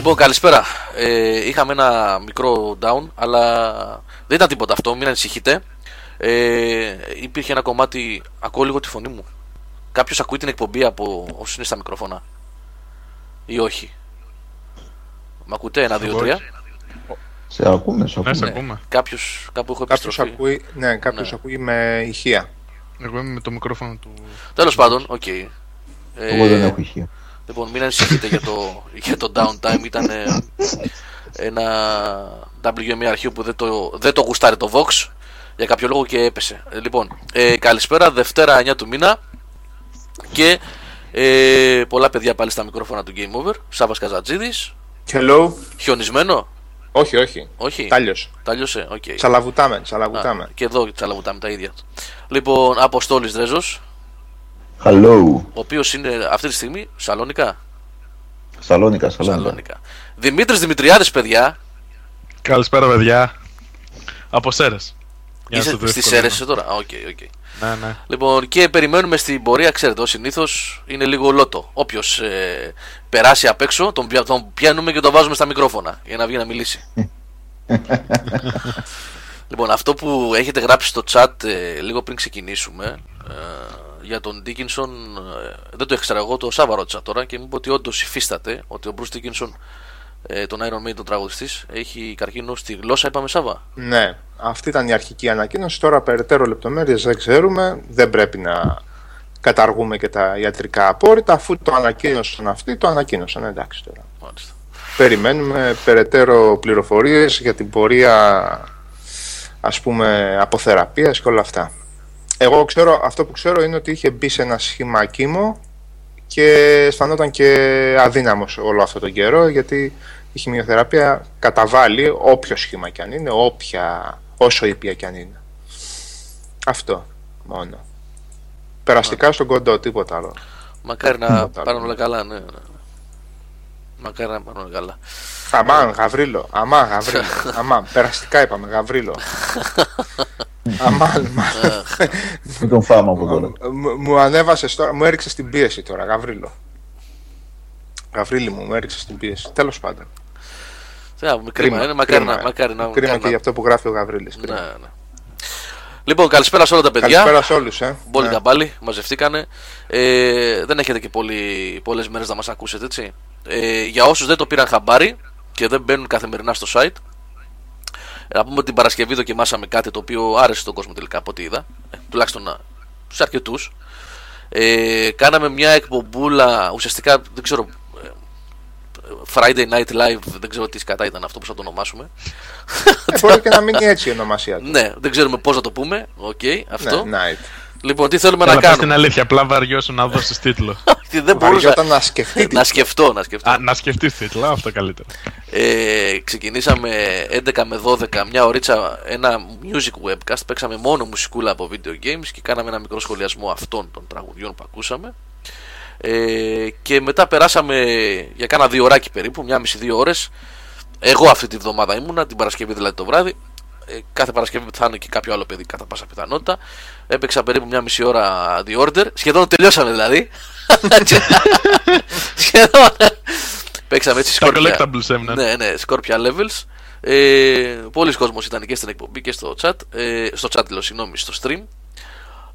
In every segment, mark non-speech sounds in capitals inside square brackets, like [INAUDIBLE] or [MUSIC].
Λοιπόν, καλησπέρα. Ε, είχαμε ένα μικρό down, αλλά δεν ήταν τίποτα αυτό, μην ανησυχείτε. Ε, υπήρχε ένα κομμάτι. Ακούω λίγο τη φωνή μου. Κάποιος ακούει την εκπομπή από όσους είναι στα μικρόφωνα, ή όχι; Μ' ακούτε, ένα, δύο, τρία; Σε ακούμε, σε Ναι, σε ακούμε. ακούμε. Κάποιος κάπου έχω Κάποιος επιστροφή. ακούει, ναι, κάποιος Ναι. ακούει με ηχεία. Εγώ είμαι με το μικρόφωνο του. Τέλος πάντων, οκ. Εγώ δεν έχω ηχεία. Λοιπόν, μην ανησυχείτε για το, για το downtime. Ήταν ε, ένα WMA αρχείο που δεν το, δεν το γουστάρει το Vox για κάποιο λόγο και έπεσε. Ε, λοιπόν, ε, καλησπέρα, Δευτέρα 9 του μήνα και ε, πολλά παιδιά πάλι στα μικρόφωνα του Game Over. Σάβας Καζατζίδης, Hello. χιονισμένο, Όχι, όχι. όχι, Τάλιος. τάλιωσε, οκ. Τσαλαβουτάμε, Α, τσαλαβουτάμε. και εδώ τσαλαβουτάμε τα ίδια. Λοιπόν, Αποστόλης Δρέζος, Hello. ο οποίος είναι αυτή τη στιγμή Σαλόνικα. Σαλόνικα, Σαλόνικα. Σαλόνικα. Δημήτρης Δημητριάδης, παιδιά, Καλησπέρα, παιδιά. Από Σέρρες. Είσαι στι αίρε τώρα; Α, OK, ok. Ναι, ναι. Λοιπόν, και περιμένουμε στην πορεία, ξέρετε, ως συνήθως είναι λίγο λότο. Όποιος ε, περάσει απ' έξω, τον, πια- τον πιάνουμε και τον βάζουμε στα μικρόφωνα για να βγει να μιλήσει. [LAUGHS] λοιπόν, αυτό που έχετε γράψει στο chat ε, λίγο πριν ξεκινήσουμε ε, για τον Dickinson, ε, δεν το ήξερα εγώ, το Σάβα ρώτησα τώρα και μου είπε ότι όντως υφίσταται ότι ο Bruce Dickinson, ε, τον Iron Maiden, τον τραγουδιστής, έχει καρκίνο στη γλώσσα, είπαμε Σάβα. Ναι, αυτή ήταν η αρχική ανακοίνωση. Τώρα περαιτέρω λεπτομέρειες δεν ξέρουμε. Δεν πρέπει να καταργούμε και τα ιατρικά απόρριτα. Αφού το ανακοίνωσαν αυτοί, το ανακοίνωσαν. Εντάξει τώρα. Μάλιστα. Περιμένουμε περαιτέρω πληροφορίες για την πορεία ας πούμε αποθεραπείας και όλα αυτά. Εγώ ξέρω, αυτό που ξέρω είναι ότι είχε μπει σε ένα σχήμα κήμο και αισθανόταν και αδύναμος όλο αυτό τον καιρό γιατί η χημειοθεραπεία καταβάλει όποιο σχήμα κι αν είναι, όποια, όσο ήπια κι αν είναι. Αυτό μόνο. Περαστικά στον κοντό, τίποτα άλλο. Μακάρι να Τίποτα πάνε άλλο. όλα καλά, ναι. ναι. Μακάρι να πάνε όλα καλά. Αμάν, Γαβρίλο. Αμάν, Γαβρίλο. [LAUGHS] Αμάν, περαστικά είπαμε, Γαβρίλο. [LAUGHS] Αμάν, μα. Μην τον φάμε από τώρα. Μου- Μου ανέβασε τώρα, μου έριξε την πίεση τώρα, Γαβρίλο. Γαβρίλη μου, μου έριξε την πίεση. Τέλος πάντων. Θεά μου, κρίμα, είναι, μακάρι να. κρίμα, Μακάρι να, κρίμα μακάρι και να- για αυτό που γράφει ο Γαβρίλης. Ναι, ναι. Λοιπόν, καλησπέρα σε όλα τα παιδιά. Καλησπέρα σε όλους, ε. Μπόλικα Ναι. πάλι, μαζευτήκανε. Ε, δεν έχετε και πολύ, πολλές μέρες να μας ακούσετε, έτσι. Ε, για όσους δεν το πήραν χαμπάρι και δεν μπαίνουν καθημερινά στο site, ε, να πούμε ότι την Παρασκευή δοκιμάσαμε κάτι το οποίο άρεσε στον κόσμο τελικά από ό,τι είδα. Ε, τουλάχιστον να- στους αρκετούς. Ε, κάναμε μια εκπομπούλα, ουσιαστικά δεν ξέρω, ε, Friday Night Live, δεν ξέρω τι σκατά ήταν αυτό που θα το ονομάσουμε. Ε, μπορεί και να μείνει έτσι η ονομασία [LAUGHS] του. ναι, δεν ξέρουμε πώς να το πούμε. Οκ, αυτό. Ναι, ναι. Λοιπόν, τι θέλουμε Έλα, να πες την κάνουμε. αλήθεια, απλά βαριόσουν να δώσεις [LAUGHS] τίτλο. δεν μπορούσα Βαριόταν να σκεφτεί. τι- να σκεφτώ, να σκεφτώ. Α, να σκεφτεί τίτλο, αυτό καλύτερα. Ε, ξεκινήσαμε 11 με 12, μια ωρίτσα, ένα music webcast. Παίξαμε μόνο μουσικούλα από video games και κάναμε ένα μικρό σχολιασμό αυτών των τραγουδιών που ακούσαμε. Ε, και μετά περάσαμε για κάνα δύο ωράκι περίπου, μια μισή δύο ώρες. Εγώ αυτή τη βδομάδα ήμουνα, την Παρασκευή δηλαδή το βράδυ. Ε, κάθε Παρασκευή θα είναι και κάποιο άλλο παιδί κατά πάσα πιθανότητα. Έπαιξα περίπου μια μισή ώρα The Order. Σχεδόν τελειώσαμε δηλαδή. [LAUGHS] Σχεδόν. Παίξαμε έτσι Τα σκόρπια. collectables έμειναν. Ναι, ναι, σκόρπια levels. Ε, Πολλοί κόσμος ήταν και στην εκπομπή και στο chat. Ε, στο chat, λέω, συγγνώμη, στο stream.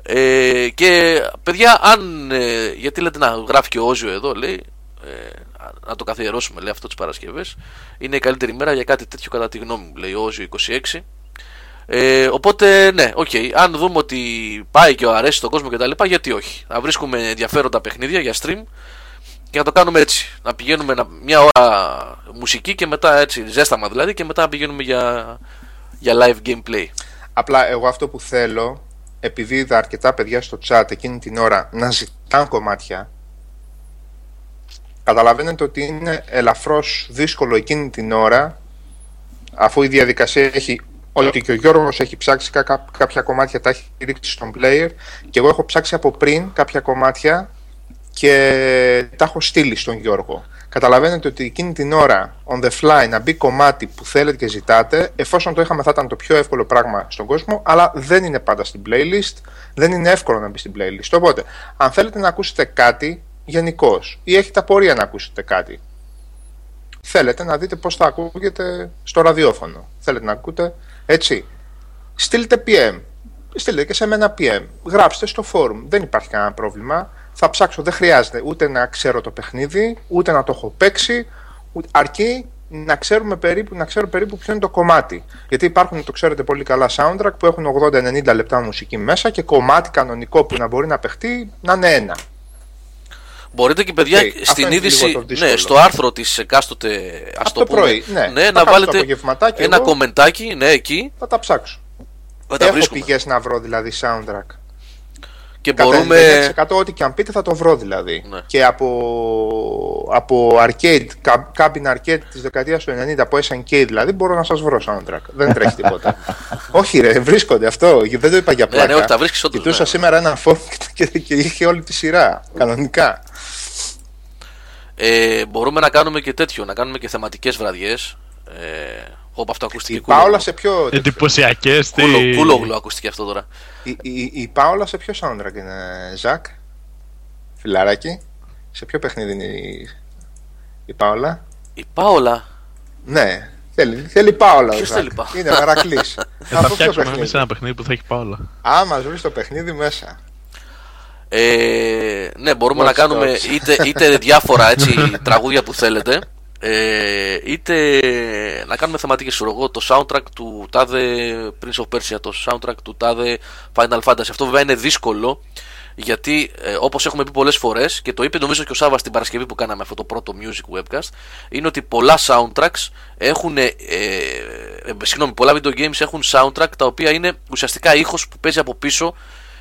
Ε, και παιδιά, αν. Ε, γιατί λέτε να γράφει και ο Όζιο εδώ, λέει. Ε, να το καθιερώσουμε, λέει αυτό τις Παρασκευές. Είναι η καλύτερη μέρα για κάτι τέτοιο, κατά τη γνώμη μου, λέει ο Όζιο 26. Ε, οπότε, ναι, οκ. Αν δούμε ότι πάει και αρέσει στον κόσμο κτλ., γιατί όχι. Να βρίσκουμε ενδιαφέροντα παιχνίδια για stream και να το κάνουμε έτσι. Να πηγαίνουμε να- μια ώρα μουσική και μετά έτσι, ζέσταμα δηλαδή, και μετά να πηγαίνουμε για, για live gameplay. Απλά εγώ αυτό που θέλω, επειδή είδα αρκετά παιδιά στο chat εκείνη την ώρα να ζητάνε κομμάτια, καταλαβαίνετε ότι είναι ελαφρώς δύσκολο εκείνη την ώρα, αφού η διαδικασία έχει ότι και ο Γιώργος έχει ψάξει κα- κα- κάποια κομμάτια, τα έχει ρίξει στον player και εγώ έχω ψάξει από πριν κάποια κομμάτια και τα έχω στείλει στον Γιώργο. Καταλαβαίνετε ότι εκείνη την ώρα, on the fly, να μπει κομμάτι που θέλετε και ζητάτε, εφόσον το είχαμε θα ήταν το πιο εύκολο πράγμα στον κόσμο, αλλά δεν είναι πάντα στην playlist, δεν είναι εύκολο να μπει στην playlist. Οπότε, αν θέλετε να ακούσετε κάτι γενικώς ή έχετε απορία να ακούσετε κάτι, θέλετε να δείτε πώς θα ακούγεται στο ραδιόφωνο. Θέλετε να ακούτε έτσι. Στείλτε PM. Στείλτε και σε μένα PM. Γράψτε στο forum. Δεν υπάρχει κανένα πρόβλημα. Θα ψάξω. Δεν χρειάζεται ούτε να ξέρω το παιχνίδι, ούτε να το έχω παίξει. ούτε- Αρκεί να, ξέρουμε περίπου, να ξέρω περίπου ποιο είναι το κομμάτι. Γιατί υπάρχουν, το ξέρετε πολύ καλά, soundtrack που έχουν 80-90 λεπτά μουσική μέσα και κομμάτι κανονικό που να μπορεί να παιχτεί να είναι ένα. Μπορείτε και παιδιά Οκ, αυτό στην είναι είδηση, λίγο το δύσκολο. ναι, στο άρθρο της εκάστοτε ας Από το το πούμε, πρωί, ναι. Θα να κάνω το βάλετε απογευματάκι ένα εγώ. κομμεντάκι, ναι, εκεί, Θα τα ψάξω. θα τα Έχω βρίσκουμε. πηγές να βρω δηλαδή soundtrack. Και Κατά μπορούμε. 99% ό,τι και αν πείτε θα το βρω δηλαδή. Ναι. Και από, από arcade, κα- cabin arcade της δεκαετίας του 90, από S&K δηλαδή, μπορώ να σας βρω soundtrack. Δεν τρέχει τίποτα. [LAUGHS] όχι ρε, βρίσκονται αυτό. Δεν το είπα για Ναι, πλάκα. ναι, όχι, τα βρίσκεις όντως, Κοιτούσα ναι. σήμερα ένα φόρm και, και, και είχε όλη τη σειρά. Κανονικά. Ε, μπορούμε να κάνουμε και τέτοιο, να κάνουμε και θεματικές βραδιές. Ε, όπου αυτό ακούστηκε Η Πάολα σε ποιο. Εντυπωσιακές. Κούλο, κούλογλου ακούστηκε αυτό τώρα. Η, η, η Πάολα σε ποιο soundtrack είναι, Ζακ; Φιλαράκι. Σε ποιο παιχνίδι είναι η, η Πάολα; Η Πάολα; Ναι, θέλει, θέλει Πάολα. ο Ποιος Ζακ. θέλει Πάολα; Είναι Μερακλής. Ε, θα φτιάξουμε εμείς ένα παιχνίδι που θα έχει όλα. Άμα βρει το παιχνίδι μέσα. Ε, ναι, μπορούμε Watch να κάνουμε Dogs. είτε, είτε διάφορα έτσι, [LAUGHS] τραγούδια που θέλετε, ε, είτε να κάνουμε θεματικές σου εγώ το soundtrack του τάδε Prince of Persia, το soundtrack του τάδε Final Fantasy. Αυτό βέβαια είναι δύσκολο γιατί ε, όπως έχουμε πει πολλές φορές και το είπε νομίζω και ο Σάββας την Παρασκευή που κάναμε αυτό το πρώτο music webcast είναι ότι πολλά soundtracks έχουν ε, ε, συγγνώμη, πολλά video games έχουν soundtrack τα οποία είναι ουσιαστικά ήχος που παίζει από πίσω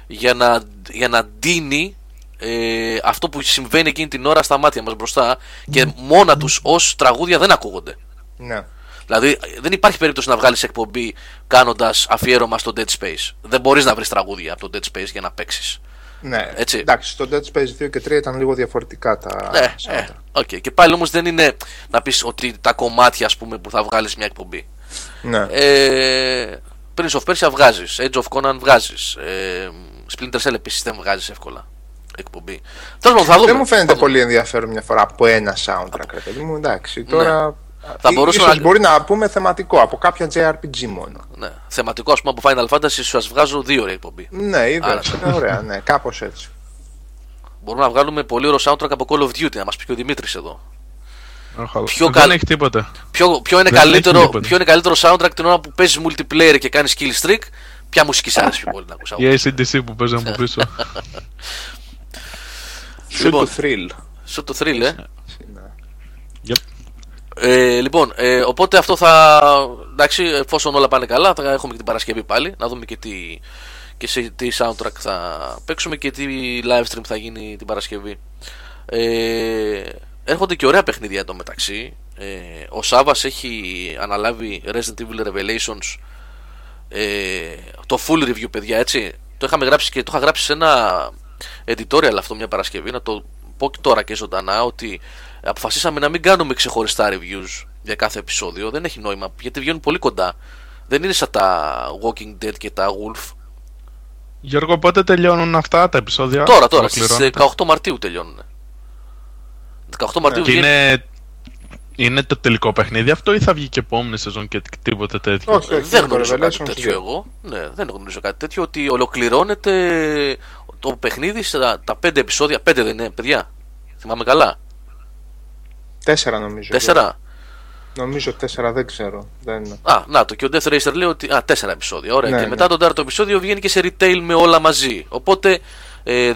για να, για να ντύνει ε, αυτό που συμβαίνει εκείνη την ώρα στα μάτια μας μπροστά και μόνα τους ως τραγούδια δεν ακούγονται. Ναι. Δηλαδή δεν υπάρχει περίπτωση να βγάλεις εκπομπή κάνοντας αφιέρωμα στο Dead Space. Δεν μπορείς να βρεις τραγούδια από το Dead Space για να παίξεις. ναι. Έτσι. Εντάξει, στο Dead Space 2 και 3 ήταν λίγο διαφορετικά τα. Ναι, ε, soundtrack. OK. Και πάλι όμως δεν είναι να πεις ότι τα κομμάτια ας πούμε που θα βγάλεις μια εκπομπή. ναι. Ε, Prince of Persia βγάζεις, Age of Conan βγάζεις, ε, Splinter Cell επίσης δεν βγάζεις εύκολα εκπομπή. Τέλος πάντων, θα δούμε. Δεν μου φαίνεται Θα δούμε. πολύ ενδιαφέρον μια φορά από ένα soundtrack, ρε παιδί μου. Εντάξει, τώρα. Θα Ή- μπορούσαμε ίσως να- μπορεί να πούμε θεματικό από κάποια JRPG μόνο. Ναι. Θεματικό ας πούμε από Final Fantasy σας βγάζω δύο ώρες εκπομπή. Ναι, είδα. Άρα. είναι ωραία, ναι, κάπως έτσι. Μπορούμε να βγάλουμε πολύ ωραίο soundtrack από Call of Duty, να μας πει και ο Δημήτρης εδώ. Πιο Δεν καλ- έχει τίποτα. Ποιο, ποιο, είναι Δεν έχει καλύτερο, τίποτα. ποιο είναι καλύτερο soundtrack την ώρα που παίζεις multiplayer και κάνεις kill streak, ποια μουσική σ' άρεσε πιο πολύ να ακούσα. Η ACDC που παίζαμε από πίσω. Shoot Λοιπόν. to thrill. Σου το thrill, ε. Ναι. Yep. Ε, λοιπόν, ε, οπότε αυτό θα. Εντάξει, εφόσον όλα πάνε καλά, θα έχουμε και την Παρασκευή πάλι. Να δούμε και τι, και σε τι soundtrack θα παίξουμε και τι live stream θα γίνει την Παρασκευή. Ε, έρχονται και ωραία παιχνίδια εδώ μεταξύ. Ε, ο Σάβας έχει αναλάβει Resident Evil Revelations ε, το full review, παιδιά, έτσι. Το είχαμε γράψει και το είχα γράψει σε ένα editorial αυτό μια Παρασκευή. Να το πω και τώρα και ζωντανά ότι αποφασίσαμε να μην κάνουμε ξεχωριστά reviews για κάθε επεισόδιο. Δεν έχει νόημα γιατί βγαίνουν πολύ κοντά. Δεν είναι σαν τα Walking Dead και τα Wolf. Γιώργο, πότε τελειώνουν αυτά τα επεισόδια; Τώρα, τώρα, στις Ολοκληρώνεται. 18 Μαρτίου τελειώνουν. 18 Μαρτίου Και βγαίνει. είναι, είναι το τελικό παιχνίδι αυτό ή θα βγει και επόμενη σεζόν και τίποτε τέτοιο; Όχι, όχι. Δεν το γνωρίζω κάτι Revelations τέτοιο 2. εγώ. Ναι, δεν γνωρίζω κάτι τέτοιο. Ότι ολοκληρώνεται το παιχνίδι στα τα πέντε επεισόδια. Πέντε δεν είναι, παιδιά. Θυμάμαι καλά. Τέσσερα νομίζω. Τέσσερα. Νομίζω τέσσερα, δεν ξέρω. Δεν... Α, να το. Και ο Death Racer λέει ότι. Α, τέσσερα επεισόδια. Ωραία. Ναι, και ναι. μετά το τέταρτο επεισόδιο βγαίνει και σε retail με όλα μαζί. Οπότε ε,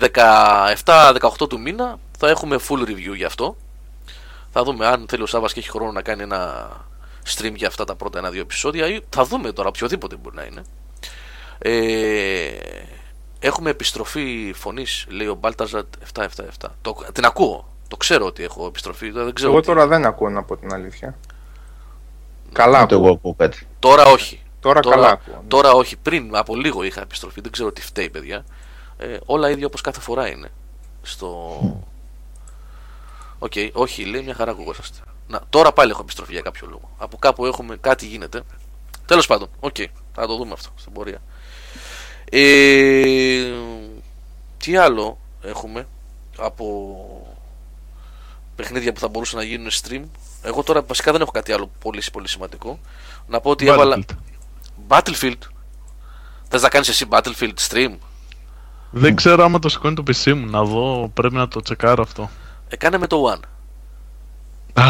17-18 του μήνα θα έχουμε full review γι' αυτό. Θα δούμε αν θέλει ο Σάββας και έχει χρόνο να κάνει ένα stream για αυτά τα πρώτα ένα-δύο επεισόδια ή θα δούμε τώρα οποιοδήποτε μπορεί να είναι. Ε, έχουμε επιστροφή φωνής, λέει ο Μπάλταζατ 777. Το, την ακούω. Το ξέρω ότι έχω επιστροφή. Δεν ξέρω Εγώ τι- τώρα δεν ακούω να πω την αλήθεια. Καλά Ούτε εγώ ακούω. ακούω κάτι. Τώρα όχι. Τώρα, καλά ακούω. ναι. τώρα όχι. Πριν από λίγο είχα επιστροφή. Δεν ξέρω τι φταίει, παιδιά. Ε, όλα ίδια όπως κάθε φορά είναι. Στο. Οκ, όχι, λέει μια χαρά ακουγόσαστε. Να, τώρα πάλι έχω επιστροφή για κάποιο λόγο. Από κάπου έχουμε κάτι γίνεται. Τέλος πάντων, οκ, θα το δούμε αυτό στην πορεία. Ε, τι άλλο έχουμε από παιχνίδια που θα μπορούσαν να γίνουν stream. Εγώ τώρα βασικά δεν έχω κάτι άλλο πολύ, πολύ σημαντικό. Να πω ότι Battlefield. έβαλα. Battlefield. Θες να κάνεις εσύ Battlefield stream; Δεν ξέρω άμα το σηκώνει το PC μου. Να δω, πρέπει να το τσεκάρω αυτό. Ε, κάνε με το One. [LAUGHS]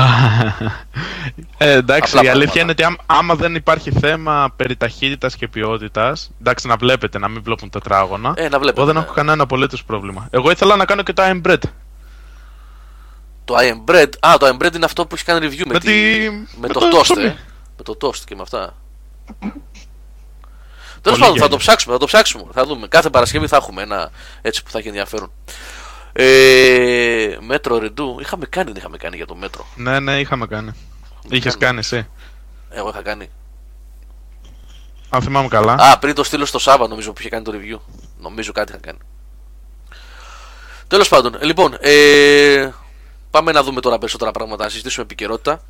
ε, εντάξει, Απλά η αλήθεια πράγματα. είναι ότι άμα, άμα δεν υπάρχει θέμα περί ταχύτητας και ποιότητας, εντάξει να βλέπετε, να μην βλέπουν τετράγωνα, Ε, να βλέπετε. εγώ δεν ναι. έχω κανένα απολύτως πρόβλημα. Εγώ ήθελα να κάνω και το I'm Bread. Το I am bread. Α, το I am bread είναι αυτό που έχει κάνει review με, Με τη... τη- με με το, το toast. ψωμί. Ε. Με το toast και με αυτά. Τέλος Πολύ πάντων, θα γέλιο. το ψάξουμε, θα το ψάξουμε. Θα δούμε. Κάθε Παρασκευή θα έχουμε ένα έτσι που θα έχει ενδιαφέρον. Ε, μέτρο ρεντού. Είχαμε κάνει, δεν είχαμε κάνει για το μέτρο. Ναι, ναι, είχαμε κάνει. Είχες Κάνουμε. κάνει εσύ. Εγώ είχα κάνει. Αν θυμάμαι καλά. Α, πριν το στείλω στο Σάβα, νομίζω που είχε κάνει το review. Νομίζω κάτι είχα κάνει. Τέλος πάντων, λοιπόν, ε, πάμε να δούμε τώρα περισσότερα πράγματα, να συζητήσουμε επικαιρότητα.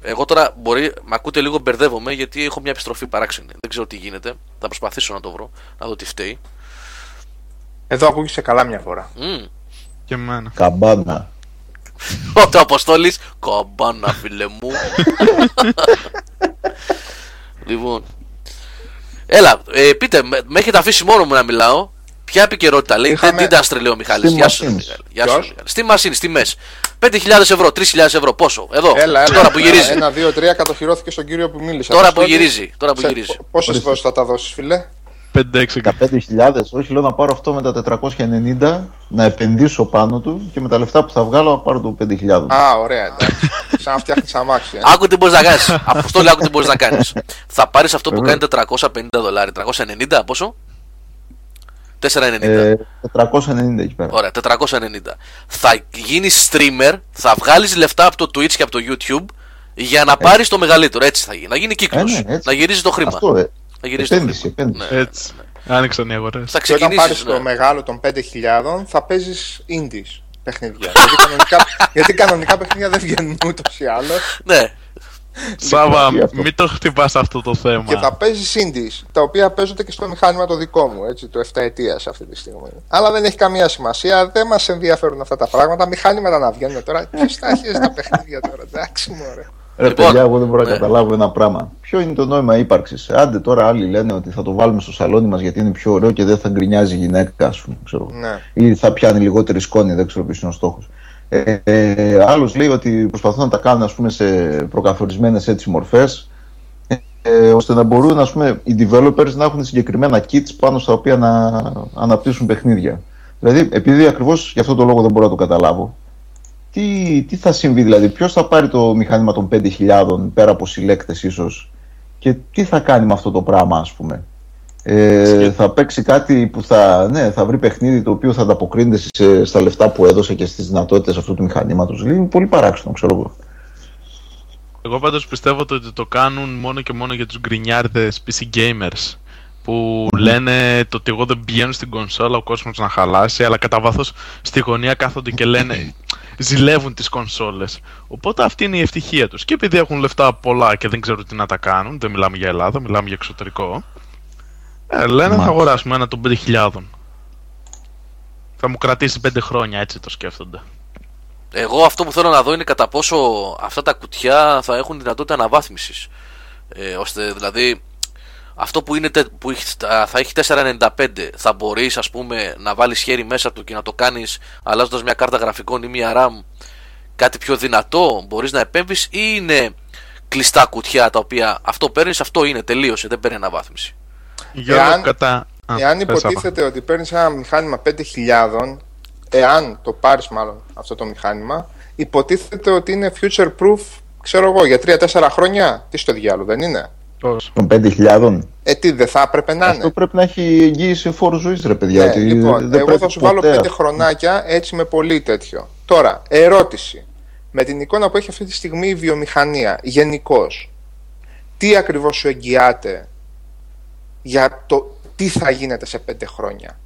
Εγώ τώρα μπορεί, με ακούτε λίγο μπερδεύομαι γιατί έχω μια επιστροφή παράξενη. Δεν ξέρω τι γίνεται. Θα προσπαθήσω να το βρω, να δω τι φταίει. Εδώ ακούγεσαι καλά μια φορά. Μμμ. Και εμένα. Καμπάνα. [LAUGHS] Ο το Αποστόλη, κομπάνα φίλε μου. [LAUGHS] λοιπόν. Έλα, ε, πείτε, με, με έχετε αφήσει μόνο μου να μιλάω. Ποια επικαιρότητα λέει, Είχαμε- δεν την λέει ο Μιχάλης. Steam Γεια σου, Machines. Μιχάλη. Γεια σου, Ποιος; Μιχάλη. Στη Μασίνη, στη ΜΕΣ. 5.000 ευρώ, 3.000 ευρώ, πόσο, εδώ, Έλα, έλα. τώρα που γυρίζει. Ένα, δύο, τρία κατοχυρώθηκε στον κύριο που μίλησε. Τώρα που Αποστόλη. γυρίζει, τώρα που Σε- γυρίζει. Πόσες Ορίστε. δόσεις θα τα δώσεις φίλε; 5-6 15.000, όχι λέω να πάρω αυτό με τα 490, να επενδύσω πάνω του και με τα λεφτά που θα βγάλω να πάρω το 5.000. Α, ωραία, εντάξει. Σαν να φτιάχνεις αμάξι. ε. Άκου τι μπορείς να κάνεις. Αποστόλη, άκου τι μπορείς να κάνεις. Θα πάρεις αυτό που Βέβαια. κάνει 450 δολάρια. 390, πόσο; 490. Ε, 490 εκεί πέρα. Ωραία, 490. Θα γίνεις streamer, θα βγάλεις λεφτά από το Twitch και από το YouTube για να πάρεις το μεγαλύτερο. Έτσι θα γίνει. Να γίνει κύκλος. Ε, ναι, έτσι. να γυρίζεις το χρήμα. Αυτό, ε, Να γυρίζει το επένδυση, χρήμα. επένδυση. Ναι. Έτσι. Άνοιξαν οι αγορές. Θα Και όταν πάρεις ξεκινήσει. το μεγάλο των 5.000 θα παίζεις indies παιχνίδια. γιατί, κανονικά, γιατί κανονικά παιχνίδια δεν βγαίνουν ούτως ή άλλως. Ναι. Σάβα, αυτό. μην το χτυπάς αυτό το θέμα. Και θα παίζεις indies, τα οποία παίζονται και στο μηχάνημα το δικό μου, έτσι, το 7 ετίας αυτή τη στιγμή. Αλλά δεν έχει καμία σημασία, δεν μας ενδιαφέρουν αυτά τα πράγματα. Μηχάνηματα να βγαίνουν τώρα. Ποιος τα έχει τα παιχνίδια τώρα, εντάξει μωρέ. Ρε Λοιπόν, παιδιά, εγώ δεν μπορώ να ναι. καταλάβω ένα πράγμα. Ποιο είναι το νόημα ύπαρξης; Άντε τώρα άλλοι λένε ότι θα το βάλουμε στο σαλόνι μας γιατί είναι πιο ωραίο και δεν θα γκρινιάζει η γυναίκα, ας πούμε. Ξέρω. Ναι. Ή θα πιάνει λιγότερη σκόνη, δεν ξέρω ποιος είναι ο στόχος. Ε, ε, Άλλος λέει ότι προσπαθούν να τα κάνουν ας πούμε, σε προκαθορισμένες έτσι μορφές. Ε, ώστε να μπορούν ας πούμε, οι developers να έχουν συγκεκριμένα kits πάνω στα οποία να αναπτύσσουν παιχνίδια. Δηλαδή, επειδή ακριβώς γι' αυτό το λόγο δεν μπορώ να το καταλάβω, τι, τι θα συμβεί, δηλαδή, ποιος θα πάρει το μηχάνημα των 5.000 πέρα από συλλέκτες ίσως; Και τι θα κάνει με αυτό το πράγμα, ας πούμε; Ε, θα παίξει κάτι που θα, ναι, θα βρει παιχνίδι το οποίο θα ανταποκρίνεται σε, στα λεφτά που έδωσε και στις δυνατότητες αυτού του μηχανήματος. Δηλαδή, είναι πολύ παράξενο, ξέρω εγώ. Εγώ πάντως πιστεύω ότι το κάνουν μόνο και μόνο για τους γκρινιάρδες PC gamers που λένε το ότι εγώ δεν πηγαίνω στην κονσόλα ο κόσμος να χαλάσει αλλά κατά βάθος στη γωνία κάθονται και λένε ζηλεύουν τις κονσόλες οπότε αυτή είναι η ευτυχία τους και επειδή έχουν λεφτά πολλά και δεν ξέρουν τι να τα κάνουν δεν μιλάμε για Ελλάδα, μιλάμε για εξωτερικό ε, λένε θα Μάλιστα. αγοράσουμε ένα των 5.000 θα μου κρατήσει 5 χρόνια έτσι το σκέφτονται Εγώ αυτό που θέλω να δω είναι κατά πόσο αυτά τα κουτιά θα έχουν δυνατότητα αναβάθμισης. Ε, ώστε δηλαδή αυτό που, είναι, τε- που έχει- θα θα έχει 495 θα μπορείς ας πούμε να βάλεις χέρι μέσα του και να το κάνεις αλλάζοντας μια κάρτα γραφικών ή μια RAM κάτι πιο δυνατό μπορείς να επέμβεις ή είναι κλειστά κουτιά τα οποία αυτό παίρνεις αυτό είναι τελείωσε δεν παίρνει αναβάθμιση Γιώργο, Εάν- κατά... Α, Εάν πες, Σάβα. υποτίθεται ότι παίρνεις ένα μηχάνημα 5.000, εάν το πάρεις μάλλον αυτό το μηχάνημα, υποτίθεται ότι είναι future proof, ξέρω εγώ, για 3-4 χρόνια. Τι στο διάλογο, δεν είναι; Πώς. Των 5.000. Ε, τι δεν θα έπρεπε να Αυτό είναι. πρέπει να έχει εγγύηση φόρου ζωής, ρε παιδιά. Ναι, ότι λοιπόν, δεν εγώ πρέπει θα σου βάλω ποτέ 5 χρονάκια έτσι με πολύ τέτοιο. Τώρα, ερώτηση. Με την εικόνα που έχει αυτή τη στιγμή η βιομηχανία, γενικώς, τι ακριβώς σου εγγυάται για το τι θα γίνεται σε 5 χρόνια;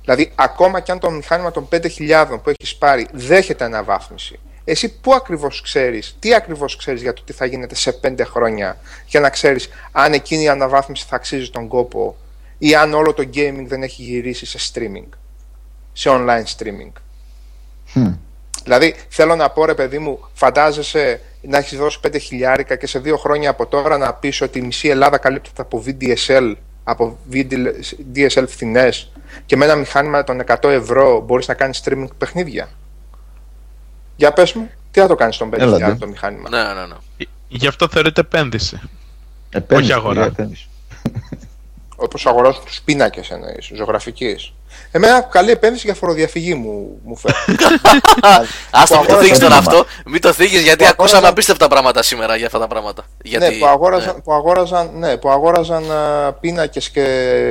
Δηλαδή, ακόμα και αν το μηχάνημα των 5.000 που έχεις πάρει δέχεται αναβάθμιση, εσύ πού ακριβώς ξέρεις, τι ακριβώς ξέρεις για το τι θα γίνεται σε 5 χρόνια, για να ξέρεις αν εκείνη η αναβάθμιση θα αξίζει τον κόπο ή αν όλο το gaming δεν έχει γυρίσει σε streaming, σε online streaming. Χμ. Δηλαδή, θέλω να πω, ρε παιδί μου, φαντάζεσαι να έχεις δώσει 5 χιλιάρικα και σε δύο χρόνια από τώρα να πεις ότι η μισή Ελλάδα καλύπτεται από VDSL, από VDSL φθηνές και με ένα μηχάνημα των 100 ευρώ μπορείς να κάνεις streaming παιχνίδια. Για πες μου, τι θα το κάνεις στον 5 χιλιάρικα το μηχάνημα; Ναι, ναι, ναι. Γι' αυτό θεωρείται επένδυση. Επένδυση, Όχι αγορά. επένδυση. Όπως αγοράζουν του πίνακες εννοείς, ζωγραφική. Εμένα καλή επένδυση για φοροδιαφυγή μου, μου φέρνει. [LAUGHS] Άστα, μην το αγόραζα θίγει τώρα ένα. αυτό. Μην το θίγει γιατί Που ακούσαμε αγόραζα- απίστευτα πράγματα σήμερα για αυτά τα πράγματα. Γιατί... ναι, που αγόραζαν, Που αγόραζαν, ναι, που αγόραζαν α, πίνακες και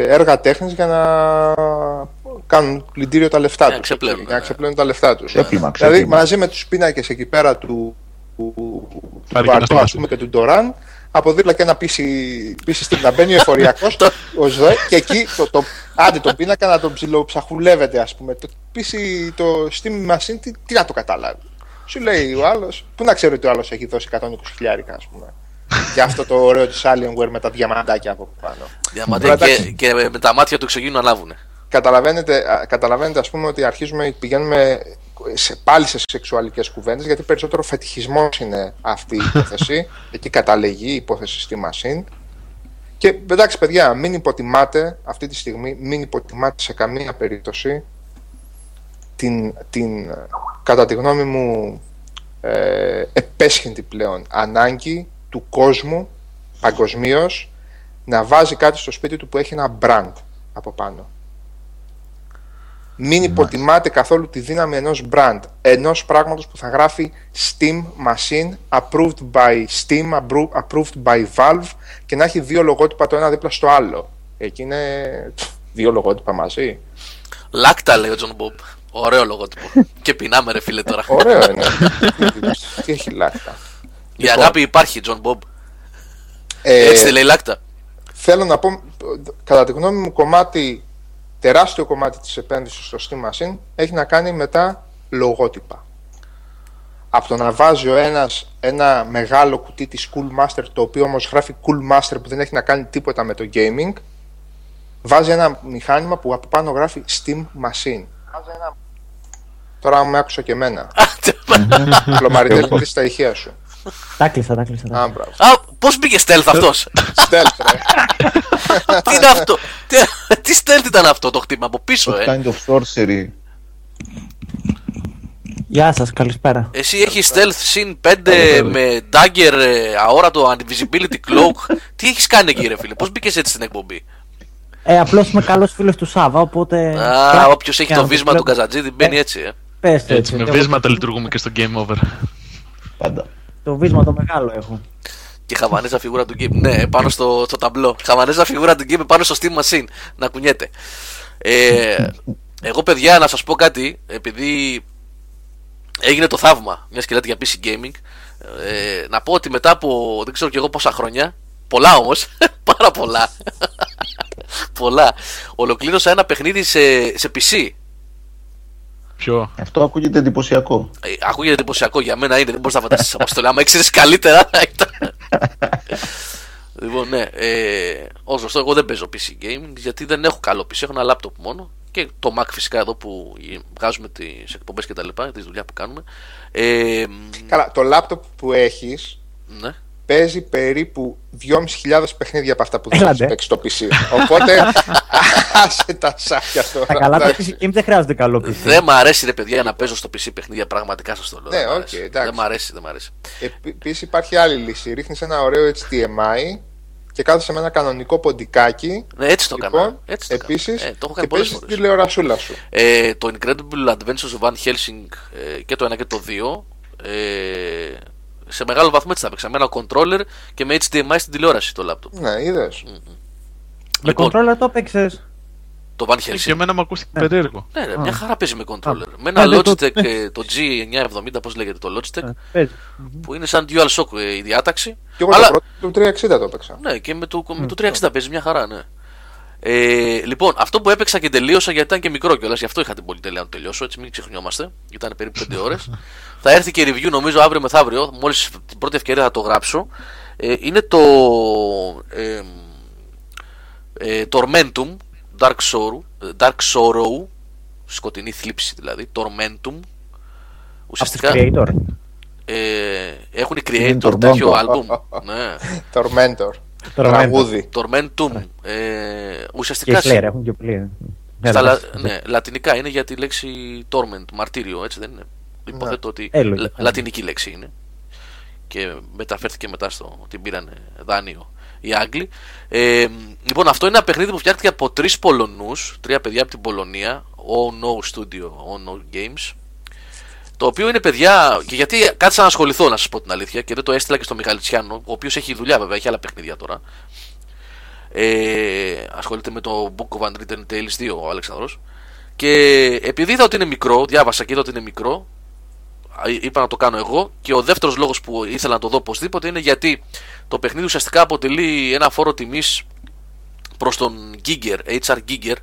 έργα τέχνης για να κάνουν πλυντήριο τα λεφτά Για να τους. ξεπλένουν, Για να ναι. ξεπλένουν τα λεφτά τους. Ξέπλυμα, Δηλαδή ξέπλυμα. μαζί με τους πίνακες εκεί πέρα του, του, του Πάρει και ένα Βαρτό, ας στο πούμε, και του Ντοράν από δίπλα και ένα πίση, πίση στην να μπαίνει ο εφοριακός [LAUGHS] ο ΖΔΕ, και εκεί το, το, άντε τον πίνακα να τον ψιλοψαχουλεύεται ας πούμε. Το πίση το Steam Machine τι, τι να το καταλάβει. Σου λέει ο άλλος πού να ξέρει ότι ο άλλος έχει δώσει 120 χιλιάρικα ας πούμε για αυτό το ωραίο της Alienware με τα διαμαντάκια από πάνω. Διαμαντέ Τώρα, και, και με τα μάτια του εξωγήνου ανάβουνε. Καταλαβαίνετε, α, καταλαβαίνετε ας πούμε ότι αρχίζουμε, πηγαίνουμε σε, πάλι σε σεξουαλικές κουβέντες γιατί περισσότερο φετιχισμός είναι αυτή η υπόθεση [LAUGHS] εκεί καταλεγεί η υπόθεση στη Machine και εντάξει παιδιά μην υποτιμάτε αυτή τη στιγμή μην υποτιμάτε σε καμία περίπτωση την, την κατά τη γνώμη μου ε, επέσχυντη πλέον ανάγκη του κόσμου παγκοσμίως να βάζει κάτι στο σπίτι του που έχει ένα brand από πάνω. Μην υποτιμάτε καθόλου τη δύναμη ενός brand, ενός πράγματος που θα γράφει Steam Machine, approved by Steam, appro- approved by Valve και να έχει δύο λογότυπα το ένα δίπλα στο άλλο. Εκεί είναι πφ, δύο λογότυπα μαζί. Λάκτα λέει ο Τζον Μπομπ. Ωραίο λογότυπο. [LAUGHS] και πεινάμε ρε φίλε τώρα. Ωραίο είναι. [LAUGHS] Τι έχει λάκτα. Η αγάπη υπάρχει, Τζον Μπομπ. Ε, Έτσι δεν λέει λάκτα. θέλω να πω, κατά τη γνώμη μου, κομμάτι, τεράστιο κομμάτι της επένδυσης στο Steam Machine έχει να κάνει με τα λογότυπα. Από το να βάζει ο ένας ένα μεγάλο κουτί της Cool Master, το οποίο όμως γράφει Cool Master που δεν έχει να κάνει τίποτα με το gaming, βάζει ένα μηχάνημα που από πάνω γράφει Steam Machine. Τώρα με άκουσα και εμένα. [LAUGHS] Πλωμαριτέλη, τι στα ηχεία σου. Τα κλείσα, τα κλείσα. τα Α, κλείσα. μπράβο. Α, πώς μπήκε stealth αυτός; Stealth, ρε. [LAUGHS] Τι είναι αυτό; Τι- Τι stealth ήταν αυτό το χτύπημα από πίσω, Το ε; kind of sorcery. Γεια σας, καλησπέρα. Εσύ έχεις stealth συν 5 με dagger, ε, αόρατο invisibility cloak. Τι έχεις κάνει εκεί, ρε φίλε. Πώς μπήκες έτσι στην εκπομπή; Ε, απλώς είμαι καλός φίλος του Σάβα, οπότε... Α, όποιος έχει Και το να βίσμα του βλέπω- Καζατζίδη μπαίνει Ε, έτσι, ε. Πες το Έτσι, με Εγώ βίσματα λειτουργούμε και στο Game Over. Πάντα. Το βίσμα το μεγάλο έχω. Και χαβανέζα φιγούρα του game. Ναι, πάνω στο, στο ταμπλό. Χαβανέζα φιγούρα του game πάνω στο Steam Machine. Να κουνιέται. Ε, εγώ, παιδιά, να σας πω κάτι. Επειδή έγινε το θαύμα, μιας και λέτε για PC Gaming, ε, να πω ότι μετά από δεν ξέρω κι εγώ πόσα χρόνια, πολλά όμως, [LAUGHS] πάρα πολλά. [LAUGHS] πολλά. Ολοκλήρωσα ένα παιχνίδι σε, σε PC. Ποιο; Αυτό ακούγεται εντυπωσιακό. Ε, ακούγεται εντυπωσιακό για μένα είναι, δεν μπορείς να φανταστείς αποστολή. Άμα ήξερες καλύτερα, θα ήταν. λοιπόν, ναι. Ε, Ω γνωστό, εγώ δεν παίζω PC gaming γιατί δεν έχω καλό PC. Έχω ένα laptop μόνο και το Mac φυσικά εδώ που βγάζουμε τις εκπομπές και τα λοιπά, τη δουλειά που κάνουμε. Ε, Καλά, το λάπτοπ που έχεις ναι. Παίζει περίπου 2.500 παιχνίδια από αυτά που δεν Έλατε. έχει παίξει στο PC. Οπότε [LAUGHS] άσε τα σάπια τώρα. Τα καλά τα εντάξει. PC Games δεν χρειάζονται καλό PC. Δεν μ' αρέσει ρε παιδιά να παίζω στο PC παιχνίδια, πραγματικά σας το λέω. Ναι, δεν μ' οκ, αρέσει. εντάξει. δεν μ' αρέσει, δεν μ' αρέσει. Επίσης υπάρχει άλλη λύση. Ρίχνεις ένα ωραίο HDMI και κάθεσαι με ένα κανονικό ποντικάκι. Ναι, έτσι το Λοιπόν, έκανα. Έτσι το έκανα. επίσης Ε, το έχω και κάνει πολλές παίζεις φορές. τη τηλεορασούλα σου. Ε, το Incredible Adventures of Van Helsing ε, και το 1 και το 2 ε, σε μεγάλο βαθμό έτσι τα παίξα. Με ένα controller και με HDMI στην τηλεόραση το laptop. Ναι, είδες. Με Λοιπόν. controller το έπαιξες. Το Van Και Helsing. εμένα μου ακούστηκε περίεργο. Ναι, ρε, μια χαρά παίζει με controller. Α. Με ένα Ε, δεν το- Logitech, ε, το G970, πώς λέγεται το Logitech, Ε, παίζει. που είναι σαν DualShock ε, η διάταξη. Και εγώ Αλλά- το πρώτο του 360 το έπαιξα. Ναι, και με το, με το 360 παίζει μια χαρά, ναι. Ε, λοιπόν, αυτό που έπαιξα και τελείωσα γιατί ήταν και μικρό κιόλας, γι' αυτό είχα την πολυτέλεια να το τελειώσω, έτσι μην ξεχνιόμαστε. Ήταν περίπου 5 [LAUGHS] ώρες. θα έρθει και review νομίζω αύριο μεθαύριο, μόλις την πρώτη ευκαιρία θα το γράψω. Ε, είναι το. Ε, ε, Tormentum Dark Sorrow, Dark Sorrow, σκοτεινή θλίψη δηλαδή, Tormentum, Ουσιαστικά Creator. ε, έχουν Είναι creator Tormentor. τέτοιο άλμπουμ. [LAUGHS] ναι. Tormentor. Tormentor. Τραγούδι. Tormentum. Ε, Και ουσιαστικά Slayer έχουν και πολύ. Ναι, στα ναι, λα- ναι. ναι, λατινικά είναι για τη λέξη torment, μαρτύριο, έτσι δεν είναι; Υποθέτω ότι Ε, λογικά, λα- ναι. λατινική λέξη είναι. Και μεταφέρθηκε μετά στο. την πήραν δάνειο οι Άγγλοι. Ε, λοιπόν, αυτό είναι ένα παιχνίδι που φτιάχτηκε από τρεις Πολωνούς, τρία παιδιά από την Πολωνία. Oh No Studio, Oh No Games. Το οποίο είναι παιδιά. Και γιατί κάτσα να ασχοληθώ, να σας πω την αλήθεια, και δεν το έστειλα και στο Μιχαλητσιάνο, ο οποίος έχει δουλειά βέβαια, έχει άλλα παιχνίδια τώρα. Ε, ασχολείται με το Book of Unwritten Tales 2 ο Αλεξανδρός και επειδή είδα ότι είναι μικρό, διάβασα και είδα ότι είναι μικρό α, είπα να το κάνω εγώ και ο δεύτερος λόγος που ήθελα να το δω οπωσδήποτε είναι γιατί το παιχνίδι ουσιαστικά αποτελεί ένα φόρο τιμής προς τον Giger, HR Giger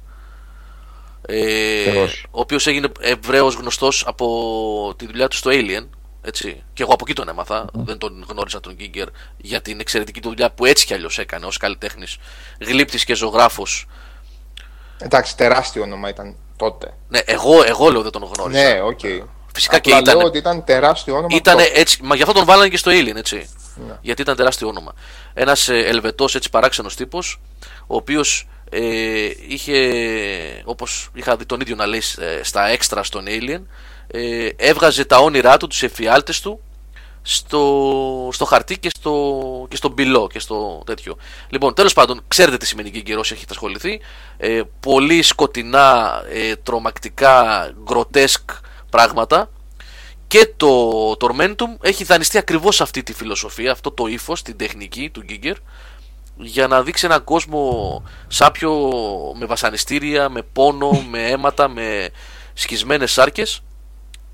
ε, Θεός. ο οποίος έγινε ευρέως γνωστός από τη δουλειά του στο Alien έτσι. Και εγώ από εκεί τον έμαθα. Δεν τον γνώρισα τον Giger για την εξαιρετική του δουλειά που έτσι κι αλλιώς έκανε ως καλλιτέχνης, γλύπτης και ζωγράφος. Εντάξει, τεράστιο όνομα ήταν τότε. Ναι, εγώ, εγώ λέω δεν τον γνώρισα. Ναι, οκ. Φυσικά Απλά και ήταν. λέω ότι ήταν τεράστιο όνομα Ήταν τότε. έτσι, μα γι' αυτό τον βάλανε και στο Alien, έτσι. Ναι. Γιατί ήταν τεράστιο όνομα. Ένας ε, Ελβετός έτσι παράξενος τύπος, ο οποίος ε, είχε, όπως είχα δει τον ίδιο να λέει ε, στα έξτρα στον Alien, ε, έβγαζε τα όνειρά του, τους εφιάλτες του στο, στο χαρτί και στο, και στον πηλό και στο τέτοιο. Λοιπόν, τέλος πάντων, ξέρετε τι σημαίνει Giger όσοι έχετε ασχοληθεί. Ε, πολύ σκοτεινά, ε, τρομακτικά, γκροτέσκ πράγματα και το Tormentum έχει δανειστεί ακριβώς αυτή τη φιλοσοφία, αυτό το ύφος, την τεχνική του Giger για να δείξει έναν κόσμο σάπιο με βασανιστήρια, με πόνο, [LAUGHS] με αίματα, με σκισμένες σάρκες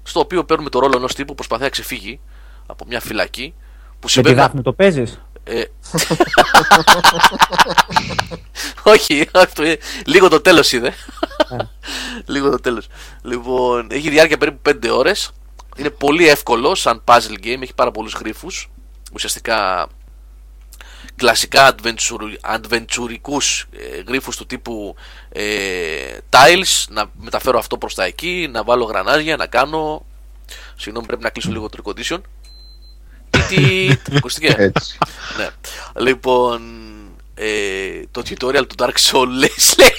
στο οποίο παίρνουμε το ρόλο ενός τύπου που προσπαθεί να ξεφύγει από μια φυλακή που Με τη συμβαίνει Δάφνη το παίζεις; ε, όχι, αυτό είναι- λίγο το τέλος είδε. λίγο το τέλος. Λοιπόν, έχει διάρκεια περίπου 5 ώρες. Είναι πολύ εύκολο σαν puzzle game, έχει πάρα πολλούς γρίφους. Ουσιαστικά κλασικά adventure, adventureικούς ε, γρίφους του τύπου ε, tiles, να μεταφέρω αυτό προς τα εκεί, να βάλω γρανάζια, να κάνω... Συγγνώμη, πρέπει να κλείσω λίγο το air condition. Τι, τι, ακούστηκε. [LAUGHS] Έτσι. Ναι. Λοιπόν, ε, το tutorial του Dark Souls [LAUGHS] λέει, λέει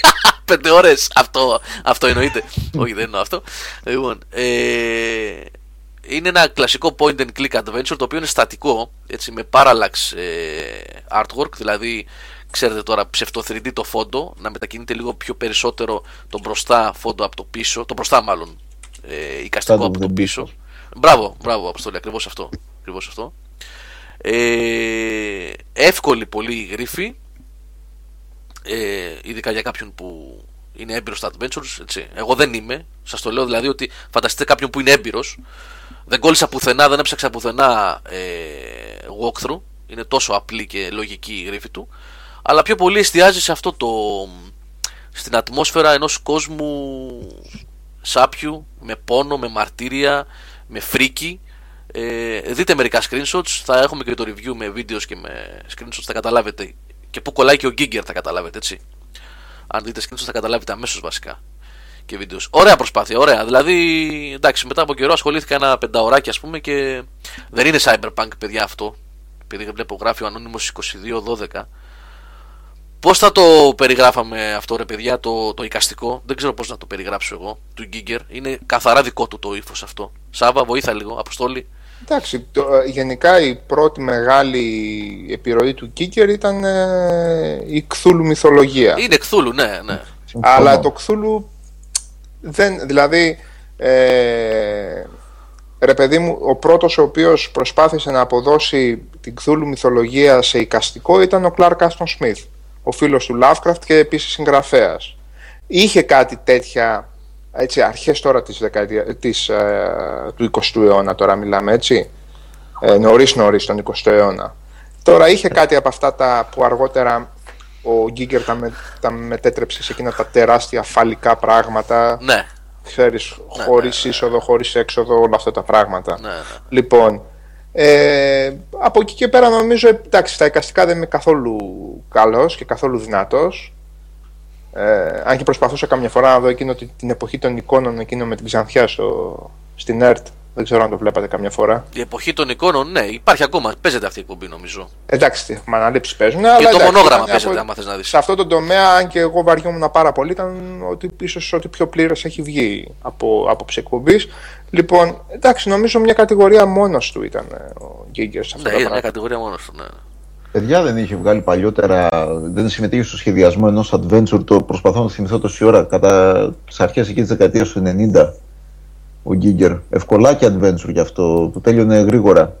5 ώρες. Αυτό, αυτό εννοείται. Όχι, δεν εννοώ αυτό. Λοιπόν, ε, είναι ένα κλασικό point and click adventure το οποίο είναι στατικό, έτσι, με parallax ε, artwork, δηλαδή ξέρετε τώρα ψευτο 3D το φόντο, να μετακινείται λίγο πιο περισσότερο το μπροστά φόντο από το πίσω, το μπροστά μάλλον ε, εικαστικό Κάτω από από το τον πίσω. πίσω. Μπράβο, μπράβο, Αποστόλη, ακριβώς αυτό. Ακριβώς αυτό. Ε, εύκολη πολύ η γρήφη ε, ειδικά για κάποιον που είναι έμπειρος στα adventures έτσι. εγώ δεν είμαι σας το λέω δηλαδή ότι φανταστείτε κάποιον που είναι έμπειρος δεν κόλλησα πουθενά, δεν έψαξα πουθενά ε, walkthrough είναι τόσο απλή και λογική η γρήφη του αλλά πιο πολύ εστιάζει σε αυτό το στην ατμόσφαιρα ενός κόσμου σάπιου με πόνο, με μαρτύρια με φρίκι ε, δείτε μερικά screenshots, θα έχουμε και το review με βίντεος και με screenshots, θα καταλάβετε. Και που κολλάει και ο Giger θα καταλάβετε, έτσι. Αν δείτε screenshots θα καταλάβετε αμέσως βασικά. Και βίντεος. Ωραία προσπάθεια, ωραία. Δηλαδή, εντάξει, μετά από καιρό ασχολήθηκα ένα πενταωράκι, ας πούμε, και δεν είναι cyberpunk, παιδιά, αυτό. Επειδή βλέπω γράφει ο Ανώνυμος 2212. Πώς θα το περιγράφαμε αυτό, ρε παιδιά, το, το εικαστικό; Δεν ξέρω πώς να το περιγράψω εγώ, του Giger. Είναι καθαρά δικό του το ύφος αυτό. Σάβα, βοήθα λίγο, Αποστόλη. Εντάξει, το, ε, γενικά η πρώτη μεγάλη επιρροή του Κίκερ ήταν ε, η Κθούλου μυθολογία. Είναι εκθούλου, ναι, ναι. Αλλά το Κθούλου δεν, δηλαδή, ε, ρε παιδί μου, ο πρώτος ο οποίος προσπάθησε να αποδώσει την Κθούλου μυθολογία σε εικαστικό ήταν ο Κλάρκ Άστον Σμιθ, ο φίλος του Lovecraft και επίσης συγγραφέας. Είχε κάτι τέτοια, έτσι, αρχές τώρα της δεκαετία, της, ε, του 20ου αιώνα, τώρα μιλάμε έτσι, ε, νωρίς νωρίς τον 20ο αιώνα. Τώρα είχε κάτι από αυτά τα που αργότερα ο Γκίγκερ τα, με, τα μετέτρεψε σε εκείνα τα τεράστια φαλικά πράγματα. Ναι, Ξέρεις, χωρίς είσοδο, χωρίς έξοδο, όλα αυτά τα πράγματα. ναι, ναι. Λοιπόν, ε, από εκεί και πέρα νομίζω, εντάξει, στα εικαστικά δεν είμαι καθόλου καλός και καθόλου δυνατός. Ε, αν και προσπαθούσα καμιά φορά να δω εκείνο τη- την εποχή των εικόνων εκείνο με την Ξανθιά στο, στην ΕΡΤ Δεν ξέρω αν το βλέπατε καμιά φορά. Η εποχή των εικόνων, ναι, υπάρχει ακόμα. Παίζεται αυτή η εκπομπή νομίζω. Εντάξει, τι έχουμε αναλήψεις παίζουν. Και αλλά το εντάξει, μονόγραμμα ήταν παίζεται, από- άμα θες να δεις. Σε αυτό το τομέα, αν και εγώ βαριόμουν πάρα πολύ, ήταν ότι ίσως ότι πιο πλήρες έχει βγει από άποψη εκπομπής. Λοιπόν, εντάξει, νομίζω μια κατηγορία μόνος του ήταν ε, ο Γκίγκερ σε αυτό Ναι, το είναι μια πράγμα. κατηγορία μόνος του. Ναι. Παιδιά δεν είχε βγάλει παλιότερα, δεν συμμετείχε στο σχεδιασμό ενός adventure. Το προσπαθώ να θυμηθώ τόση ώρα κατά τις αρχές εκεί της δεκαετίας του 90. Ο Γκίγκερ. Ευκολάκι adventure γι' αυτό που τέλειωνε γρήγορα.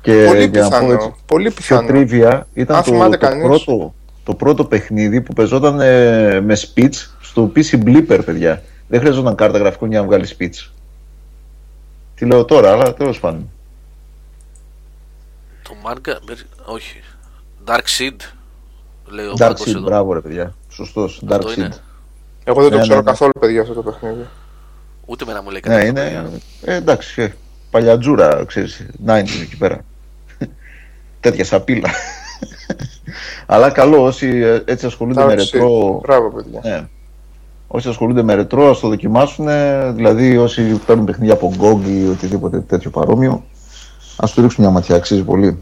Και Πολύ για να πω πιθανό. έτσι, Πολύ πιο πιθανό. τρίβια ήταν Αν το, θυμάται το, κανείς. πρώτο, το πρώτο παιχνίδι που παίζονταν ε, με speech στο PC Blipper, παιδιά. Δεν χρειαζόταν κάρτα γραφικών για να βγάλει speech. Τι λέω τώρα, αλλά τέλος πάντων. Το Μάρκα. Όχι. Dark Seed. Λέει ο Dark Μάρκος Seed, εδώ. μπράβο ρε παιδιά. Σωστός. Dark Αυτό Seed. είναι. Εγώ δεν το Ναι, ξέρω ναι, ναι. καθόλου, παιδιά, αυτό το παιχνίδι. Ούτε με να μου λέει Ναι, κάτι. είναι. Ε, εντάξει, ε, παλιατζούρα, ξέρεις, 90 εκεί πέρα. Τέτοια σαπίλα. Αλλά καλό, όσοι ε, έτσι ασχολούνται με Dark Seed. ρετρό. Μπράβο, παιδιά. Ναι. Όσοι ασχολούνται με ρετρό, ας το δοκιμάσουν. Δηλαδή, όσοι παίρνουν παιχνίδια από GOG ή οτιδήποτε τέτοιο παρόμοιο, ας του ρίξουν μια ματιά, αξίζει πολύ.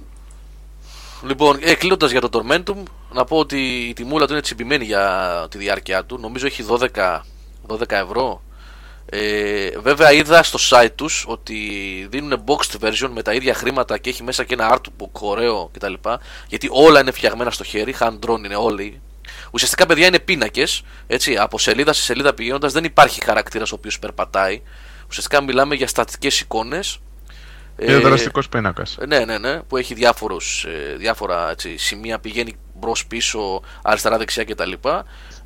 Λοιπόν, ε, κλείνοντας για το Tormentum, να πω ότι η τιμούλα του είναι τσιμπημένη για τη διάρκεια του. Νομίζω έχει 12, 12 ευρώ. Ε, βέβαια είδα στο site τους ότι δίνουν boxed version με τα ίδια χρήματα και έχει μέσα και ένα artbook ωραίο κτλ. Γιατί όλα είναι φτιαγμένα στο χέρι, hand drawn είναι όλοι. Ουσιαστικά παιδιά είναι πίνακες. Από σελίδα σε σελίδα πηγαίνοντας δεν υπάρχει χαρακτήρας ο οποίος περπατάει. Ουσιαστικά μιλάμε για στατικές εικόνες. Είναι δραστικός πίνακας. Ναι, ναι, ναι, που έχει διάφορους, ε, διάφορα έτσι, σημεία, πηγαίνει μπρος πίσω, αριστερά, δεξιά κτλ.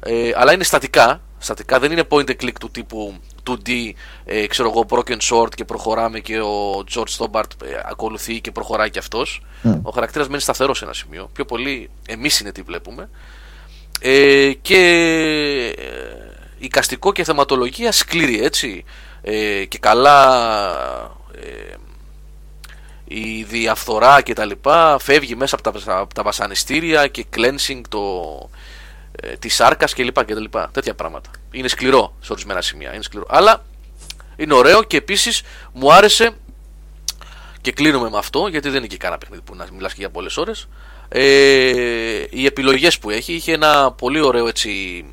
Ε, αλλά είναι στατικά, στατικά, δεν είναι point and click του τύπου 2D, ε, ξέρω εγώ, broken sword και προχωράμε και ο George Stobbart ε, ακολουθεί και προχωράει και αυτός. Ο χαρακτήρας μένει σταθερός σε ένα σημείο. Πιο πολύ εμείς είναι τι βλέπουμε. Ε, και ε, οικαστικό και θεματολογία σκληρή, έτσι. Ε, και καλά ε, η διαφθορά και τα λοιπά φεύγει μέσα από τα, από τα βασανιστήρια και cleansing το, ε, της σάρκας και λοιπά και τα λοιπά. Τέτοια πράγματα. Είναι σκληρό σε ορισμένα σημεία. Είναι σκληρό. Αλλά είναι ωραίο και επίσης μου άρεσε και κλείνουμε με αυτό γιατί δεν είναι και κανένα παιχνίδι που να μιλάς και για πολλές ώρες ε, οι επιλογές που έχει είχε ένα πολύ ωραίο έτσι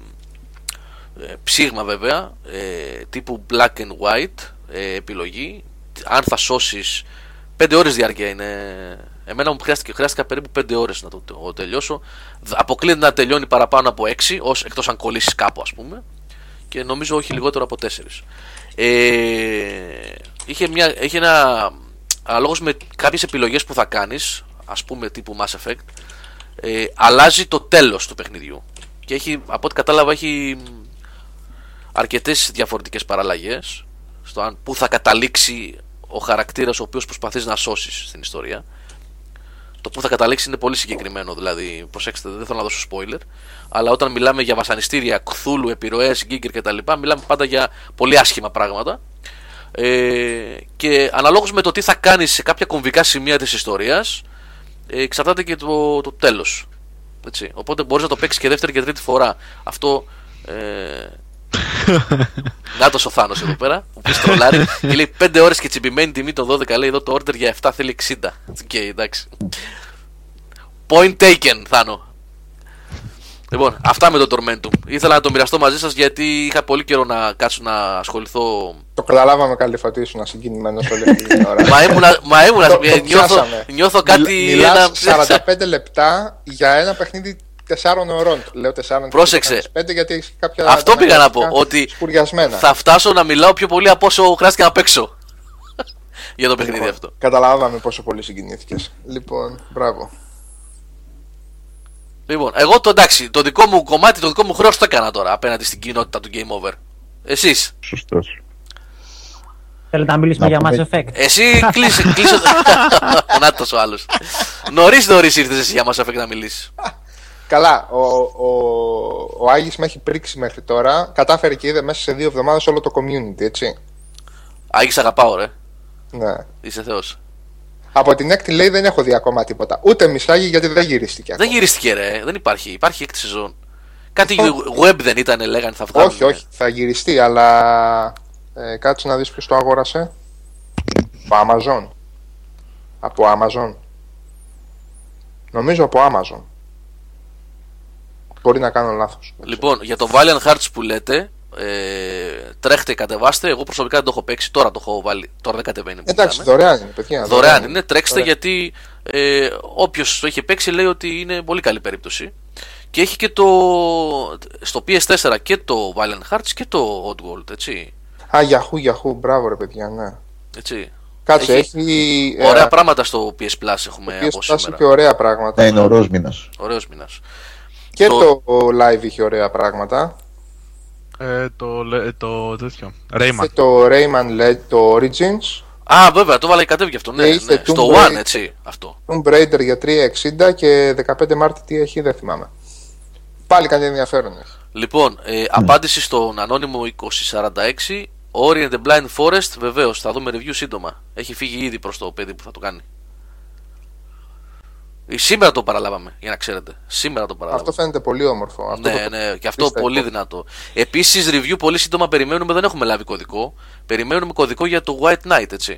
ε, ψήγμα βέβαια ε, τύπου black and white ε, επιλογή αν θα σώσεις 5 ώρες διάρκεια είναι εμένα μου χρειάστηκε, χρειάστηκα περίπου 5 ώρες να το, το τελειώσω. Δ- αποκλείεται να τελειώνει παραπάνω από 6 ως, εκτός αν κολλήσεις κάπου ας πούμε. Και νομίζω όχι λιγότερο από 4 ε, είχε, μια, είχε ένα αναλόγως με κάποιες επιλογές που θα κάνεις ας πούμε τύπου Mass Effect ε, αλλάζει το τέλος του παιχνιδιού. Και έχει, από ό,τι κατάλαβα έχει αρκετές διαφορετικές παραλλαγές στο αν πού θα καταλήξει ο χαρακτήρας ο οποίος προσπαθείς να σώσεις στην ιστορία το που θα καταλήξει είναι πολύ συγκεκριμένο δηλαδή προσέξτε δεν θέλω να δώσω spoiler αλλά όταν μιλάμε για βασανιστήρια, κθούλου, επιρροές, γκίγκερ κτλ μιλάμε πάντα για πολύ άσχημα πράγματα ε, και αναλόγως με το τι θα κάνεις σε κάποια κομβικά σημεία της ιστορίας ε, εξαρτάται και το, το τέλος έτσι. οπότε μπορείς να το παίξεις και δεύτερη και τρίτη φορά αυτό ε, να το ο Θάνος εδώ πέρα που πεις τρολάρει και λέει 5 ώρες και τσιμπημένη τιμή το 12 λέει εδώ το order για 7 θέλει 60 Οκ, εντάξει Point taken, Θάνο. Λοιπόν, αυτά με το Tormentum. Ήθελα να το μοιραστώ μαζί σας γιατί είχα πολύ καιρό να κάτσω να ασχοληθώ. Το καταλάβαμε καλή ότι ήσουν συγκινημένος όλη αυτή την ώρα. μα ήμουνα, μα ήμουνα Το- το νιώθω, πιάσαμε. νιώθω κάτι. Μιλ- μιλάς ένα- 45 λεπτά για ένα παιχνίδι 4 ωρών. Λέω 4 Πρόσεξε. 5 γιατί έχει κάποια. Αυτό πήγα να πω. αντανακλαστικά Ότι Σπουριασμένα. θα φτάσω να μιλάω πιο πολύ από όσο χρειάστηκε να παίξω. [LAUGHS] για το παιχνίδι αυτό. Καταλάβαμε πόσο πολύ συγκινήθηκες. Λοιπόν, μπράβο. Λοιπόν, εγώ το εντάξει, το δικό μου κομμάτι, το δικό μου χρέος το έκανα τώρα απέναντι στην κοινότητα του Game Over. Εσείς; Σωστός. Θέλετε να μιλήσουμε Να για πούμε- Mass Effect; Εσύ κλείσε. κλείσε... Να το [LAUGHS] [LAUGHS] ο άλλος. Νωρίς νωρίς ήρθες εσύ για μα Effect να μιλήσεις. Καλά, ο, ο, ο Άγης με έχει πρίξει μέχρι τώρα. Κατάφερε και είδε μέσα σε δύο εβδομάδες όλο το community, έτσι. Άγγι αγαπάω, ρε. Ναι. Είσαι Θεός. Από την έκτη λέει δεν έχω δει ακόμα τίποτα. Ούτε μισάγει γιατί δεν γυρίστηκε. Δεν ακόμα. γυρίστηκε, ρε. Δεν υπάρχει. Υπάρχει έκτη σεζόν. Κάτι web δεν ήταν, λέγανε θα βγάλουν. Όχι, όχι, θα γυριστεί, αλλά ε, κάτσε να δεις ποιος το αγόρασε. Από Amazon. Από Amazon. Νομίζω από Amazon. Μπορεί να κάνω λάθος. Λοιπόν, για το Valiant Hearts που λέτε, ε, τρέχτε, κατεβάστε. Εγώ προσωπικά δεν το έχω παίξει, τώρα το έχω βάλει. Τώρα δεν κατεβαίνει. που Εντάξει, μιλάμε. δωρεάν είναι, παιδιά. Δωρεάν είναι, τρέξτε Ωραία. γιατί ε, όποιος το έχει παίξει λέει ότι είναι πολύ καλή περίπτωση. Και έχει και το. στο PS4 και το Valiant Hearts και το Oddworld, έτσι. Α, Yahoo, Yahoo, μπράβο ρε παιδιά, ναι. έτσι. Κάτσε, Έχει έχει. Ωραία ε, πράγματα στο PS Plus έχουμε PS από Plus σήμερα. είχε ωραία πράγματα. Ναι, είναι ο ροζ μήνας. Ωραίος μήνα. Και Το- το live είχε ωραία πράγματα. Ε, το, λε- το τέτοιο. Rayman. Είχε το Rayman LED, το Origins. Α, βέβαια, το βάλα και κατέβηκε αυτό. Ναι, Και είχε ναι. Στο Tomb One, Raider. έτσι. Αυτό. Tomb Raider για 360 και 15 Μάρτη τι έχει, δεν θυμάμαι. Πάλι κάτι ενδιαφέρον έχει. Λοιπόν, ε, απάντηση στον ανώνυμο 2046. Ori and the Blind Forest, βεβαίως, θα δούμε review σύντομα. Έχει φύγει ήδη προς το παιδί που θα το κάνει. Ε, Σήμερα το παραλάβαμε, για να ξέρετε. Σήμερα το παραλάβαμε. Αυτό φαίνεται πολύ όμορφο. Αυτό ναι, το- ναι, και αυτό πιστεύω. πολύ δυνατό. Επίσης, review πολύ σύντομα περιμένουμε, δεν έχουμε λάβει κωδικό. Περιμένουμε κωδικό για το White Knight, έτσι.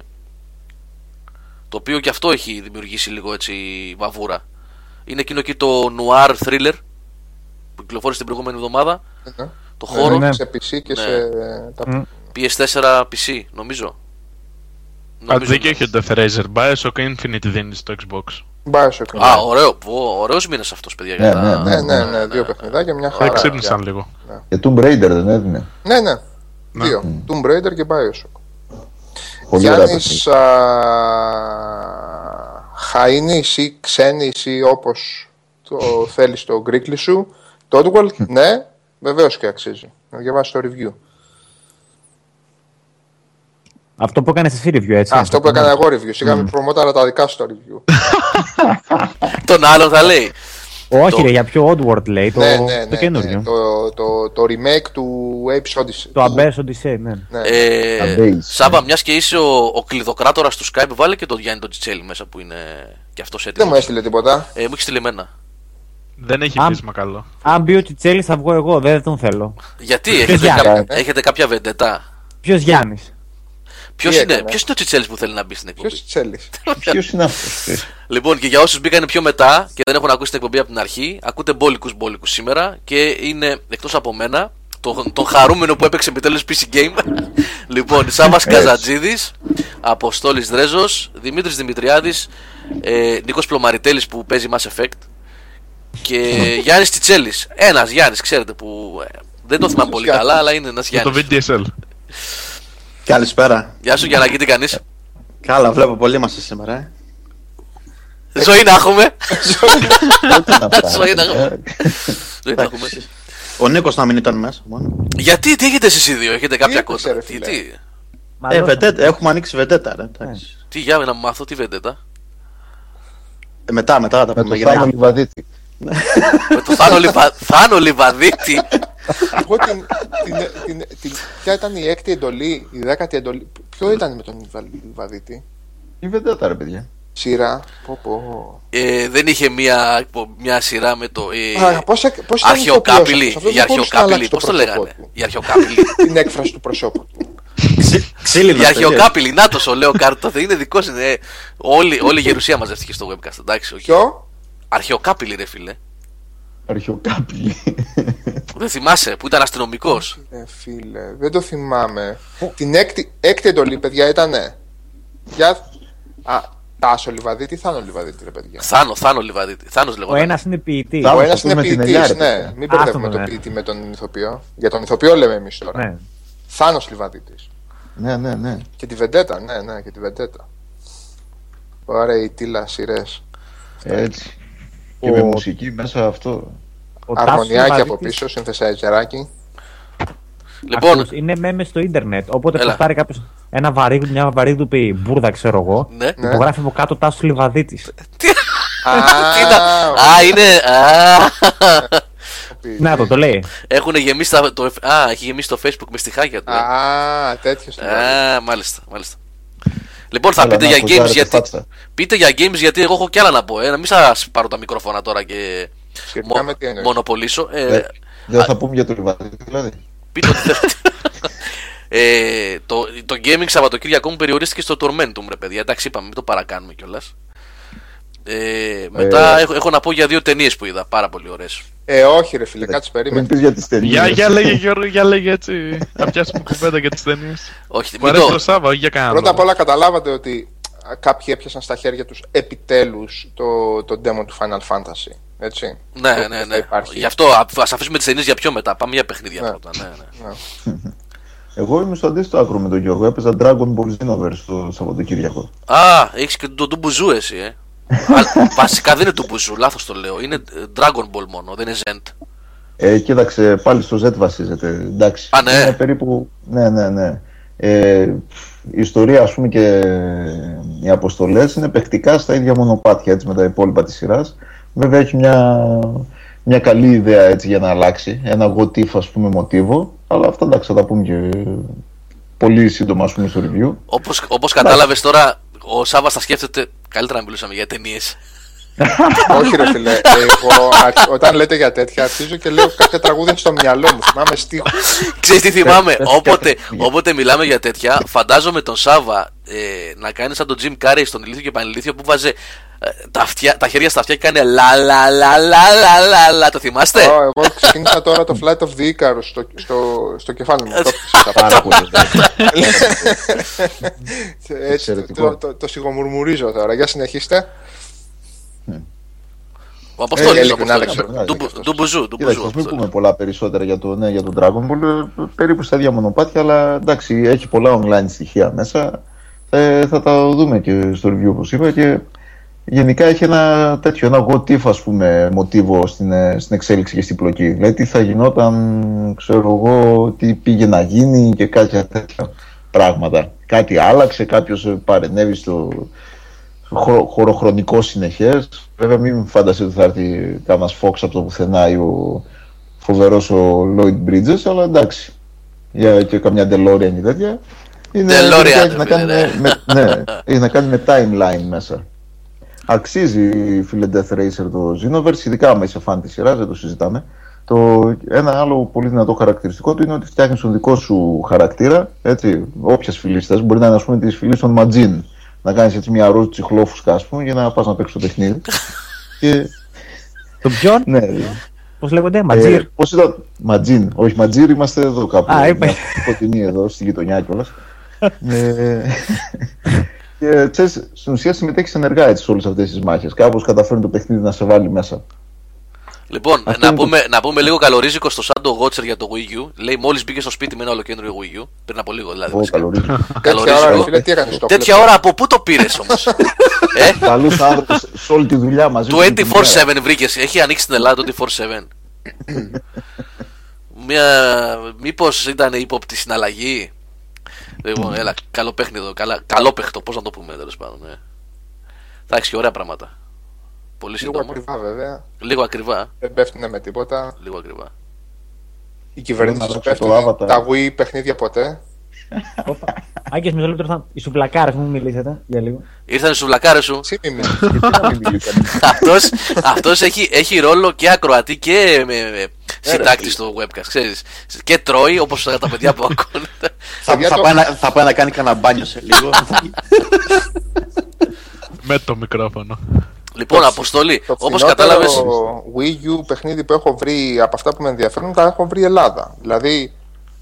Το οποίο και αυτό έχει δημιουργήσει λίγο έτσι βαβούρα. Είναι εκείνο εκεί το noir thriller που κυκλοφόρησε την προηγούμενη εβδομάδα. Ναι. Το χώρο ναι. Σε PC και Ναι. σε. τα- Μμ. PS4 PC, νομίζω. Α, δίκιο ναι. έχει ο Death Razer. Bioshock Infinite δίνει στο Xbox. Bioshock. Α, ωραίο, πω, ωραίος μήνας αυτός, παιδιά. Ναι, για τα- ναι, Ναι, ναι, ναι, δύο παιχνιδάκια, μια Δεν χαρά. ξύπνησαν λίγο. Και Tomb Raider δεν έδινε. Ναι, ναι. Δύο. Tomb Raider και Bioshock. Πολύ ωραία Γιάννης παιχνίδια. α, Χαΐνης ή Ξένης ή όπως το θέλεις το γκρίκλι σου. Το Oddworld, ναι, βεβαίως και αξίζει. Να διαβάσει το review. Αυτό που έκανες εσύ review, έτσι. Α, αυτό που έκανα εγώ review. Σιγά μην προμόταρα τα δικά σου το review. [LAUGHS] Τον άλλον θα λέει. Όχι, Το- ρε, για ποιο Oddworld λέει, το, ναι, ναι, το ναι, καινούριο. ναι, το, το, το remake του Apes Odyssey. Το Abyss Odyssey, ναι. Ναι. Ε, Abyss. Σάβα, μιας και είσαι ο, ο κλειδοκράτορας του Skype, βάλε και τον Γιάννη τον Τσιτσέλη μέσα που είναι και αυτός έτοιμος. Δεν μου έστειλε τίποτα. Ε, μου έχεις στείλει εμένα. Δεν έχει Α. πείσμα καλό. Αν μπει ο Τσιτσέλη, θα βγω εγώ, δεν τον θέλω. Γιατί έχετε, Γιάννης, κα- ε; έχετε κάποια βεντετά; Ποιος Γιάννης; Ποιος Τι είναι, έκανε; ποιος είναι ο Τσιτσέλης που θέλει να μπει στην εκπομπή; Ποιος τσέλης. Ποιος είναι αυτός. Λοιπόν, και για όσους μπήκαν πιο μετά και δεν έχουν ακούσει την εκπομπή από την αρχή, ακούτε μπόλικους μπόλικους σήμερα και είναι εκτός από μένα, τον, τον χαρούμενο που έπαιξε επιτέλους PC Game. [LAUGHS] λοιπόν, Σάβα Καζατζίδης, Αποστόλης Δρέζος, Δημήτρης Δημητριάδης, ε, Νίκος Πλωμαριτέλης που παίζει Mass Effect και Γιάννης Τσιτσέλης. Ένας Γιάννης, ξέρετε που. ε, δεν το θυμάμαι πολύ Γιάννης. καλά, αλλά είναι ένας Με το Γιάννης. VDSL. Καλησπέρα. Γεια σου, Γιάννη, τι κάνει. Καλά, βλέπω πολύ είμαστε σήμερα. Ε. Ζωή να έχουμε. αυτά. Ζωή να έχουμε. Ε, Ζωή να έχουμε. [LAUGHS] Εντάξει. Ο Νίκος να μην ήταν μέσα. μόνο. Γιατί, τι έχετε εσείς οι δύο, έχετε κάποια έπαιξε, κόντρα; ρε Τι, φίλε; τι, Ε, βεντέτα, έχουμε ανοίξει βεντέτα. Ρε, εντάξει. τι, για να μάθω, τι βεντέτα. Ε, μετά, μετά θα τα Με πούμε. το για να- Θάνο Λιβαδίτη. Με το Θάνο, Λιβα... Θάνο Λιβαδίτη. Εγώ την, την, την, την, ποια ήταν η έκτη εντολή, η δέκατη εντολή. Ποιο ήταν με τον Λιβα- Λιβαδίτη. Η βεντέτα, ρε παιδιά. Σειρά. Πω, πω. ε, δεν είχε μια, μια σειρά με το. Ε, Α, πώς, έκ- πώς ήταν αρχαιοκάπηλη. ηθοποιός αυτός, Η αυτός δεν μπορούσε να αρχαιοκάπηλη, αλλάξει το πώς το λέγανε. πρόσωπό του. Η αρχαιοκάπηλη. [LAUGHS] Την έκφραση του προσώπου του. Ξύ- Ξύλινος Η τελείως. αρχαιοκάπηλη, να το ο Λέο Κάρτο, είναι δικό είναι. ε, Όλη, όλη η γερουσία μαζεύτηκε στο webcast. Εντάξει, όχι. Ποιο; Αρχαιοκάπηλη, ρε φίλε. Αρχαιοκάπηλη. Δεν θυμάσαι που ήταν αστυνομικός. Ε, φίλε, δεν το θυμάμαι. Την έκτη, έκτη εντολή, παιδιά, ήταν. Για... Α, Τάσο Λιβαδίτη, Θάνο Λιβαδίτη, ρε παιδιά. Θάνο, Θάνο Λιβαδίτη. Θάνος Ο λέγονταν. ένας είναι ποιητής. Θα- Ο Θάνος, ένας αυτό είναι με την ποιητής, ελιά, ρε ναι. παιδιά. Μην μπερδεύουμε Άστο με, τον ναι. ποιητή με τον ηθοποιό. Για τον ηθοποιό λέμε εμείς τώρα. Ναι. Θάνος Λιβαδίτης. ναι, ναι, ναι. Και τη Βεντέτα, ναι, ναι, και τη Βεντέτα. Ωραία, η τίλα σειρές. Έτσι. Και Ο- με μουσική μέσα αυτό. Ο Τάσος Αρμονιάκι από Λιβαδίτης, πίσω, συνθεσάιζεράκι. Λοιπόν, ακούς, είναι μέμες στο ίντερνετ. Όποτε Έλα. ποστάρει κάποιος ένα βαρύγδου, μια βαρύγδουπη μπουρδα, ξέρω εγώ. ναι. Ναι. Υπογράφει από κάτω Τάσος Λιβαδίτης. Τι τι να- [LAUGHS] Α, είναι. Α, Να το, το λέει. Έχουν γεμίσει τα, το, α, έχει γεμίσει το facebook με στιχάκια του. ε. Α, τέτοιος. Α, μάλιστα, μάλιστα. Λοιπόν, θα Έλα, πείτε να για games κουζάρετε γιατί. φάτσα. Πείτε για games γιατί εγώ έχω κι άλλα να πω. Ε. Να μην σας πάρω τα μικρόφωνα τώρα και Σχετικά με τι εννοείς. μονοπολίσω. Ε, Ε, Δεν θα πούμε για το Λιβαδίτη, δηλαδή. πείτε ό,τι θέλετε. ε, το, το gaming Σαββατοκύριακο μου περιορίστηκε στο Tormentum, ρε παιδιά. Εντάξει, είπαμε, μην το παρακάνουμε κιόλας. Ε, μετά έχω, έχω να πω για δύο ταινίες που είδα. Πάρα πολύ ωραίες. Ε, όχι, ρε φίλε, κάτσε Πριν περίμενε. πεις για τις ταινίες. Για, για λέγε Γιώργο, για λέγε έτσι. Να πιάσουμε κουβέντα για τις ταινίες. Όχι, Μου μην αρέσει το, το Σάββα, όχι για κανένα Πρώτα απ' λόγο. όλα καταλάβατε ότι α, κάποιοι έπιασαν στα χέρια τους επιτέλους το, το demo του Final Fantasy. Έτσι. Ναι, Το ναι, που ναι. θα Υπάρχει. Γι' αυτό α ας αφήσουμε τις ταινίες για πιο μετά. Πάμε για παιχνίδια Ναι. πρώτα. Ναι, ναι. Ναι. [LAUGHS] Εγώ είμαι στο αντίστοιχο άκρο με τον Γιώργο. Έπαιζα Dragon Ball Xenoverse το Σαββατοκύριακο. Α, έχεις και τον Τουμπουζού εσύ, ε. Α, βασικά δεν είναι Τουμπουζού, λάθος το λέω. Είναι ε, Dragon Ball μόνο, δεν είναι Zent. Ε, κοίταξε, πάλι στο Z βασίζεται. Εντάξει. Α, ναι. Είναι περίπου. Ναι, ναι, ναι. Ε, η ιστορία, ας πούμε, και οι αποστολές είναι παιχτικά στα ίδια μονοπάτια έτσι, με τα υπόλοιπα της σειράς. Βέβαια έχει μια, μια καλή ιδέα έτσι, για να αλλάξει. Ένα what if, ας πούμε, μοτίβο. Αλλά αυτά εντάξει, θα τα πούμε και πολύ σύντομα, ας πούμε, στο review. Όπως όπως κατάλαβες τώρα, ο Σάβα θα σκέφτεται. Καλύτερα να μιλούσαμε για ταινίες. [LAUGHS] όχι, ρε φίλε. Εγώ, αρχ- όταν λέτε για τέτοια, αρχίζω και λέω κάποια τραγούδια στο μυαλό μου. Θυμάμαι στίχο. Ξέρεις τι θυμάμαι, πες όποτε, κάτι. όποτε μιλάμε για τέτοια, φαντάζομαι τον Σάβα ε, να κάνει σαν τον Jim Carrey στον ηλίθιο και πανηλίθιο που βάζε ε, τα, αυτιά, τα χέρια στα αυτιά και κάνει λα λα λα λα λα λα λα. Το θυμάστε; Ω, Εγώ ξεκίνησα τώρα το Flight of the Icarus στο, στο, στο κεφάλι μου. Το έπιασα [LAUGHS] τα Πάρα πολύ. Έτσι, Εξαιρετικό. το, το, το σιγομουρμουρίζω τώρα. Για συνεχίστε. Ο Αποστόλης, Ε, ο ειλικρινά Αποστόλης. δεν ξέρω. Του- Αυτός. Του Μπουζού, του Κοίταξε, Μπουζού. ας μην Αποστόλη. πούμε πολλά περισσότερα για το, ναι, για τον Dragon Ball. ε, Περίπου στα ίδια μονοπάτια, αλλά εντάξει, έχει πολλά online στοιχεία μέσα. Ε, θα τα δούμε και στο review, όπως είπα. Και γενικά έχει ένα τέτοιο, ένα what if, ας πούμε, μοτίβο στην, ε, στην εξέλιξη και στην πλοκή. Δηλαδή, τι θα γινόταν, ξέρω εγώ, τι πήγε να γίνει και κάποια τέτοια πράγματα. Κάτι άλλαξε, κάποιος ε, παρενέβη στο, χω- χωροχρονικό συνεχές. Βέβαια μην φανταστείτε ότι θα έρθει κανένας Fox από το πουθενά ή ο φοβερός ο Lloyd Bridges, αλλά εντάξει. Για και καμιά DeLorean ή τέτοια. Είναι, DeLorean, γενικά έχει ρε να φίλε, κάνει ναι. με, με- ναι, έχει να κάνει με timeline μέσα. Αξίζει φίλε Death Racer το Xenoverse, ειδικά άμα είσαι φαν της σειράς, δεν το συζητάμε. Το, ένα άλλο πολύ δυνατό χαρακτηριστικό του είναι ότι φτιάχνεις τον δικό σου χαρακτήρα. Έτσι, όποιας φυλής θες, μπορεί να είναι ας πούμε της φυλής των Ματζίν. Να κάνεις έτσι μια ροζ τσιχλόφουσκα, ας πούμε, για να πας να παίξεις το παιχνίδι. [LAUGHS] και, Τον ποιον, ναι, πώς λέγονται, ε, Ματζίρ. Πώς ήταν; Ματζίν. Όχι, Ματζίρ είμαστε εδώ κάπου. Α, είπε. Μια Σκοτεινή εδώ, στη γειτονιά κιόλας. ε, [LAUGHS] και ξέρεις, στην ουσία συμμετέχεις ενεργά έτσι σε όλες αυτές τις μάχες. Κάπως καταφέρνει το παιχνίδι να σε βάλει μέσα. Λοιπόν, Αυτό να είναι το- πούμε, να πούμε λίγο καλορίζικο στο Σάντο Watcher για το Wii U. Λέει μόλις μπήκε στο σπίτι με ένα ολοκέντρο Wii U. Πριν από λίγο δηλαδή. Εγώ βασικά. καλωρίζω. Τέτοια ώρα, ρε Καλορίζικο. φίλε, τι έκανε στο Τέτοια φλεπ; ώρα από πού το πήρες όμως; [LAUGHS] ε, Καλούς άνθρωπου σε όλη τη δουλειά μαζί. όλη τη μέρα. 24-7 βρήκες. Έχει ανοίξει στην Ελλάδα το 24-7. [LAUGHS] Μια... Μήπως ήταν ύποπτη συναλλαγή. Λοιπόν, έλα, καλό παιχνίδι, καλά, καλό παιχτό, πώς να το πούμε τέλος πάντων. Ναι. Θα έχει και ωραία πράγματα. Πολύ Λίγο σύντομα. ακριβά βέβαια. Λίγο ακριβά. Δεν πέφτουνε με τίποτα. Λίγο ακριβά. Η κυβέρνηση να δεν δείξω το πέφτουνε Avatar. τα Wii παιχνίδια ποτέ. Άγκε μισό λεπτό, θα... οι σουβλακάρες μου μιλήσετε για λίγο. Ήρθαν στου βλακάρε σου. Εσύ μη Γιατί [LAUGHS] να μην μιλήσαμε. αυτός, αυτός έχει, έχει ρόλο και ακροατή και με, με συντάκτης στο webcast, ξέρεις. Και τρώει όπως τα παιδιά που [LAUGHS] ακούνε. Θα, Παιδιά, θα, το- πάει να, θα πάει να κάνει κανένα μπάνιο σε λίγο. Με το μικρόφωνο. λοιπόν, Αποστολή, Το όπως φθηνότερο κατάλαβες... Wii U παιχνίδι που έχω βρει από αυτά που με ενδιαφέρουν τα έχω βρει Ελλάδα. Δηλαδή,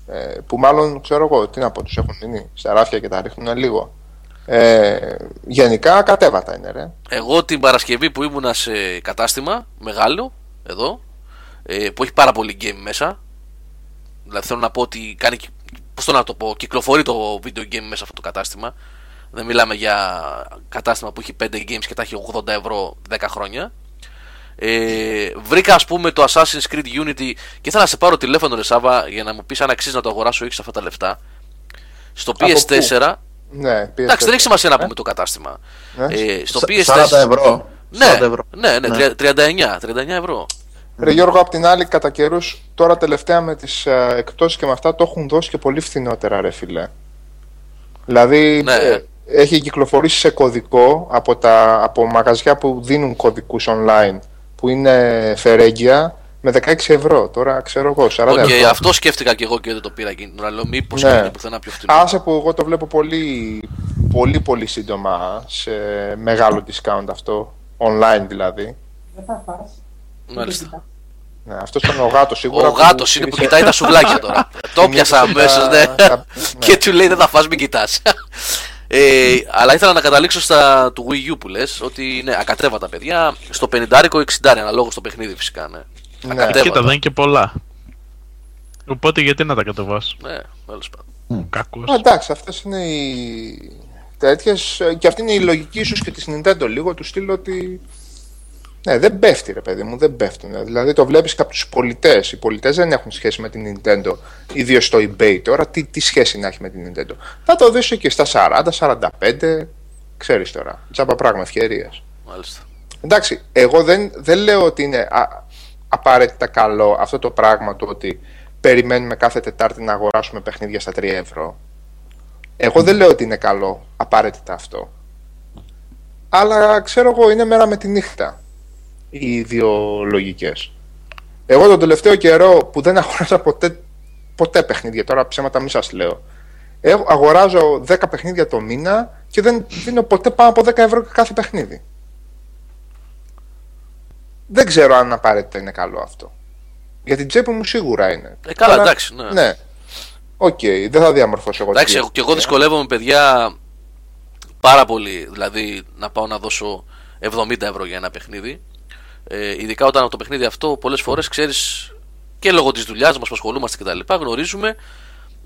ε, που μάλλον ξέρω εγώ τι να πω, τους έχουν μείνει σε ράφια και τα ρίχνουν λίγο. Ε, γενικά κατέβατα είναι ρε. Εγώ την Παρασκευή που ήμουνα σε κατάστημα μεγάλο, εδώ, ε, που έχει πάρα πολύ game μέσα. Δηλαδή θέλω να πω ότι κάνει, πώς το να το πω, κυκλοφορεί το video game μέσα αυτό το κατάστημα. Δεν μιλάμε για κατάστημα που έχει 5 games και τα έχει 80 ευρώ 10 χρόνια. Ε, βρήκα ας πούμε το Assassin's Creed Unity και ήθελα να σε πάρω τηλέφωνο ρε Σάβα για να μου πεις αν αξίζει να το αγοράσω ή έχεις αυτά τα λεφτά. Στο Από PS4, Ναι, PS4. εντάξει δεν έχει σημασία να πούμε το κατάστημα. Ναι. Ε, στο Σα- PS4, 40 ευρώ. ναι, 40 ευρώ. ναι, ναι, Ναι. 39, 39 ευρώ. Ρε Γιώργο, απ' την άλλη, κατά καιρούς, τώρα τελευταία με τις εκπτώσεις και με αυτά το έχουν δώσει και πολύ φθηνότερα, ρε φίλε. Δηλαδή, Ναι. ε, έχει κυκλοφορήσει σε κωδικό από, τα, από μαγαζιά που δίνουν κωδικούς online, που είναι φερέγγια, με 16 ευρώ. Τώρα ξέρω εγώ, 40 Οκ, ευρώ. αυτό σκέφτηκα και εγώ και δεν το πήρα εκείνη την ώρα. Λέω μήπως Ναι. είναι πουθενά πιο φθηνό. Άσε που εγώ το βλέπω πολύ, πολύ, πολύ σύντομα σε μεγάλο discount αυτό. Online δηλαδή. Μάλιστα. Ναι, αυτός ήταν ο γάτος σίγουρα. Ο γάτος είναι που κοιτάει τα σουβλάκια τώρα. [LAUGHS] Το πιάσα αμέσως, ναι. [LAUGHS] Και του λέει δεν θα φας, μην κοιτάς. Ε, αλλά ήθελα να καταλήξω στα του Wii U που λες ότι ναι, ακατέβατα παιδιά. Στο 50 60 αναλόγως στο παιχνίδι φυσικά. Ναι. Ναι. Ακατέβατα. Κοίτα, δεν είναι και πολλά. Οπότε γιατί να τα κατεβάσω. Ναι, τέλος πάντων. Κακός. Α, εντάξει, αυτές είναι οι τέτοιες. Και αυτή είναι η λογική ίσω και της Nintendo λίγο του στείλω ότι. Ναι, δεν πέφτει ρε παιδί μου, δεν πέφτουν. Δηλαδή το βλέπεις από τους πολιτές. Οι πολιτές δεν έχουν σχέση με την Nintendo, ιδίως στο eBay. Τώρα τι, τι σχέση να έχει με την Nintendo; Θα το δεις και στα 40, 45, ξέρεις τώρα. Τζάμπα πράγμα ευκαιρία. Μάλιστα. Εντάξει, εγώ δεν, δεν λέω ότι είναι α, απαραίτητα καλό αυτό το πράγμα του ότι περιμένουμε κάθε Τετάρτη να αγοράσουμε παιχνίδια στα 3 ευρώ. Εγώ δεν λέω ότι είναι καλό απαραίτητα αυτό. Αλλά ξέρω εγώ είναι μέρα με τη νύχτα οι δύο λογικές. Εγώ τον τελευταίο καιρό που δεν αγοράσα ποτέ, ποτέ παιχνίδια, τώρα ψέματα μη σας λέω, έχω- αγοράζω 10 παιχνίδια το μήνα και δεν δίνω ποτέ πάνω από 10 ευρώ κάθε παιχνίδι. Δεν ξέρω αν απαραίτητα είναι καλό αυτό. Για την τσέπη μου σίγουρα είναι. Ε, καλά, Αλλά- εντάξει, ναι. Ναι. Οκ, δεν θα διαμορφώσω εγώ. Εντάξει, τη εγώ, και εγώ διαδικασία. δυσκολεύομαι, παιδιά, πάρα πολύ. Δηλαδή, να πάω να δώσω 70 ευρώ για ένα παιχνίδι. Ε, ειδικά όταν το παιχνίδι αυτό πολλές φορές ξέρεις και λόγω της δουλειάς μας που ασχολούμαστε κτλ. Γνωρίζουμε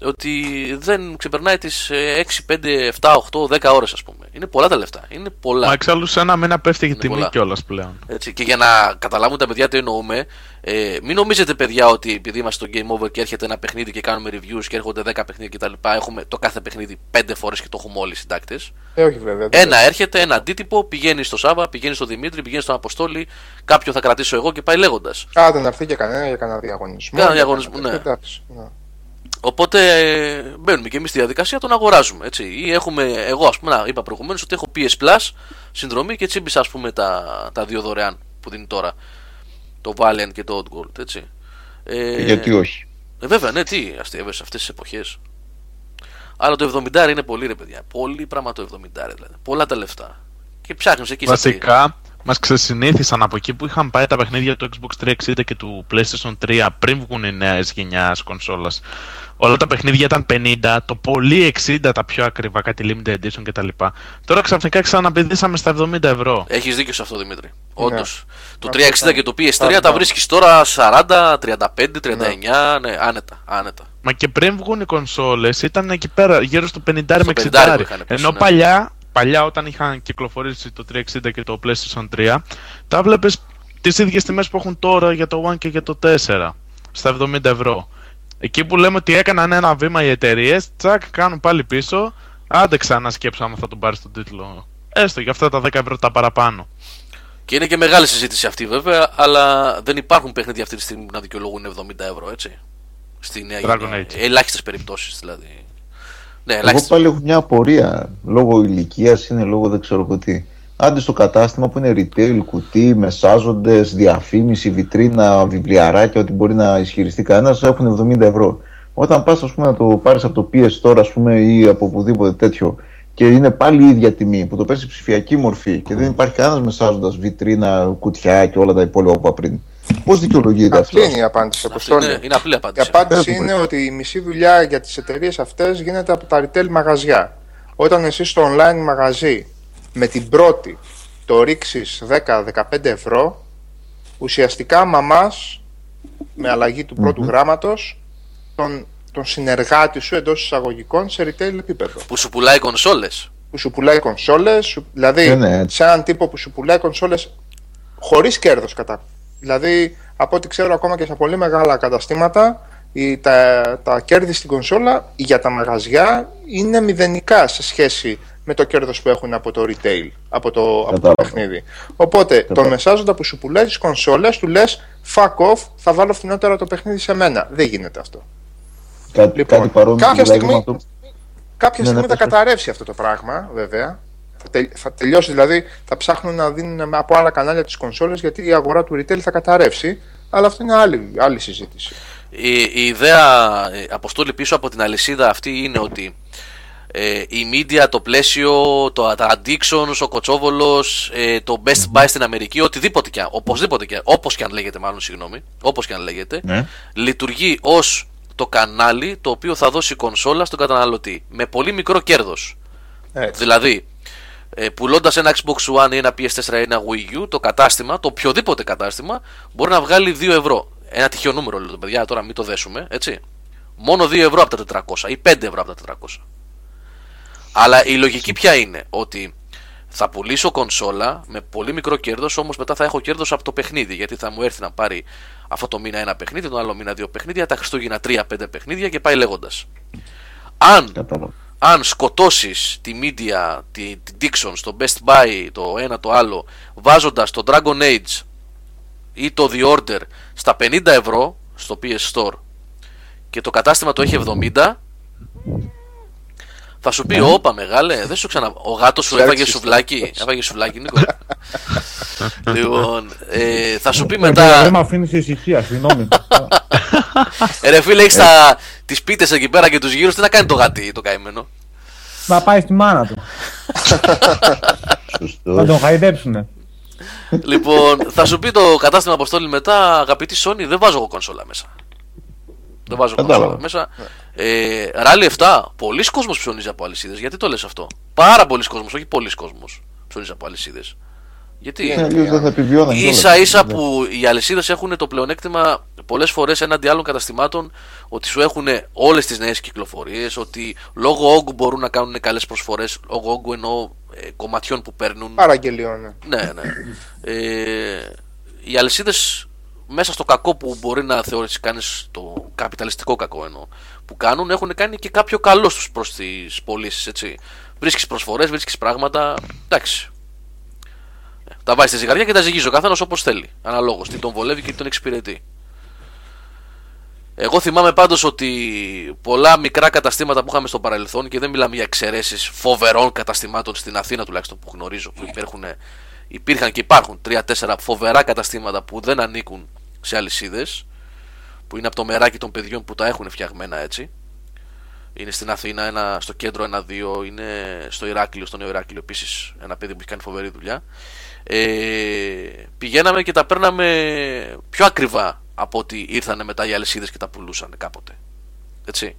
ότι δεν ξεπερνάει τις 6, 5, 7, 8, 10 ώρες, ας πούμε. Είναι πολλά τα λεφτά. Είναι πολλά. Μα εξάλλου σε ένα μήνα πέφτει η τιμή πολλά. κιόλας πλέον. Έτσι, και για να καταλάβουν τα παιδιά τι εννοούμε, ε, μην νομίζετε παιδιά ότι επειδή είμαστε στο Game Over και έρχεται ένα παιχνίδι και κάνουμε reviews και έρχονται 10 παιχνίδια κτλ. Έχουμε το κάθε παιχνίδι 5 φορές και το έχουμε όλοι οι συντάκτες. Ε, όχι βέβαια. δεν Ένα έρχεται, ένα αντίτυπο, πηγαίνει στο Σάβα, πηγαίνει στο Δημήτρη, πηγαίνει στον Αποστόλη, κάποιο θα κρατήσω εγώ και πάει λέγοντας. Α, δεν έρθει και κανένα για κανένα διαγωνισμό. Κανένα Για διαγωνισμό, κανένα- ναι. Εντάξει, ναι. Οπότε ε, μπαίνουμε και εμείς στη διαδικασία, τον αγοράζουμε. Έτσι. Ή έχουμε, εγώ ας πούμε, να, είπα προηγουμένως ότι έχω PS Plus συνδρομή και τσίμπησα ας πούμε τα, τα δύο δωρεάν που δίνει τώρα. Το Valiant και το Odd Gold. Έτσι. Ε, Γιατί όχι; Ε, βέβαια, ναι, τι αστείευες αυτές τις εποχές. Αλλά το 70 είναι πολύ ρε παιδιά. Πολύ πράγμα το 70 δηλαδή. Πολλά τα λεφτά. Και ψάχνεις εκεί στα Βασικά, μας ξεσυνήθισαν από εκεί που είχαν πάει τα παιχνίδια του Xbox 360 και του PlayStation 3 πριν βγουν οι νέες γενιάς κονσόλας. Όλα τα παιχνίδια ήταν 50, το πολύ 60 τα πιο ακριβά, κάτι limited edition κτλ. Τώρα ξαφνικά ξαναπηδήσαμε στα 70 ευρώ. Έχεις δίκιο σε αυτό Δημήτρη. Ναι. Όντως. Το Αυτό 360 ήταν. και το PS3 Πάρα τα πολύ. βρίσκεις τώρα 40, 35, 39. Ναι, άνετα. άνετα. Μα και πριν βγουν οι κονσόλες ήταν εκεί πέρα γύρω στο 50 με 60. 50 είχαν πέσει, Ενώ ναι. παλιά, παλιά όταν είχαν κυκλοφορήσει το 360 και το PlayStation 3, τα βλέπεις τις ίδιες τιμές που έχουν τώρα για το One και για το 4. Στα 70 ευρώ. Εκεί που λέμε ότι έκαναν ένα βήμα οι εταιρείες, τσακ, κάνουν πάλι πίσω. Άντε ξανά σκέψω άμα θα τον πάρεις τον τίτλο. Έστω για αυτά τα 10 ευρώ τα παραπάνω. Και είναι και μεγάλη συζήτηση αυτή βέβαια, αλλά δεν υπάρχουν παιχνίδια αυτή τη στιγμή που να δικαιολογούν 70 ευρώ, έτσι. Στη νέα Dragon γενιά. Age. Ελάχιστες περιπτώσεις δηλαδή. Ναι, Εγώ ελάχιστε. πάλι έχω μια απορία. Λόγω ηλικίας είναι λόγω δεν ξέρω εγώ τι. Άντε στο κατάστημα που είναι retail, κουτί, μεσάζοντες, διαφήμιση, βιτρίνα, βιβλιαράκια, ό,τι μπορεί να ισχυριστεί κανένας, έχουν 70 ευρώ. Όταν πας, ας πούμε, να το πάρεις από το PS Store, ας πούμε, ή από οπουδήποτε τέτοιο, και είναι πάλι η ίδια τιμή, που το παίρνεις σε ψηφιακή μορφή και δεν υπάρχει κανένας μεσάζοντας βιτρίνα, κουτιά και όλα τα υπόλοιπα που είπα πριν. Πώς δικαιολογείται αυτό; Απλή είναι η απάντηση. Αυτή Αποστόλη. είναι, είναι απλή Η απάντηση. απάντηση Πες μου, είναι ότι η μισή δουλειά για τις εταιρείες αυτές γίνεται από τα retail μαγαζιά. Όταν εσύ στο online μαγαζί με την πρώτη το ρίξεις 10-15 ευρώ, ουσιαστικά μαμάς με αλλαγή του πρώτου γράμματος τον, τον συνεργάτη σου εντός εισαγωγικών σε retail επίπεδο. Που σου πουλάει κονσόλες. Που σου πουλάει κονσόλες, σου- δηλαδή Ναι, ναι, έτσι. σε έναν τύπο που σου πουλάει κονσόλες χωρίς κέρδος κατά. Δηλαδή, από ό,τι ξέρω ακόμα και σε πολύ μεγάλα καταστήματα, η, τα, τα κέρδη στην κονσόλα για τα μαγαζιά είναι μηδενικά σε σχέση με το κέρδος που έχουν από το retail, από το, από το Κατάλαβα. παιχνίδι. Οπότε, τον Κατάλαβα. μεσάζοντα που σου πουλάει τις κονσόλες, του λες fuck off, θα βάλω φθηνότερα το παιχνίδι σε μένα. Δεν γίνεται αυτό. Κάτι, Λοιπόν, κάτι παρόμοιο κάποια δηλαδή, στιγμή- με αυτό. Κάποια Ναι, ναι, στιγμή θα πες, πες. καταρρεύσει αυτό το πράγμα, βέβαια. Θα, τελ- θα τελειώσει, δηλαδή θα ψάχνουν να δίνουν με- από άλλα κανάλια τις κονσόλες γιατί η αγορά του retail θα καταρρεύσει. Αλλά αυτό είναι άλλη, άλλη συζήτηση. Η, η ιδέα ε, αποστόλη πίσω από την αλυσίδα αυτή είναι ότι ε, η media, το πλαίσιο, το, τα addictions, ο κοτσόβολος, ε, το best buy στην Αμερική, οτιδήποτε και αν, οπωσδήποτε και, όπως και αν λέγεται μάλλον, συγγνώμη, όπως και αν λέγεται, Ναι. λειτουργεί ως το κανάλι το οποίο θα δώσει κονσόλα στον καταναλωτή με πολύ μικρό κέρδος. Έτσι. Δηλαδή, ε, πουλώντας ένα Xbox One ή ένα PS4 ή ένα Wii U, το κατάστημα, το οποιοδήποτε κατάστημα, μπορεί να βγάλει 2 ευρώ. Ένα τυχαίο νούμερο, λέω παιδιά, τώρα μην το δέσουμε, έτσι. Μόνο 2 ευρώ από τα 400 ή 5 ευρώ από τα 400. Αλλά η λογική ποια είναι, ότι θα πουλήσω κονσόλα με πολύ μικρό κέρδος, όμως μετά θα έχω κέρδος από το παιχνίδι. Γιατί θα μου έρθει να πάρει αυτό το μήνα ένα παιχνίδι, τον άλλο μήνα δύο παιχνίδια, τα Χριστούγεννα τρία-πέντε παιχνίδια και πάει λέγοντας. Αν Κατάλαβα. Αν σκοτώσεις τη media, τη, την Dixon, στο Best Buy, το ένα το άλλο, βάζοντας το Dragon Age ή το The Order στα 50 ευρώ στο PS Store και το κατάστημα το έχει 70, θα σου πει, όπα μεγάλε, δεν σου ξανα... Ο γάτος σου Ξέρεις έφαγε τι σουβλάκι. Έφαγε σουβλάκι, Νίκο. [LAUGHS] λοιπόν, ε, θα σου πει Δεν μετά, με αφήνεις ησυχία, συγγνώμη. «Ε, ρε φίλε, έχεις τα... τις πίτες εκεί πέρα και τους γύρους, τι να κάνει το γάτι το καημένο. Να πάει στη μάνα του. Σωστό. Να τον χαϊδέψουνε. λοιπόν, θα σου πει το κατάστημα αποστόλη μετά, αγαπητή Sony, δεν βάζω εγώ κονσόλα μέσα. Δεν βάζω Κατάλαβα. κονσόλα μέσα. Ε, Rally 7, πολλοί κόσμος ψωνίζει από αλυσίδες. Γιατί το λες αυτό; Πάρα πολλοί κόσμος, όχι πολλοί κόσμος ψωνίζει από αλυσίδες. Γιατί; Ε, Αλλιώς δεν θα επιβιώναν κιόλας. ίσα ίσα που οι αλυσίδες έχουν το πλεονέκτημα πολλές φορές έναντι άλλων καταστημάτων ότι σου έχουν όλες τις νέες κυκλοφορίες, ότι λόγω όγκου μπορούν να κάνουν καλές προσφορές. Λόγω όγκου εννοώ ε, κομματιών που παίρνουν. Παραγγελιών. ναι. Ναι, ναι. Ε, οι αλυσίδες μέσα στο κακό που μπορεί να θεωρήσει κανείς το καπιταλιστικό κακό εννοώ που κάνουν έχουν κάνει και κάποιο καλό στους προς τις πωλήσεις. έτσι. Βρίσκεις προσφορές, βρίσκεις πράγματα. Εντάξει. Ε, Τα βάζει στη ζυγαριά και τα ζυγίζει ο καθένας όπως θέλει. Αναλόγως. Τι τον βολεύει και τι τον εξυπηρετεί. Εγώ θυμάμαι πάντως ότι πολλά μικρά καταστήματα που είχαμε στο παρελθόν και δεν μιλάμε για εξαιρέσεις φοβερών καταστημάτων στην Αθήνα τουλάχιστον που γνωρίζω που υπάρχουν, υπήρχαν και υπάρχουν τρία-τέσσερα φοβερά καταστήματα που δεν ανήκουν σε αλυσίδες που είναι από το μεράκι των παιδιών που τα έχουν φτιαγμένα έτσι. Είναι στην Αθήνα, ένα, στο κέντρο ένα-δύο, είναι στο Ηράκλειο, στο Νέο Ηράκλειο επίσης ένα παιδί που έχει κάνει φοβερή δουλειά. Ε, πηγαίναμε και τα παίρναμε πιο ακριβά από ότι ήρθαν μετά οι αλυσίδες και τα πουλούσαν κάποτε. Έτσι.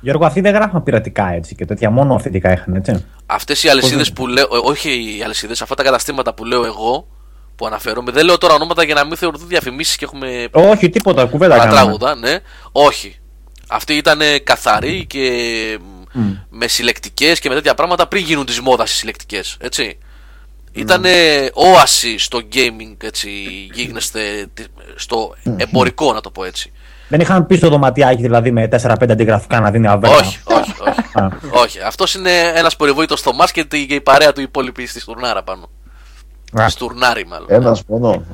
Γιώργο, αυτοί δεν γράφαν πειρατικά έτσι και τέτοια, μόνο αυθεντικά είχαν έτσι. Αυτές οι αλυσίδες που λέω, ε, όχι οι αλυσίδες, αυτά τα καταστήματα που λέω εγώ, που αναφέρομαι, δεν λέω τώρα ονόματα για να μην θεωρηθούν διαφημίσεις και έχουμε Όχι, τίποτα, κουβέντα κάναμε. παρατράγουδα, ναι. Όχι. Αυτοί ήταν καθαροί και με συλλεκτικές και με τέτοια πράγματα πριν γίνουν τη μόδας οι συλλεκτικές. Έτσι. Ήταν όαση στο gaming, έτσι, γίγνεσθε τι- στο εμπορικό, να το πω έτσι. Δεν είχαν πίσω δωματιάκι δηλαδή με 4-5 αντιγραφικά να δίνει αβέρτα. Όχι, όχι, όχι. Α, όχι. Αυτός είναι ένας περιβόητο στο μα και η και η παρέα του υπόλοιπη στη στουρνάρα πάνω. Α. Στουρνάρι, μάλλον. Ένας μόνο.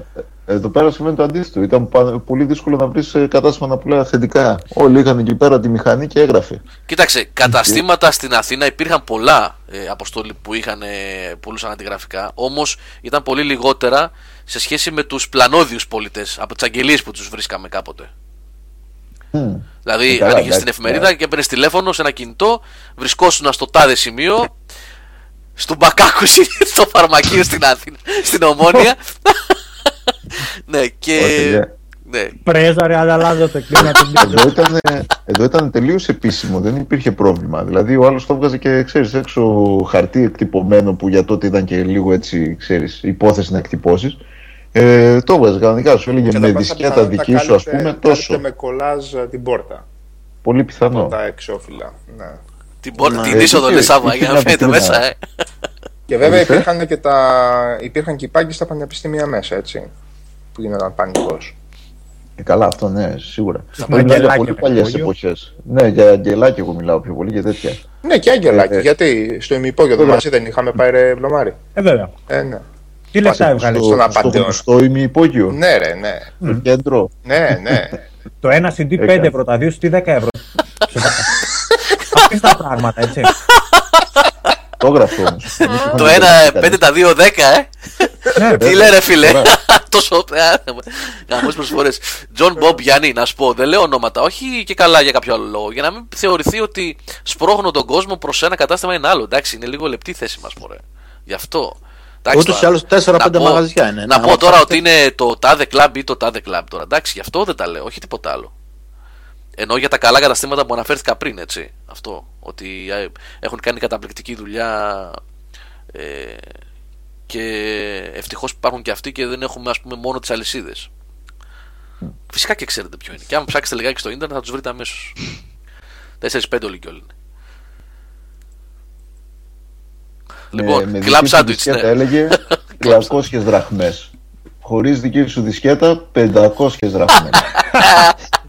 Ε, Εδώ πέρα σημαίνει το αντίθετο. Ήταν πα- πολύ δύσκολο να βρεις κατάστημα να πουλάει αυθεντικά. Όλοι είχαν εκεί πέρα τη μηχανή και έγραφε. Κοίταξε, καταστήματα στην Αθήνα υπήρχαν πολλά ε, αποστόλοι που είχαν, ε, πουλούσαν αντιγραφικά. Όμως ήταν πολύ λιγότερα σε σχέση με τους πλανόδιους πολίτε από τις αγγελίες που τους βρίσκαμε κάποτε. Μμ. Δηλαδή, Ε, καλά, άνοιγε την εντάξει, εφημερίδα και έπαιρνε τηλέφωνο σε ένα κινητό, βρισκόσουν στο τάδε σημείο, στον Μπακάκου [LAUGHS] στο φαρμακείο στην Αθήνα, στην Ομόνια. [LAUGHS] ναι, και. Όχι, για- ναι, Πρέζα ρε, ανταλλάζονται. κλείνω την πίσω. Εδώ ήταν, εδώ ήταν τελείως επίσημο, δεν υπήρχε πρόβλημα. Δηλαδή, ο άλλος το έβγαζε και ξέρεις έξω χαρτί εκτυπωμένο που για τότε ήταν και λίγο έτσι, ξέρεις, υπόθεση να εκτυπώσεις. Ε, το έβγαζε κανονικά, σου έλεγε Και με τα πάσα δισκέτα πιθανότητα δική σου, ας κάλυπτε- πούμε, κάλυπτε τόσο. με κολλάζ ε, την πόρτα. Πολύ πιθανό. Τα εξώφυλλα. Ναι. την, πόρτα, την Ε, είσοδο τι- λε Σάβα τι για να να φαίνεται πει, μέσα, να- ε. Και βέβαια Ορίστε. υπήρχαν και, τα... υπήρχαν και οι πάγκοι στα πανεπιστήμια μέσα, έτσι. Που γίνονταν πανικός. Ε, καλά, αυτό ναι, σίγουρα. Στα Μιλάω για αγγελάκια πολύ με παλιές υπόγειο. εποχές. Ναι, για αγγελάκια εγώ μιλάω πιο πολύ και τέτοια. Ναι, και αγγελάκι. Ε, ε. γιατί στο ημυπόγειο Βέβαια. μαζί δεν είχαμε πάει ρε βλωμάρι. Ε, βέβαια. Ε, ναι. Τι λεφτά έβγαλε. στον στο, στο απαντεόν. γνωστό ημιυπόγειο, Ναι, ρε, ναι. στο κέντρο. ναι, ναι. Το ένα CD 5 Έκανε. ευρώ, τα δύο CD 10 ευρώ. [LAUGHS] Απίστευτα πράγματα, έτσι. Το έγραφε όμως. Το ένα 5 τα 2 10, ε. Ναι, Τι λέει ρε φίλε; [LAUGHS] Τόσο. Γαμώ προσφορές. Τζον Μπομπ Γιάννη, να σου πω, δεν λέω ονόματα, όχι και καλά για κάποιο άλλο λόγο. Για να μην θεωρηθεί ότι σπρώχνω τον κόσμο προς ένα κατάστημα ή ένα άλλο. Εντάξει, είναι λίγο λεπτή θέση μας, μωρέ. Γι' αυτό. Εντάξει, Ούτως ή τώρα, άλλως τέσσερα-πέντε να πω- μαγαζιά είναι. Να Να πω τώρα ψάξετε. ότι είναι το τάδε κλαμπ ή το τάδε κλαμπ τώρα. Εντάξει, γι' αυτό δεν τα λέω, όχι τίποτα άλλο. Ενώ για τα καλά καταστήματα που αναφέρθηκα πριν, έτσι. Αυτό. Ότι ε, έχουν κάνει καταπληκτική δουλειά ε, και ευτυχώς υπάρχουν και αυτοί και δεν έχουμε ας πούμε μόνο τις αλυσίδες. Φυσικά και ξέρετε ποιο είναι. Και άμα ψάξετε λιγάκι στο ίντερνετ θα τους βρείτε αμέσως. 4-5 όλοι και όλοι είναι. Λοιπόν, με κλαμπ δική σου σάντουιτς, δισκέτα ναι. έλεγε [LAUGHS] 300 δραχμές. Χωρίς δική σου δισκέτα 500 δραχμές. [LAUGHS]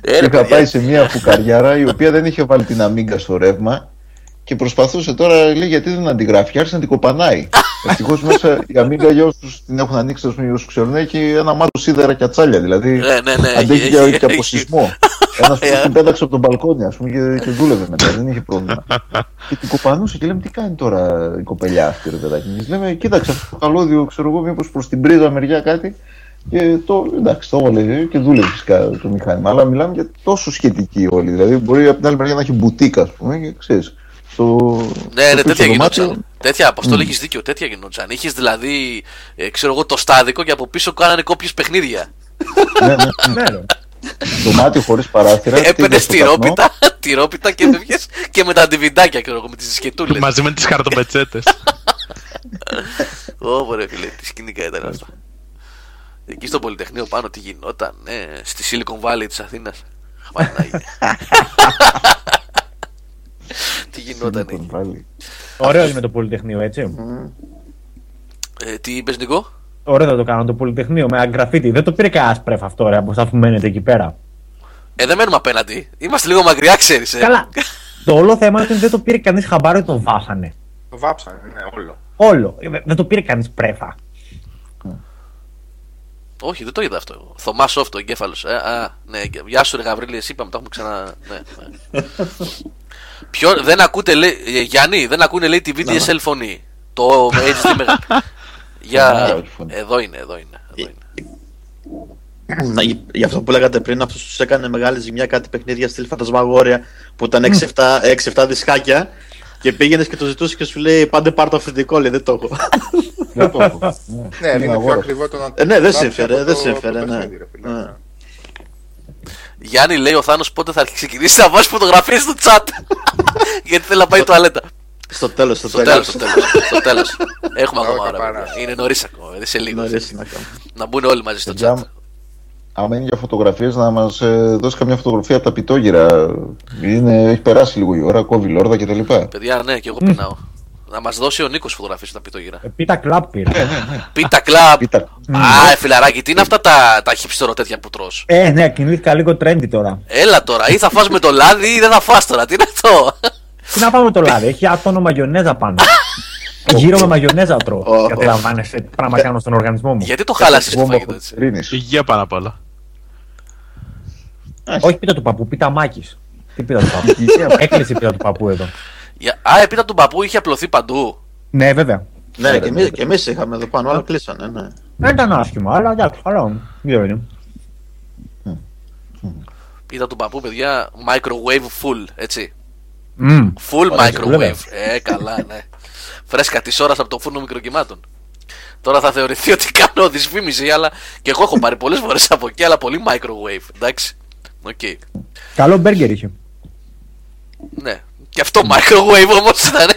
Ε, ρε, Είχα παιδιά. πάει σε μια φουκαριάρα η οποία δεν είχε βάλει την αμίγκα στο ρεύμα και προσπαθούσε τώρα, λέει, γιατί δεν αντιγράφει. Άρχισε να την κοπανάει. [LAUGHS] Ευτυχώς μέσα η αμίγκα για όσους την έχουν ανοίξει, ας πούμε, για όσους ξέρουν, έχει ένα μάτο σίδερα και ατσάλια. Δηλαδή Ναι, ναι, ναι, αντέχει έχει- και, έχει- και από έχει. σεισμό. Ένα [LAUGHS] που Ε, την πέταξε από τον μπαλκόνι, ας πούμε, και, και δούλευε μετά. Δεν είχε πρόβλημα. [LAUGHS] και την κοπανούσε και λέμε, τι κάνει τώρα η κοπελιά αυτή, ρε παιδάκι. Και της λέμε, κοίταξε αυτό το καλώδιο, ξέρω εγώ, μήπως προς την πρίζα μεριά κάτι. Και το, εντάξει, το έβαλε και δούλευε φυσικά το μηχάνημα. Αλλά μιλάμε για τόσο σχετική όλοι. Δηλαδή, μπορεί από την άλλη μεριά να έχει μπουτίκα, ας πούμε, και ξέρεις. Στο, Ναι, στο ναι, πίσω τέτοια δωμάτιο- γινόταν. Τέτοια, Αποστόλη, έχεις δίκιο, τέτοια γινόταν. Είχε δηλαδή, ε, ξέρω εγώ, το στάδικο και από πίσω κάνανε κόπιες παιχνίδια. ναι, ναι, ναι. Ναι, ρε. Δωμάτιο χωρίς παράθυρα. Έπαιρνε τίγκα στο τυρόπιτα, τυρόπιτα και έφευγε και με τα αντιβιντάκια, ξέρω εγώ, με τις σκετούλε. Μαζί με τις [LAUGHS] χαρτοπετσέτες. Ω, φίλε, τι σκηνικά ήταν αυτά. Εκεί στο Πολυτεχνείο πάνω τι γινόταν, ναι, στη Silicon Valley της Αθήνας. [LAUGHS] τι γινόταν καπνό. εκεί. Βάλει. Ωραίος είναι το Πολυτεχνείο, έτσι. Ε, τι είπες, Νικό. Ωραίο θα το κάνω το Πολυτεχνείο με αγκραφίτι. Δεν το πήρε κανένα πρέφ αυτό, ρε, από αυτά που μένετε εκεί πέρα. Ε, δεν μένουμε απέναντι. Είμαστε λίγο μακριά, ξέρεις. Ε. Καλά. [LAUGHS] το όλο θέμα είναι ότι δεν το πήρε κανείς χαμπάρι ότι τον βάσανε. Το βάψανε, ναι, όλο. Όλο. Ε, Δεν το πήρε κανείς πρέφα. Όχι, δεν το είδα αυτό. εγώ. Θωμάς Σόφτο, εγκέφαλος. Ε, α, ναι, γεια σου, ρε Γαβρίλη, εσύ είπαμε, το έχουμε ξανά. Ναι, ναι. [LAUGHS] Ποιο, δεν ακούτε, λέει, ε, Γιάννη, δεν ακούνε, λέει, τη VDSL φωνή. Το HD μεγάλο. [LAUGHS] Για. Α, όχι φωνή. Εδώ είναι, εδώ είναι. Εδώ είναι. Να, γι- Γι' αυτό που λέγατε πριν, αυτός τους έκανε μεγάλη ζημιά κάτι παιχνίδια στυλ φαντασμαγόρια που ήταν 6-7 6-7 δισκάκια και πήγαινες και το ζητούσες και σου λέει Πάντε πάρ το αυθεντικό, λέει δεν το έχω. [LAUGHS] Δεν το έχω. Ναι, είναι πιο αγόρασα. ακριβό το να Ε, ναι, δεν γράψεις συμφέρε, από δεν το- συμφέρε, το ναι. παιχνίδι, ρε φίλε. Ναι. Γιάννη, λέει ο Θάνος πότε θα ξεκινήσει να βάζει φωτογραφίες στο chat; [LAUGHS] Γιατί θέλει να πάει τουαλέτα. Στο τέλος, στο Στο τέλος, τέλος. στο τέλος. Στο τέλος. [LAUGHS] Έχουμε Όχι, ακόμα ώρα. παρά. παιδιά. Είναι νωρίς ακόμα. Δεν σε λίγο. Νωρίς να κάνω. Να μπουν όλοι μαζί στο chat. Παιδιά, άμα είναι για φωτογραφίες, να μας δώσει καμιά φωτογραφία από τα πιτόγυρα. Είναι, έχει περάσει λίγο η ώρα, κόβει λόρδα κτλ. Παιδιά, ναι, και εγώ πεινάω. Να μας δώσει ο Νίκος φωτογραφίες στα πιτόγυρα. Ε, Πίτα κλαπ πήρε. Πίτα κλαμπ. Πίτα. Α, ε, φιλαράκι, τι είναι αυτά τα, τα χυψτερό τέτοια που τρως; Ε, ναι, κινήθηκα λίγο trendy τώρα. Έλα τώρα, ή θα φας με το λάδι ή δεν θα φας τώρα. Τι είναι αυτό; Τι να πάμε το λάδι, έχει άτονο μαγιονέζα πάνω. [LAUGHS] Γύρω με μαγιονέζα τρώω. Ω, Καταλαμβάνεσαι τι πράγμα κάνω στον οργανισμό μου. Γιατί το χάλασες το Βόμβα φαγητό έτσι; χολυστερίνης. Υγεία πάνω απ' όλα. Όχι πίτα του παππού, πίτα μάκης. Τι πίτα του παππού; Έκλεισε η πίτα του παππού εδώ. Για- Α, επίτα του παππού είχε απλωθεί παντού. Ναι, βέβαια. Ναι, και εμείς, και εμείς είχαμε εδώ πάνω, αλλά κλείσανε, ναι. Δεν ήταν άσχημα, αλλά εντάξει, καλά. Δεν είναι. Πίτα του παππού, παιδιά, microwave full, έτσι. Μμμ. Full Ωραία, microwave. βέβαια. Ε, καλά, ναι. Φρέσκα της ώρας από το φούρνο μικροκυμάτων. Τώρα θα θεωρηθεί ότι κάνω δυσφήμιση, αλλά και εγώ έχω πάρει πολλές φορές από εκεί, αλλά πολύ microwave. Εντάξει. Οκ. Καλό μπέργκερ είχε. Ναι. Και αυτό microwave όμως ήταν.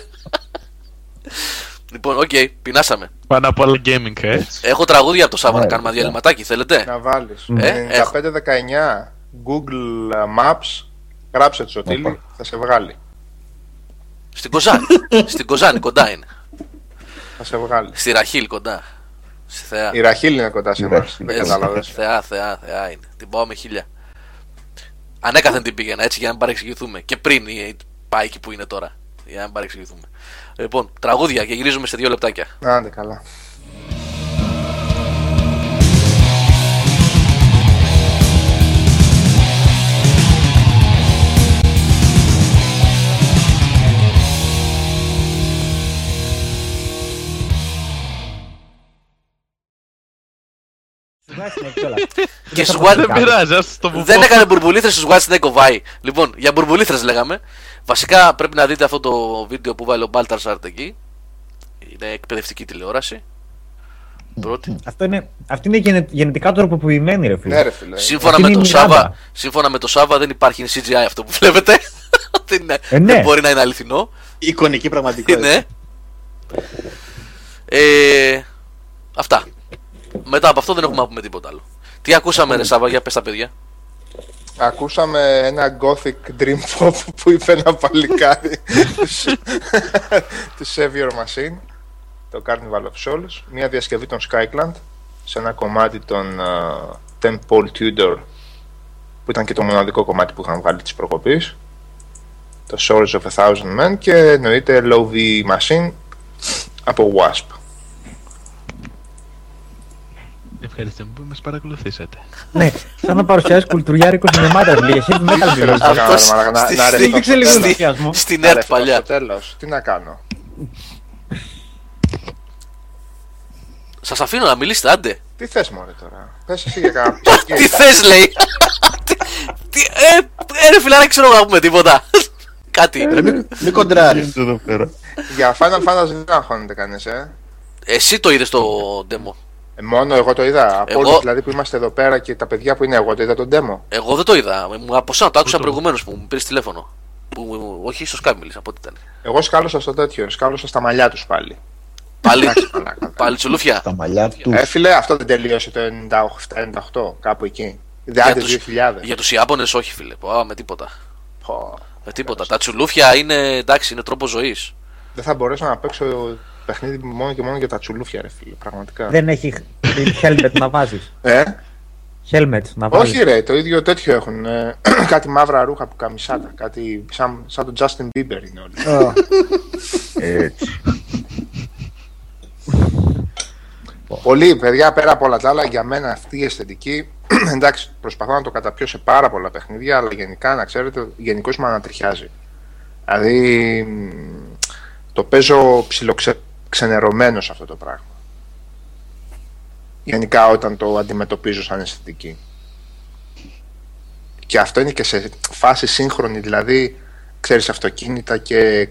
λοιπόν, οκ, πεινάσαμε. Πάνω απ' όλα gaming, ε. Έχω τραγούδια από το Σάββα να Ωραία, κάνουμε παιδιά. διαλυματάκι, θέλετε; Να βάλεις. Ε, έχω. 95-19 Google Maps, γράψε το Σωτήλη, Όπα. θα σε βγάλει. Στην Κοζάνη. [LAUGHS] Στην Κοζάνη κοντά είναι. Θα σε βγάλει. Στη Ραχίλ κοντά. Στη Θεά. Η Ραχίλ είναι κοντά σε Η εμάς, Ραχίλ. δεν Έτσι, κατάλαβες. Θεά, θεά, θεά είναι. Την πάω με χίλια. Ανέκαθεν την πήγαινα έτσι για να μην παρεξηγηθούμε. Και πριν η- πάει εκεί που είναι τώρα. Για να μην παρεξηγηθούμε. Λοιπόν, τραγούδια και γυρίζουμε σε δύο λεπτάκια. Άντε καλά. Whitesnake [LAUGHS] κιόλας. Και θα σου πω White- Δεν κάτι. πειράζει, ας το Δεν έκανε μπουρμπουλήθρες στου White Snake of Eye. Λοιπόν, για μπουρμπουλήθρες λέγαμε. Βασικά πρέπει να δείτε αυτό το βίντεο που βάλει ο Μπάλταρ Σάρτ εκεί. Είναι εκπαιδευτική τηλεόραση. Πρώτη. Αυτό είναι, αυτή είναι γενε- γενετικά τροποποιημένη, ρε φίλε. Ναι, ρε φίλε. Σύμφωνα Αυτή με, είναι το η Μιράντα. Σάβα, σύμφωνα με το Σάβα δεν υπάρχει είναι CGI αυτό που βλέπετε. [LAUGHS] δεν, είναι, Ε, ναι. δεν μπορεί να είναι αληθινό. Εικονική πραγματικότητα. Είναι. Ε, αυτά. Μετά από αυτό δεν έχουμε να πούμε τίποτα άλλο. Τι ακούσαμε ρε Σάβα, για πες τα παιδιά. Ακούσαμε ένα gothic dream pop [LAUGHS] που είπε ένα παλικάρι [LAUGHS] του Savior Machine, το Carnival of Souls, μια διασκευή των Skycland σε ένα κομμάτι των uh, Ten Paul Tudor που ήταν και το μοναδικό κομμάτι που είχαν βγάλει της προκοπής το Souls of a Thousand Men και εννοείται Low V Machine από Wasp. Ευχαριστώ που μας παρακολουθήσατε. Ναι, σαν να παρουσιάζει κουλτουριάρικο σινεμάτα, ρε φίλε. για heavy metal Θέλω μιλάς. να κάνω, Αυτός ρε μαλάκα, να- στη- να στη- ρεθώ Δείξε στο λίγο τέλος. ενθουσιασμό. Στην Να ΕΡΤ ρεθώ παλιά. Στο τέλος, τι να κάνω. Σας αφήνω να μιλήσετε, άντε. Τι θες μωρέ τώρα; Πες εσύ για κανένα [LAUGHS] Τι θες λέει. Τι- τι- ε, ε, ρε φιλάρα, ξέρω να πούμε τίποτα. Κάτι. Ρε, μην, μην κοντράρεις. εδώ πέρα. Για Final Fantasy δεν αγχώνεται κανείς, ε. Εσύ το είδες το demo. Ε, Μόνο εγώ το είδα. Από Εγώ- όλους δηλαδή που είμαστε εδώ πέρα και τα παιδιά που είναι εγώ το είδα τον demo. Εγώ δεν το είδα. Μου- Από εσένα το άκουσα προηγουμένως που μου πήρες τηλέφωνο. Που, όχι, στο Skype μίλησα, από ό,τι ήταν. Εγώ σκάλωσα στο τέτοιο, σκάλωσα στα μαλλιά τους πάλι. Πάλι, Εντάξει, μαλάκα. πάλι τσουλούφια. Τα μαλλιά τους. Ε, φίλε, αυτό δεν τελείωσε το 98, κάπου εκεί. Δεν άντε τους- 2000. για τους Ιάπωνες όχι, φίλε. Πω, με τίποτα. Πω. Με τίποτα. Τα τσουλούφια είναι εντάξει, είναι τρόπο ζωής. Δεν θα μπορέσω να παίξω παιχνίδι μόνο και μόνο για τα τσουλούφια, ρε φίλε, πραγματικά. Δεν έχει helmet να βάζεις. Ε, Helmet να βάζεις. όχι ρε, το ίδιο τέτοιο έχουν. ε, [CLEARS THROAT] κάτι μαύρα ρούχα που καμισάτα. Κάτι σαν, σαν τον Justin Bieber είναι όλοι. Έτσι. Πολύ, παιδιά, πέρα από όλα τα άλλα, για μένα αυτή η αισθητική. [CLEARS THROAT] εντάξει, προσπαθώ να το καταπιώ σε πάρα πολλά παιχνίδια, αλλά γενικά να ξέρετε, γενικώς με ανατριχιάζει. Δηλαδή, μ, το παίζω ψιλοξενερωμένο σε αυτό το πράγμα. Γενικά όταν το αντιμετωπίζω σαν αισθητική. Και αυτό είναι και σε φάση σύγχρονη, δηλαδή, ξέρεις, αυτοκίνητα και,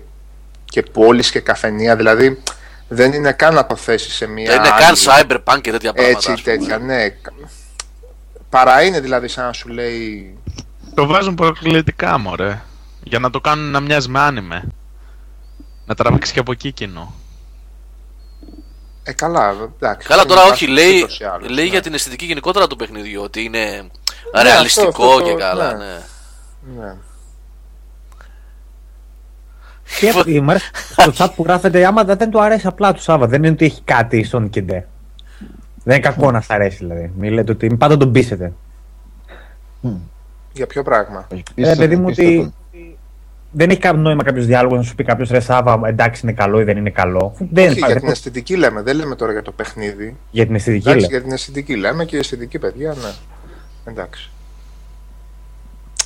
και πόλεις και καφενεία, δηλαδή, δεν είναι καν να το θέσεις σε μια Δεν είναι άλλη- καν cyberpunk και τέτοια πράγματα. έτσι ας πούμε. τέτοια, ναι. Παρά είναι δηλαδή σαν να σου λέει. Το βάζουν προκλητικά, μωρέ. Για να το κάνουν να μοιάζει με άνιμε. Να τραβήξει και από εκεί κοινό. Ε, καλά, εντάξει. Καλά, δεν τώρα υπάρχει όχι, λέει, ούτως ή άλλως, λέει ναι. για την αισθητική γενικότερα του παιχνιδιού. Ότι είναι Ναι, ρεαλιστικό αυτό, αυτό, και το- καλά. ναι. Ναι. Ναι. Και μ' αρέσει το chat που γράφεται, άμα δεν του αρέσει απλά του Σάβα, δεν είναι ότι έχει κάτι στον Κιντέ. Δεν είναι κακό να σ' αρέσει δηλαδή. Μην λέτε ότι πάντα τον πείσετε. Για ποιο πράγμα; Ε, παιδί μου, ότι δεν έχει κάποιο νόημα κάποιος διάλογος να σου πει κάποιος ρε Σάβα, εντάξει είναι καλό ή δεν είναι καλό. Δεν Όχι, δεν- για την αισθητική λέμε, δεν λέμε τώρα για το παιχνίδι. για την αισθητική. Εντάξει, λέω. για την αισθητική λέμε και η αισθητική, παιδιά, ναι. Εντάξει.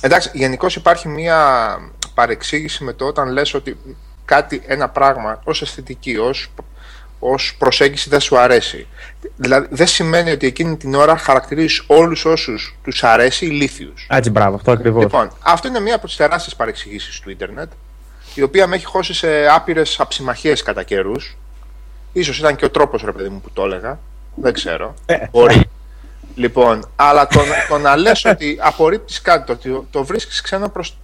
Εντάξει, γενικώς υπάρχει μια παρεξήγηση με το όταν λες ότι κάτι, ένα πράγμα ως αισθητική, ως, ως προσέγγιση δεν σου αρέσει. Δηλαδή δεν σημαίνει ότι εκείνη την ώρα χαρακτηρίζεις όλους όσους τους αρέσει ηλίθιους. Έτσι, μπράβο, αυτό ακριβώς. Λοιπόν, αυτό είναι μία από τις τεράστιες παρεξηγήσεις του ίντερνετ, η οποία με έχει χώσει σε άπειρες αψημαχίες κατά καιρούς. Ίσως ήταν και ο τρόπος, ρε παιδί μου, που το έλεγα. Δεν ξέρω. Ε, Μπορεί. Λοιπόν, αλλά το, να- το να λες ότι απορρίπτεις κάτι, το, ότι το βρίσκεις ξένο προς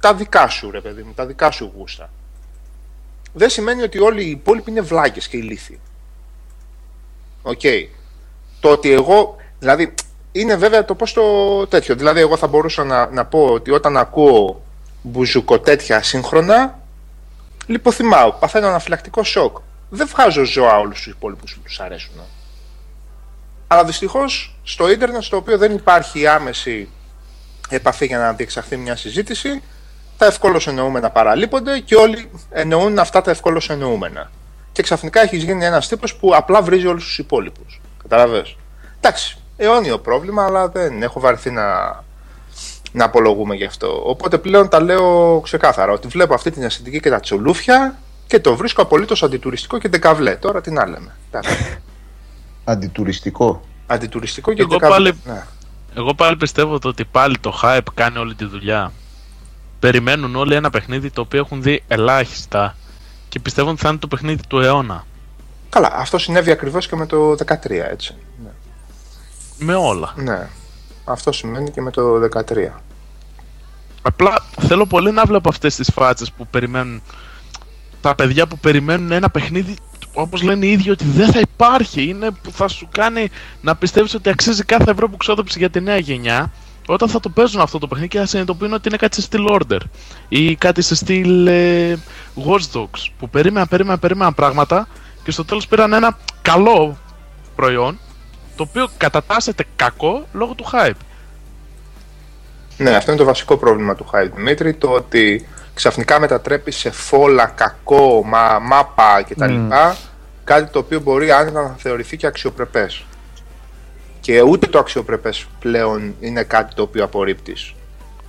τα δικά σου, ρε παιδί μου, τα δικά σου γούστα. Δεν σημαίνει ότι όλοι οι υπόλοιποι είναι βλάκες και ηλίθιοι. Οκ. Το ότι εγώ, δηλαδή, είναι βέβαια το πώς το τέτοιο. Δηλαδή, εγώ θα μπορούσα να, να πω ότι όταν ακούω μπουζουκοτέτοια σύγχρονα, λιποθυμάω, παθαίνω αναφυλακτικό σοκ. Δεν βγάζω ζώα όλους τους υπόλοιπους που τους αρέσουν. Αλλά δυστυχώς στο ίντερνετ, στο οποίο δεν υπάρχει άμεση επαφή για να διεξαχθεί μια συζήτηση, τα ευκόλως εννοούμενα παραλείπονται και όλοι εννοούν αυτά τα ευκόλως εννοούμενα. Και ξαφνικά έχεις γίνει ένας τύπος που απλά βρίζει όλους τους υπόλοιπους. Καταλαβέ. Εντάξει, αιώνιο πρόβλημα, αλλά δεν έχω βαρεθεί να, να απολογούμε γι' αυτό. Οπότε πλέον τα λέω ξεκάθαρα ότι βλέπω αυτή την αισθητική και τα τσουλούφια και το βρίσκω απολύτως αντιτουριστικό και δεκαβλέ. Τώρα τι να λέμε. Εντάξει. Αντιτουριστικό. Αντιτουριστικό και Εγώ δεκα- πάλι- Ναι. Εγώ πάλι πιστεύω το ότι πάλι το hype κάνει όλη τη δουλειά. Περιμένουν όλοι ένα παιχνίδι το οποίο έχουν δει ελάχιστα και πιστεύουν ότι θα είναι το παιχνίδι του αιώνα. Καλά, αυτό συνέβη ακριβώς και με το 13, έτσι. Ναι. Με όλα. ναι. Αυτό σημαίνει και με το 13. Απλά θέλω πολύ να βλέπω αυτές τις φάτσες που περιμένουν τα παιδιά που περιμένουν ένα παιχνίδι όπως λένε οι ίδιοι ότι δεν θα υπάρχει είναι που θα σου κάνει να πιστεύεις ότι αξίζει κάθε ευρώ που ξόδεψε για τη νέα γενιά όταν θα το παίζουν αυτό το παιχνίδι και θα συνειδητοποιούν ότι είναι κάτι σε στυλ order ή κάτι σε στυλ ε, Watch Dogs που περίμεναν, περίμεναν, περίμεναν πράγματα και στο τέλος πήραν ένα καλό προϊόν το οποίο κατατάσσεται κακό λόγω του hype. Ναι, αυτό είναι το βασικό πρόβλημα του Hype Δημήτρη, το ότι ξαφνικά μετατρέπει σε φόλα, κακό, μα, μάπα κτλ. Κάτι το οποίο μπορεί άνετα να θεωρηθεί και αξιοπρεπές. Και ούτε το αξιοπρεπές πλέον είναι κάτι το οποίο απορρίπτεις.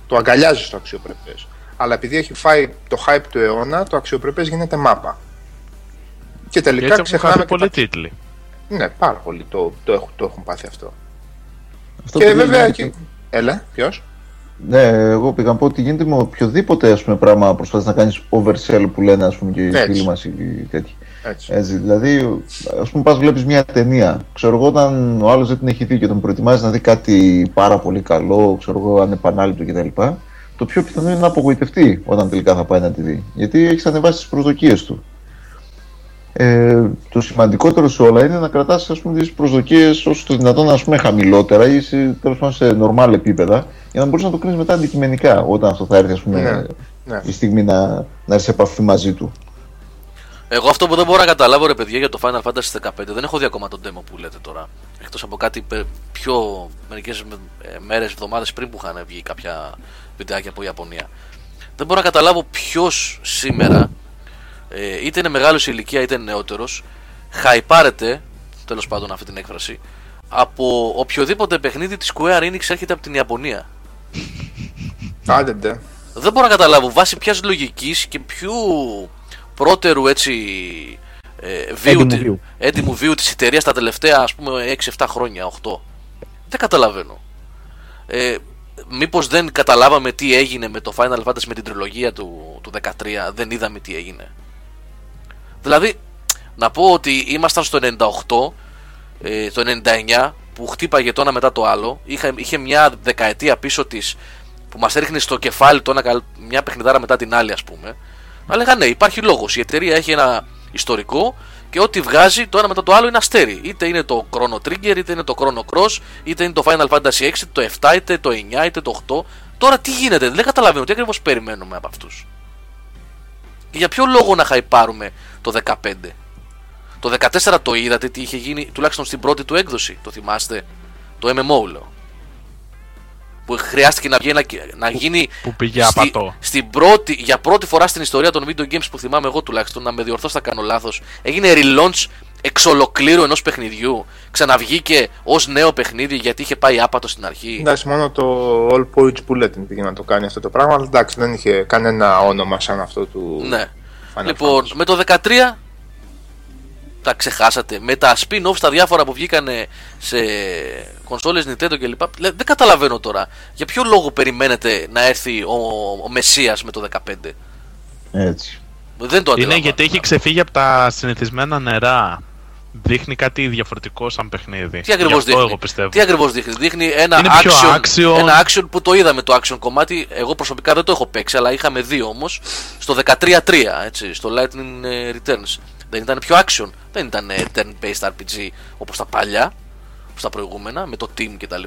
Το αγκαλιάζεις το αξιοπρεπές. Αλλά επειδή έχει φάει το hype του αιώνα, το αξιοπρεπές γίνεται μάπα. Και Και τελικά έτσι έχουν ξεχνάμε χάσει και πολλοί τα... τίτλοι. Ναι, πάρα πολλοί το, το, έχουν, το έχουν πάθει αυτό. Αυτό και που βέβαια γίνεται- εκεί... Έλα, ποιος; Ναι, εγώ πήγα να πω ότι γίνεται με οποιοδήποτε ας πούμε, πράγμα προσπαθείς να κάνεις oversell που λένε ας πούμε, και οι Έτσι. φίλοι μας οι τέτοιοι. Έτσι. Έτσι, δηλαδή, ας πούμε, πας βλέπεις μια ταινία. Ξέρω εγώ, όταν ο άλλος δεν την έχει δει και τον προετοιμάζει να δει κάτι πάρα πολύ καλό, ξέρω εγώ, ανεπανάληπτο κτλ. Το πιο πιθανό είναι να απογοητευτεί όταν τελικά θα πάει να τη δει. Γιατί έχεις ανεβάσει τις προσδοκίες του. Ε, το σημαντικότερο σε όλα είναι να κρατάς ας πούμε, τις προσδοκίες όσο το δυνατόν ας πούμε, χαμηλότερα ή σε, τέλος πάντων σε normal επίπεδα για να μπορείς να το κρίνεις μετά αντικειμενικά όταν αυτό θα έρθει ας πούμε, Ναι, ναι. η στιγμή να, να έρθεις σε επαφή μαζί του. Εγώ αυτό που δεν μπορώ να καταλάβω ρε παιδιά για το Final Fantasy 15 δεν έχω δει ακόμα τον demo που λέτε τώρα. Εκτός από κάτι πε- πιο μερικές ε, μέρες, εβδομάδες πριν που είχαν βγει κάποια βιντεάκια από Ιαπωνία. Δεν μπορώ να καταλάβω ποιος σήμερα, ε, είτε είναι μεγάλος σε ηλικία είτε είναι νεότερος, χαϊπάρεται, τέλος πάντων αυτή την έκφραση, από οποιοδήποτε παιχνίδι της Square Enix έρχεται από την Ιαπωνία. Άντε, ντε. Δεν μπορώ να καταλάβω βάσει ποιας λογικής και ποιου πρώτερου έτσι ε, βίου, Έντιμου τη- βίου. έντιμου βίου της εταιρείας τα τελευταία ας πούμε 6-7 χρόνια, 8. Δεν καταλαβαίνω. Ε, μήπως δεν καταλάβαμε τι έγινε με το Final Fantasy με την τριλογία του, του 13, δεν είδαμε τι έγινε. Δηλαδή, να πω ότι ήμασταν στο 98, ε, το 99 που χτύπαγε το ένα μετά το άλλο, είχε, είχε μια δεκαετία πίσω της που μας έριχνε στο κεφάλι το ένα, καλ- μια παιχνιδάρα μετά την άλλη ας πούμε. Αλλά λέγανε ναι, υπάρχει λόγος, η εταιρεία έχει ένα ιστορικό και ό,τι βγάζει το ένα μετά το άλλο είναι αστέρι. Είτε είναι το Chrono Trigger, είτε είναι το Chrono Cross, είτε είναι το Final Fantasy 6, είτε το 7, είτε το 9, είτε το 8. Τώρα τι γίνεται, δεν καταλαβαίνω τι ακριβώς περιμένουμε από αυτούς. Και για ποιο λόγο να χαϊπάρουμε το 15. Το 14 το είδατε τι είχε γίνει, τουλάχιστον στην πρώτη του έκδοση, το θυμάστε; Το MMO λέω. Που χρειάστηκε να, βγει ένα, να γίνει που πήγε απατό. στην πρώτη, για πρώτη φορά στην ιστορία των video games που θυμάμαι εγώ τουλάχιστον, να με διορθώσει θα κάνω λάθος, έγινε relaunch εξ ολοκλήρου ενός παιχνιδιού. Ξαναβγήκε ως νέο παιχνίδι γιατί είχε πάει άπατο στην αρχή. Εντάξει, μόνο το All Poets Bulletin πήγε να το κάνει αυτό το πράγμα, αλλά εντάξει, δεν είχε κανένα όνομα σαν αυτό του. Ναι. Final Λοιπόν, Fantasy. με το 13 τα ξεχάσατε. Με τα spin-offs τα διάφορα που βγήκανε σε κονσόλες Nintendo κλπ. Λέ- Δεν καταλαβαίνω τώρα. Για ποιο λόγο περιμένετε να έρθει ο, ο Μεσσίας με το 15. Έτσι. Δεν το Είναι αντιλαμβάνω. γιατί έχει ξεφύγει από τα συνηθισμένα νερά. Δείχνει κάτι διαφορετικό σαν παιχνίδι. Τι ακριβώς Γι' αυτό δείχνει; εγώ πιστεύω. Τι ακριβώς δείχνει; Δείχνει ένα Είναι πιο action, action. ένα action που το είδαμε το action κομμάτι. Εγώ προσωπικά δεν το έχω παίξει, αλλά είχαμε δει όμως στο 13-3, έτσι, στο Lightning ε, Returns. Δεν ήταν πιο action. Δεν ήταν ε, turn-based RPG όπως τα παλιά, όπως τα προηγούμενα, με το team κτλ.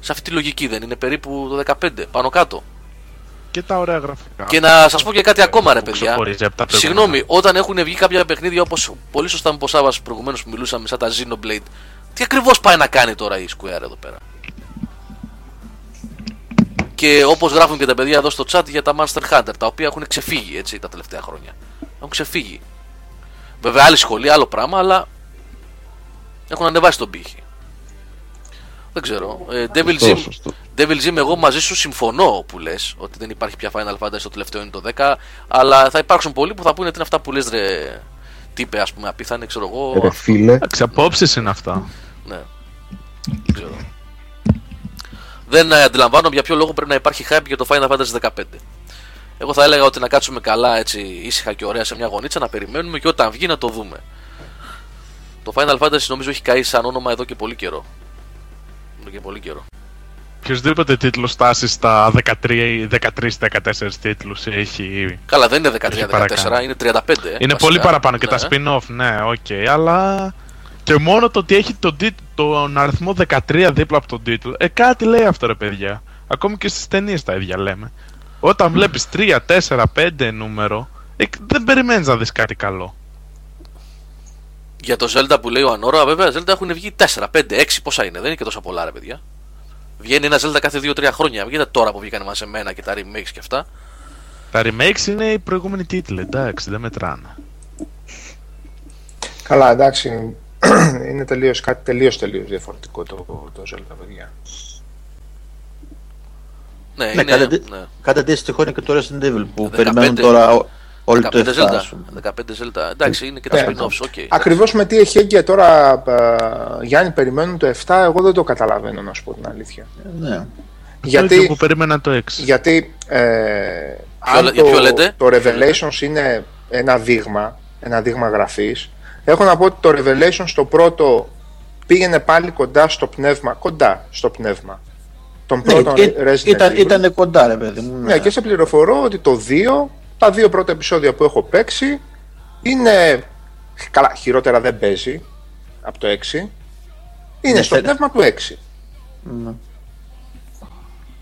Σε αυτή τη λογική δεν είναι περίπου το 15, πάνω κάτω. Και τα ωραία γραφικά. Και να σας πω και κάτι ακόμα, ρε Που παιδιά. ξεχωρίζει από τα προηγούμενα. Συγγνώμη, όταν έχουν βγει κάποια παιχνίδια όπως πολύ σωστά με ποσά προηγουμένω που μιλούσαμε, σαν τα Xenoblade, τι ακριβώς πάει να κάνει τώρα η Square εδώ πέρα; Και όπως γράφουν και τα παιδιά εδώ στο chat για τα Monster Hunter, τα οποία έχουν ξεφύγει έτσι τα τελευταία χρόνια. Έχουν ξεφύγει. Βέβαια, άλλη σχολή, άλλο πράγμα, αλλά έχουν ανεβάσει τον πύχη. Δεν ξέρω. Ε, Devil Σωστό, Jim, σωστό. Devil Jim, εγώ μαζί σου συμφωνώ που λες ότι δεν υπάρχει πια Final Fantasy, το τελευταίο είναι το 10. Αλλά θα υπάρξουν πολλοί που θα πούνε τι είναι αυτά που λες, ρε. Τύπε, ας πούμε, απίθανε, ξέρω εγώ. Ρε φίλε, Εντάξει, απόψεις είναι αυτά. Ναι. Δεν ξέρω. Δεν ε, αντιλαμβάνομαι για ποιο λόγο πρέπει να υπάρχει hype για το Final Fantasy 15. Εγώ θα έλεγα ότι να κάτσουμε καλά έτσι ήσυχα και ωραία σε μια γωνίτσα να περιμένουμε και όταν βγει να το δούμε. Το Final Fantasy νομίζω έχει καεί σαν όνομα εδώ και πολύ καιρό. Εδώ και πολύ καιρό. Οποιοδήποτε τίτλος φτάσει στα 13-14 τίτλους έχει. Καλά, δεν είναι Έχει 13-14, παρακάνει. είναι 35. ε, Είναι βασικά. πολύ παραπάνω και Ναι. τα spin-off, ναι, οκ, αλλά. Και μόνο το ότι έχει τον, τίτ- τον αριθμό 13 δίπλα από τον τίτλο. Ε, κάτι λέει αυτό ρε παιδιά. Ακόμη και στις ταινίες τα ίδια λέμε. Όταν βλέπεις 3, 4, 5 νούμερο, ε, δεν περιμένεις να δεις κάτι καλό. Για το Zelda που λέει ο Ανόρα, βέβαια, Zelda έχουν βγει 4, 5, 6, πόσα είναι, δεν είναι και τόσο πολλά, ρε παιδιά. Βγαίνει ένα Zelda κάθε 2-3 χρόνια. Βγαίνει τώρα που βγήκαν μαζεμένα και τα remakes και αυτά. Τα remakes είναι οι προηγούμενοι τίτλοι, εντάξει, δεν μετράνε. Καλά, εντάξει. [CLEARS THROAT] είναι τελείως, κάτι τελείως τελείως διαφορετικό το, το Zelda, παιδιά. Ναι, Ναι, είναι. κάτι, αντί- ναι. κάτι αντίστοιχο είναι και το Resident Evil που 15 περιμένουν τώρα ό- όλοι το 15 7. Zelda. ας πούμε. 15 Zelda. Εντάξει, είναι και τα Ναι. spin-offs, οκ. Ακριβώς με τι έχει έγκυα τώρα, ε, Γιάννη, περιμένουν το 7, εγώ δεν το καταλαβαίνω, να σου πω την αλήθεια. Ναι. Γιατί... Γιατί, που περίμενα το 6. γιατί ε, αν για το, ποιο λέτε; το Revelations είναι ένα δείγμα, ένα δείγμα γραφής, έχω να πω ότι το Revelations το πρώτο πήγαινε πάλι κοντά στο πνεύμα, κοντά στο πνεύμα. Τον Ναι, πρώτο ή- Resident ήταν, Evil. ήταν κοντά, ρε παιδί μου. Ναι, και σε πληροφορώ ότι το 2, τα δύο πρώτα επεισόδια που έχω παίξει, είναι. Καλά, χειρότερα δεν παίζει από το 6. Είναι Ναι, στο θε- πνεύμα του 6. Ναι.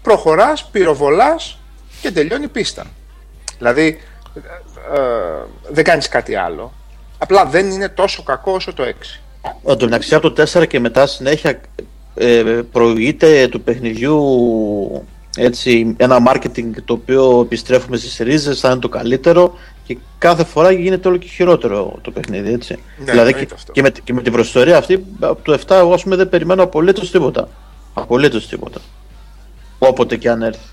Προχωράς, πυροβολάς και τελειώνει η πίστα. Δηλαδή, ε, ε, δεν κάνεις κάτι άλλο. Απλά δεν είναι τόσο κακό όσο το 6. Εν τω μεταξύ από το 4 και μετά συνέχεια ε, προηγείται του παιχνιδιού έτσι, ένα marketing το οποίο επιστρέφουμε στις ρίζες, θα είναι το καλύτερο και κάθε φορά γίνεται όλο και χειρότερο το παιχνίδι, έτσι. Ναι, δηλαδή και, εννοείται αυτό. και, με, και με την προστορία αυτή από το 7 εγώ ας πούμε δεν περιμένω απολύτως τίποτα. Απολύτως τίποτα. Όποτε και αν έρθει.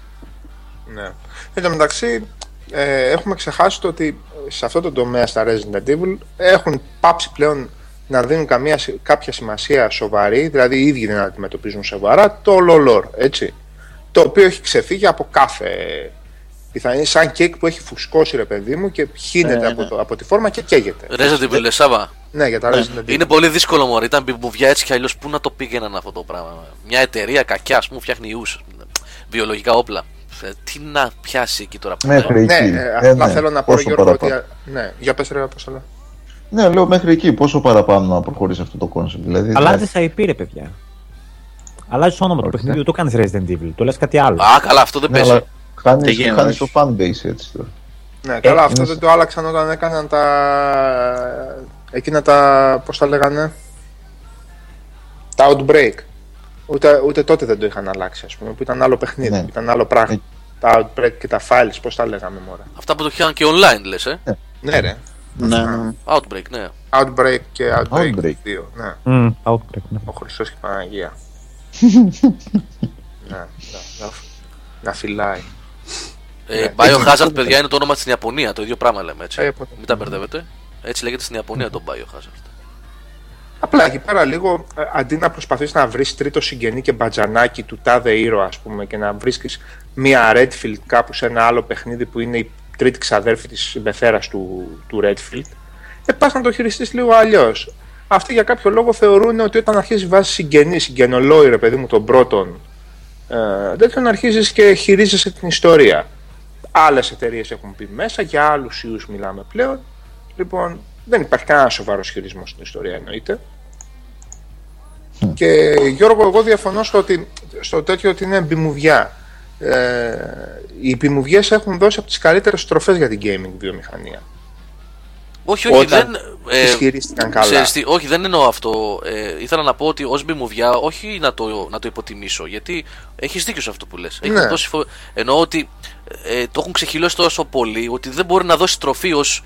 Ναι. Εν τω μεταξύ, ε, έχουμε ξεχάσει το ότι σε αυτό το τομέα στα Resident Evil έχουν πάψει πλέον να δίνουν καμία, συ- κάποια σημασία σοβαρή, δηλαδή οι ίδιοι δεν αντιμετωπίζουν σοβαρά το λολόρ, έτσι. Το οποίο έχει ξεφύγει από κάθε πιθανή, σαν κέικ που έχει φουσκώσει ρε παιδί μου και χύνεται Ναι, από, ναι. το, από τη φόρμα και καίγεται. Resident Evil, Σάβα. Ναι, για τα Resident Evil. Είναι πολύ δύσκολο μωρέ. Ήταν μπι-μουβιά έτσι κι αλλιώς. Πού να το πήγαιναν αυτό το πράγμα. Μια εταιρεία κακιά, ας πούμε, φτιάχνει ιούς. Βιολογικά όπλα. Ε, Τι να πιάσει εκεί τώρα που Μέχρι Ναι, εκεί. ε, Ε, απλά ναι, θέλω να πω ρε πόσο Γιώργο ότι... παραπάνω. Ναι, για πες ρε πώς αλλά. Ναι, λέω μέχρι εκεί. Πόσο παραπάνω να προχωρήσει αυτό το concept. Δηλαδή, Αλλάζει IP, ρε παιδιά. Αλλάζει όνομα του Ορίστε. παιχνιδιού, το κάνεις Resident Evil. Το λες κάτι άλλο. Α, καλά, αυτό δεν ναι, παίζει. αλλά χάνεις, Τι γίνεται, χάνεις το όχι. fanbase έτσι τώρα. Ναι, καλά, αυτό είναι δεν το άλλαξαν όταν έκαναν τα. εκείνα τα. πώς τα λέγανε; Τα outbreak. Ούτε, ούτε τότε δεν το είχαν αλλάξει, ας πούμε, που ήταν άλλο παιχνίδι, Ναι. που ήταν άλλο πράγμα. Ε. Τα outbreak και τα files, πώς τα λέγαμε μόρα. Αυτά που το είχαν και online, λες, ε. Ναι, ρε. Ναι, ναι. Outbreak, ναι. Outbreak και outbreak. Outbreak. Δύο, ναι. Mm, outbreak, ναι. Ο Χριστός και η Παναγία. [LAUGHS] ναι, να, να, να φυλάει. Ε, Ναι. Biohazard, παιδιά, είναι το όνομα στην Ιαπωνία. Το ίδιο πράγμα λέμε έτσι. Ε, Ιαπωνία. Μην τα μπερδεύετε. Έτσι λέγεται στην Ιαπωνία το Biohazard. Απλά εκεί πέρα λίγο ε, αντί να προσπαθείς να βρεις τρίτο συγγενή και μπατζανάκι του τάδε ήρωα ας πούμε και να βρίσκεις μία Redfield κάπου σε ένα άλλο παιχνίδι που είναι η τρίτη ξαδέρφη της συμπεθέρας του, του Redfield ε, πας να το χειριστείς λίγο αλλιώς. Αυτοί για κάποιο λόγο θεωρούν ότι όταν αρχίζει βάζει συγγενή, συγγενολόι ρε παιδί μου των πρώτων ε, τέτοιον αρχίζεις και χειρίζεσαι την ιστορία. Άλλες εταιρείες έχουν πει μέσα, για άλλους ιούς μιλάμε πλέον. Λοιπόν, δεν υπάρχει κανένας σοβαρός χειρισμός στην ιστορία εννοείται. Και Γιώργο, εγώ διαφωνώ στο, ότι, στο τέτοιο ότι είναι εμπιμουβιά. Ε, οι επιμουβιές έχουν δώσει από τις καλύτερες στροφές για την gaming βιομηχανία. Όχι, όχι, Όταν δεν. τις χειρίστηκαν καλά. ξέρεις τι, όχι, δεν εννοώ αυτό. Ε, ήθελα να πω ότι ως μπιμουβιά, όχι να το, να το υποτιμήσω. Γιατί έχεις δίκιο σε αυτό που λες. Ναι. Φο... Εννοώ ότι ε, το έχουν ξεχυλώσει τόσο πολύ ότι δεν μπορεί να δώσει τροφή ω ως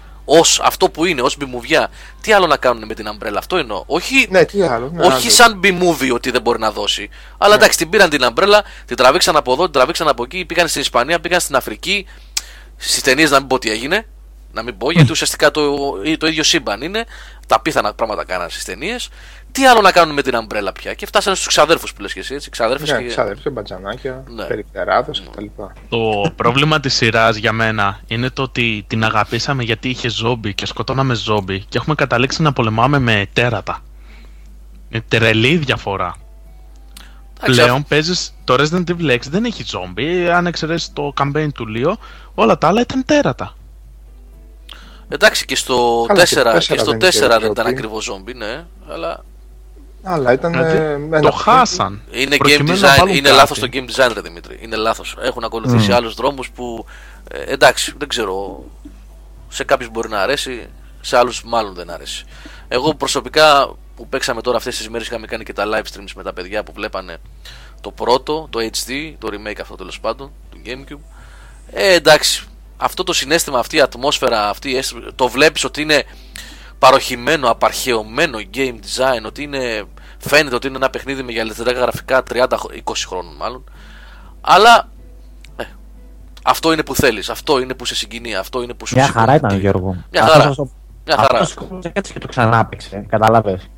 αυτό που είναι, ως μπιμουβιά. Τι άλλο να κάνουν με την Umbrella, αυτό εννοώ. Όχι, Ναι, τι άλλο. Ναι, όχι άλλο. σαν B-movie ότι δεν μπορεί να δώσει. Αλλά εντάξει, την πήραν την Umbrella, την τραβήξαν από εδώ, την τραβήξαν από εκεί, πήγαν στην Ισπανία, πήγαν στην Αφρική. Στις ταινίες να μην πω τι έγινε. Να μην πω, γιατί [LAUGHS] ουσιαστικά το, το ίδιο σύμπαν είναι. Τα πίθανα πράγματα κάναν στις ταινίες. Τι άλλο να κάνουν με την Umbrella πια; Και φτάσανε στους ξαδέρφους που λες και εσύ. Έτσι, ξαδέρφες Ναι, και... ξάδερφοι, μπατζανάκια, Ναι. περιπτεράδες κτλ. Το πρόβλημα της σειράς για μένα είναι το ότι την αγαπήσαμε γιατί είχε ζόμπι και σκοτώναμε ζόμπι και έχουμε καταλήξει να πολεμάμε με τέρατα. Είναι τρελή διαφορά. Εντάξει, Πλέον παίζεις το Resident Evil 6 δεν έχει ζόμπι, αν εξαιρέσεις το campaign του Λίο, όλα τα άλλα ήταν τέρατα. Εντάξει και στο 4, Καλά, και το και 4 στο 4 δεν είχε δεν ζόμπι. ήταν ακριβώς ζόμπι, ναι. Αλλά Αλλά ήταν. Δηλαδή, ε, ένα το χάσαν. είναι game Προκειμένου να design. βάλουν Είναι κάτι. λάθος το game design, ρε Δημήτρη. Είναι λάθος. Έχουν ακολουθήσει Mm. άλλους δρόμους που. ε, εντάξει, δεν ξέρω. Σε κάποιους μπορεί να αρέσει, σε άλλους μάλλον δεν αρέσει. Εγώ προσωπικά που παίξαμε τώρα αυτές τις μέρες είχαμε κάνει και τα live streams με τα παιδιά που βλέπανε το πρώτο, το HD, το remake αυτό τέλος πάντων, του Gamecube. Ε, εντάξει, αυτό το συνέστημα, αυτή η ατμόσφαιρα, αυτή η αίσθηση, το βλέπεις ότι είναι παροχημένο, απαρχαιωμένο game design, ότι είναι, φαίνεται ότι είναι ένα παιχνίδι με γυαλιστερά γραφικά 30, 20 χρόνων μάλλον. Αλλά ε, αυτό είναι που θέλεις, αυτό είναι που σε συγκινεί, αυτό είναι που σου Μια σηκώνει χαρά ήταν, τη- Γιώργο. Μια Αυτός χαρά. ο- Μια χαρά. αυτός ο κόσμος έκατσε και το ξανάπαιξε, κατάλαβες.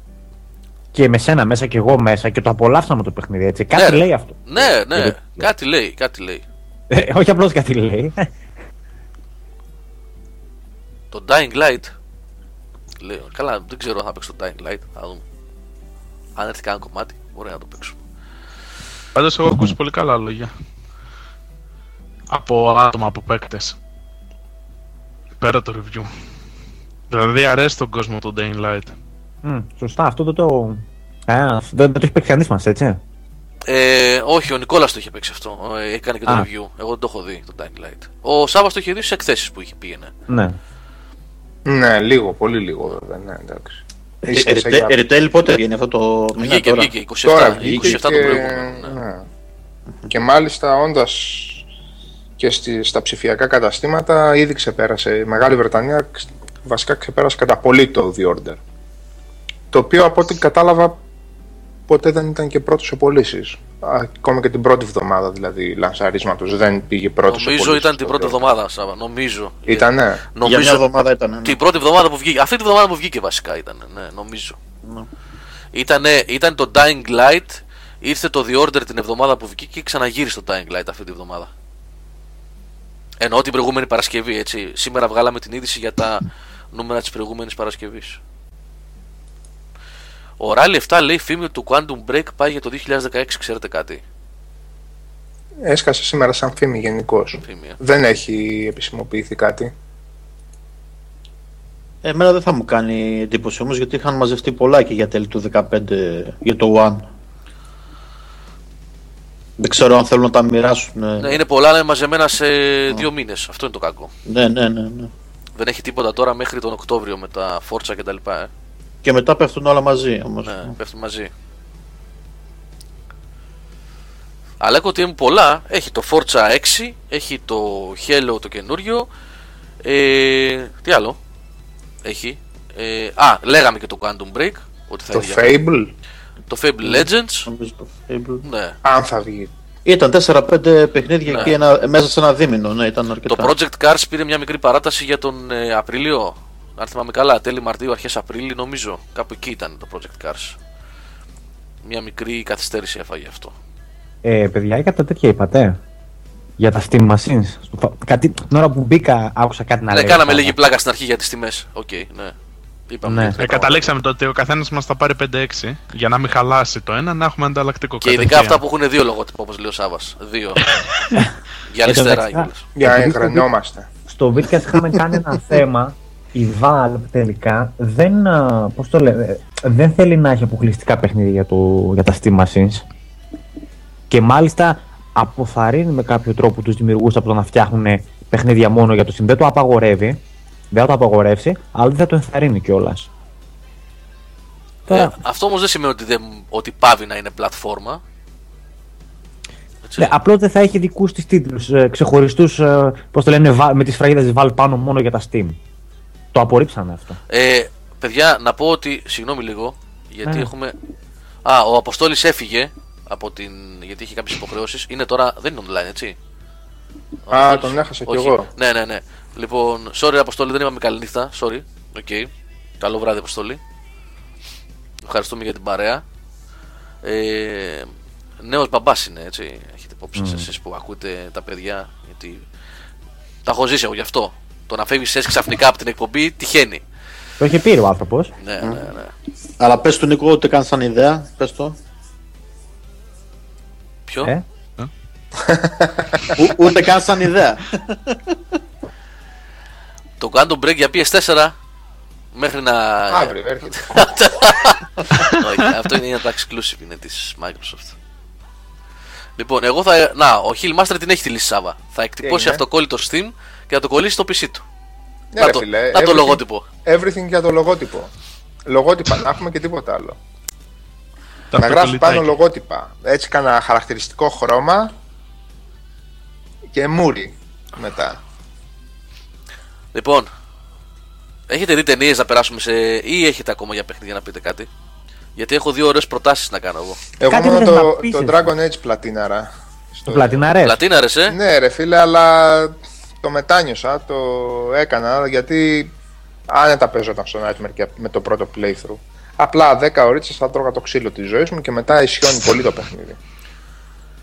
Και με σένα μέσα και εγώ μέσα και το απολαύσαμε το παιχνίδι έτσι. Κάτι Ναι, ρε. λέει αυτό. Ναι, ναι, Ε, κάτι λέει, κάτι λέει. Ε, όχι απλώς κάτι λέει. Το Dying Light. Λέω, καλά, δεν ξέρω αν θα παίξω το Dying Light. Θα δούμε. Αν έρθει κανένα κομμάτι, μπορεί να το παίξω. Πάντως έχω ακούσει πολύ καλά λόγια. Από άτομα, από παίκτες. Πέρα το review. Δηλαδή αρέσει τον κόσμο το Dying Light. Μμ, σωστά, αυτό δεν το. Α, δεν, δεν το έχει παίξει κανείς μας, έτσι. Ε, όχι, ο Νικόλας το είχε παίξει αυτό. Ε, έκανε και το Α. review. Εγώ δεν το έχω δει το Dying Light. Ο Σάββας το είχε δει στις εκθέσεις που είχε πήγαινε. Ναι. Ναι, λίγο, πολύ λίγο βέβαια. Ναι, εντάξει. Ίσα ίσα για- Ε, Retail πότε βγαίνει αυτό το μήνα Βγήκε, τώρα; βγήκε. 27, Τώρα 27 βγήκε το και, προηγούμενο. Ναι. ναι. και μάλιστα όντας και στη, στα ψηφιακά καταστήματα ήδη ξεπέρασε η Μεγάλη Βρετανία ξ- βασικά ξεπέρασε κατά πολύ το The Order το οποίο από ό,τι κατάλαβα ποτέ δεν ήταν και πρώτος σε πωλήσει. Ακόμα και την πρώτη εβδομάδα δηλαδή λανσαρίσματος δεν πήγε πρώτος σε Νομίζω πωλήσεις ήταν την το πρώτη The Order. εβδομάδα, Σάβα. Νομίζω. Ήτανε. Για μια Νομίζω εβδομάδα ήταν. ναι. την πρώτη εβδομάδα που βγήκε. Αυτή τη εβδομάδα που βγήκε βασικά ήταν. Ναι, νομίζω. Ναι. Ήτανε, ήταν το Dying Light. Ήρθε το The Order την εβδομάδα που βγήκε και ξαναγύρισε το Dying Light αυτή τη εβδομάδα. Εννοώ την προηγούμενη Παρασκευή, έτσι. Σήμερα βγάλαμε την είδηση για τα νούμερα της προηγούμενης Παρασκευής. Ο Rally 7 λέει φήμη του Quantum Break πάει για το 2016, ξέρετε κάτι; Έσκασε σήμερα σαν φήμη γενικώς. Φήμη, ε. Δεν έχει επισημοποιηθεί κάτι. Εμένα δεν θα μου κάνει εντύπωση όμως γιατί είχαν μαζευτεί πολλά και για τέλη του 15 για το One. Δεν ξέρω αν θέλουν να τα μοιράσουν. ε. Ναι, είναι πολλά, αλλά είναι μαζεμένα σε δύο μήνες. Αυτό είναι το κακό. ναι, ναι, ναι, ναι. Δεν έχει τίποτα τώρα μέχρι τον Οκτώβριο με τα Forza κτλ. Ε. Και μετά πέφτουν όλα μαζί όμως. Ναι, πέφτουν μαζί. Αλλά έχω ότι είναι πολλά. Έχει το Forza 6, έχει το Halo το καινούριο. Ε, τι άλλο έχει; Ε, α, λέγαμε και το Quantum Break. Ότι θα Το είναι για- Fable, το Fable Legends. Νομίζω το Fable. Ναι. αν θα βγει. Ήταν 4-5 παιχνίδια Ναι. εκεί ένα, μέσα σε ένα δίμηνο. Ναι, ήταν αρκετά. Το Project Cars πήρε μια μικρή παράταση για τον ε, Απρίλιο. Αν θυμάμαι καλά, τέλη Μαρτίου, αρχές Απρίλη, νομίζω. Κάπου εκεί ήταν το Project Cars. Μια μικρή καθυστέρηση έφαγε αυτό. Ε, παιδιά, για τα τέτοια είπατε; Για τα Steam Machines. Στο- Κάτι, την ώρα που μπήκα, άκουσα κάτι να ναι, λέει. κάναμε Σάβα. λίγη πλάκα στην αρχή για τις τιμές. Οκ, ναι. Είπαμε. Ναι. για Ε, τέτοια καταλήξαμε το ότι ο καθένας μας θα πάρει 5-6 για να μην χαλάσει το ένα, να έχουμε ανταλλακτικό Και ειδικά κατευθείαν. αυτά που έχουν δύο λογότυπα, όπως λέει ο Σάβα. Δύο. [LAUGHS] για Εν τω αριστερά μεταξύ, κιόλας. Για Επειδή στο εγρανιόμαστε. Στο Vidcast είχαμε κάνει ένα [LAUGHS] θέμα. Η Valve τελικά δεν, α, πώς το λέμε, δεν θέλει να έχει αποκλειστικά παιχνίδια για, το, για τα Steam Machines. Και μάλιστα αποθαρρύνει με κάποιο τρόπο τους δημιουργούς από το να φτιάχνουν παιχνίδια μόνο για το Steam. Δεν το απαγορεύει, δεν θα το απαγορεύσει, αλλά δεν θα το ενθαρρύνει κιόλας. Ε, αυτό όμως δεν σημαίνει ότι, δεν, ότι πάβει να είναι πλατφόρμα. Έτσι. Ναι, απλώς δεν θα έχει δικούς της τίτλους ε, ξεχωριστούς, ε, πώς το λένε, βα- με τις φραγίδες της Valve πάνω μόνο για τα Steam. Το απορρίψανε αυτό. Ε, παιδιά, να πω ότι. Συγγνώμη λίγο, γιατί Ναι. έχουμε. Α, ο Αποστόλης έφυγε από την. γιατί είχε κάποιες υποχρεώσεις. Είναι τώρα. δεν είναι online, έτσι; Ο Α, Αποστόλης. τον έχασα κι Όχι. εγώ. Ναι, ναι, ναι. Λοιπόν, sorry Αποστόλη, δεν είπαμε καλή νύχτα. Sorry. OK. Καλό βράδυ, Αποστόλη. Ευχαριστούμε για την παρέα. Ε, νέος μπαμπάς είναι έτσι. Έχετε υπόψη mm. εσείς που ακούτε τα παιδιά. Γιατί τα έχω ζήσει εγώ γι' αυτό. Το να φεύγεις έτσι ξαφνικά από την εκπομπή τυχαίνει. Το είχε πει ο άνθρωπος. Ναι, ναι, ναι. Αλλά πες του Νίκο ούτε καν σαν ιδέα. Πες το. Ποιο; Ε; Ου- ούτε καν σαν ιδέα. Το Quantum Break για PS4 μέχρι να. Αύριο έρχεται. [LAUGHS] Όχι, αυτό είναι τα exclusive είναι της Microsoft. Λοιπόν, εγώ θα. Να, ο Hillmaster την έχει τη λύση Σάβα. Θα εκτυπώσει είναι; αυτοκόλλητο Steam και θα το κολλήσει στο PC του. Ναι, να, ρε το, φίλε, να το everything- λογότυπο. Everything για το λογότυπο. Λογότυπα να έχουμε και τίποτα άλλο. Τα να γράφει πάνω αυτοκολλητάκια. λογότυπα. Έτσι κάνα χαρακτηριστικό χρώμα και μούρι μετά. Λοιπόν, έχετε δει ταινίες να περάσουμε σε. ή έχετε ακόμα για παιχνίδια να πείτε κάτι; Γιατί έχω δύο ωραίες προτάσεις να κάνω εγώ. Εγώ Κάτι μόνο πρέπει να το, πεις, το εσύ. Dragon Age πλατίναρα. Το πλατίνα ρε. Πλατίνα ρε, σε. Ναι ρε φίλε, αλλά το μετάνιωσα, το έκανα γιατί άνετα παίζονταν στο Nightmare και με το πρώτο playthrough. Απλά 10 ώρες θα τρώγα το ξύλο της ζωής μου και μετά ισιώνει πολύ το παιχνίδι.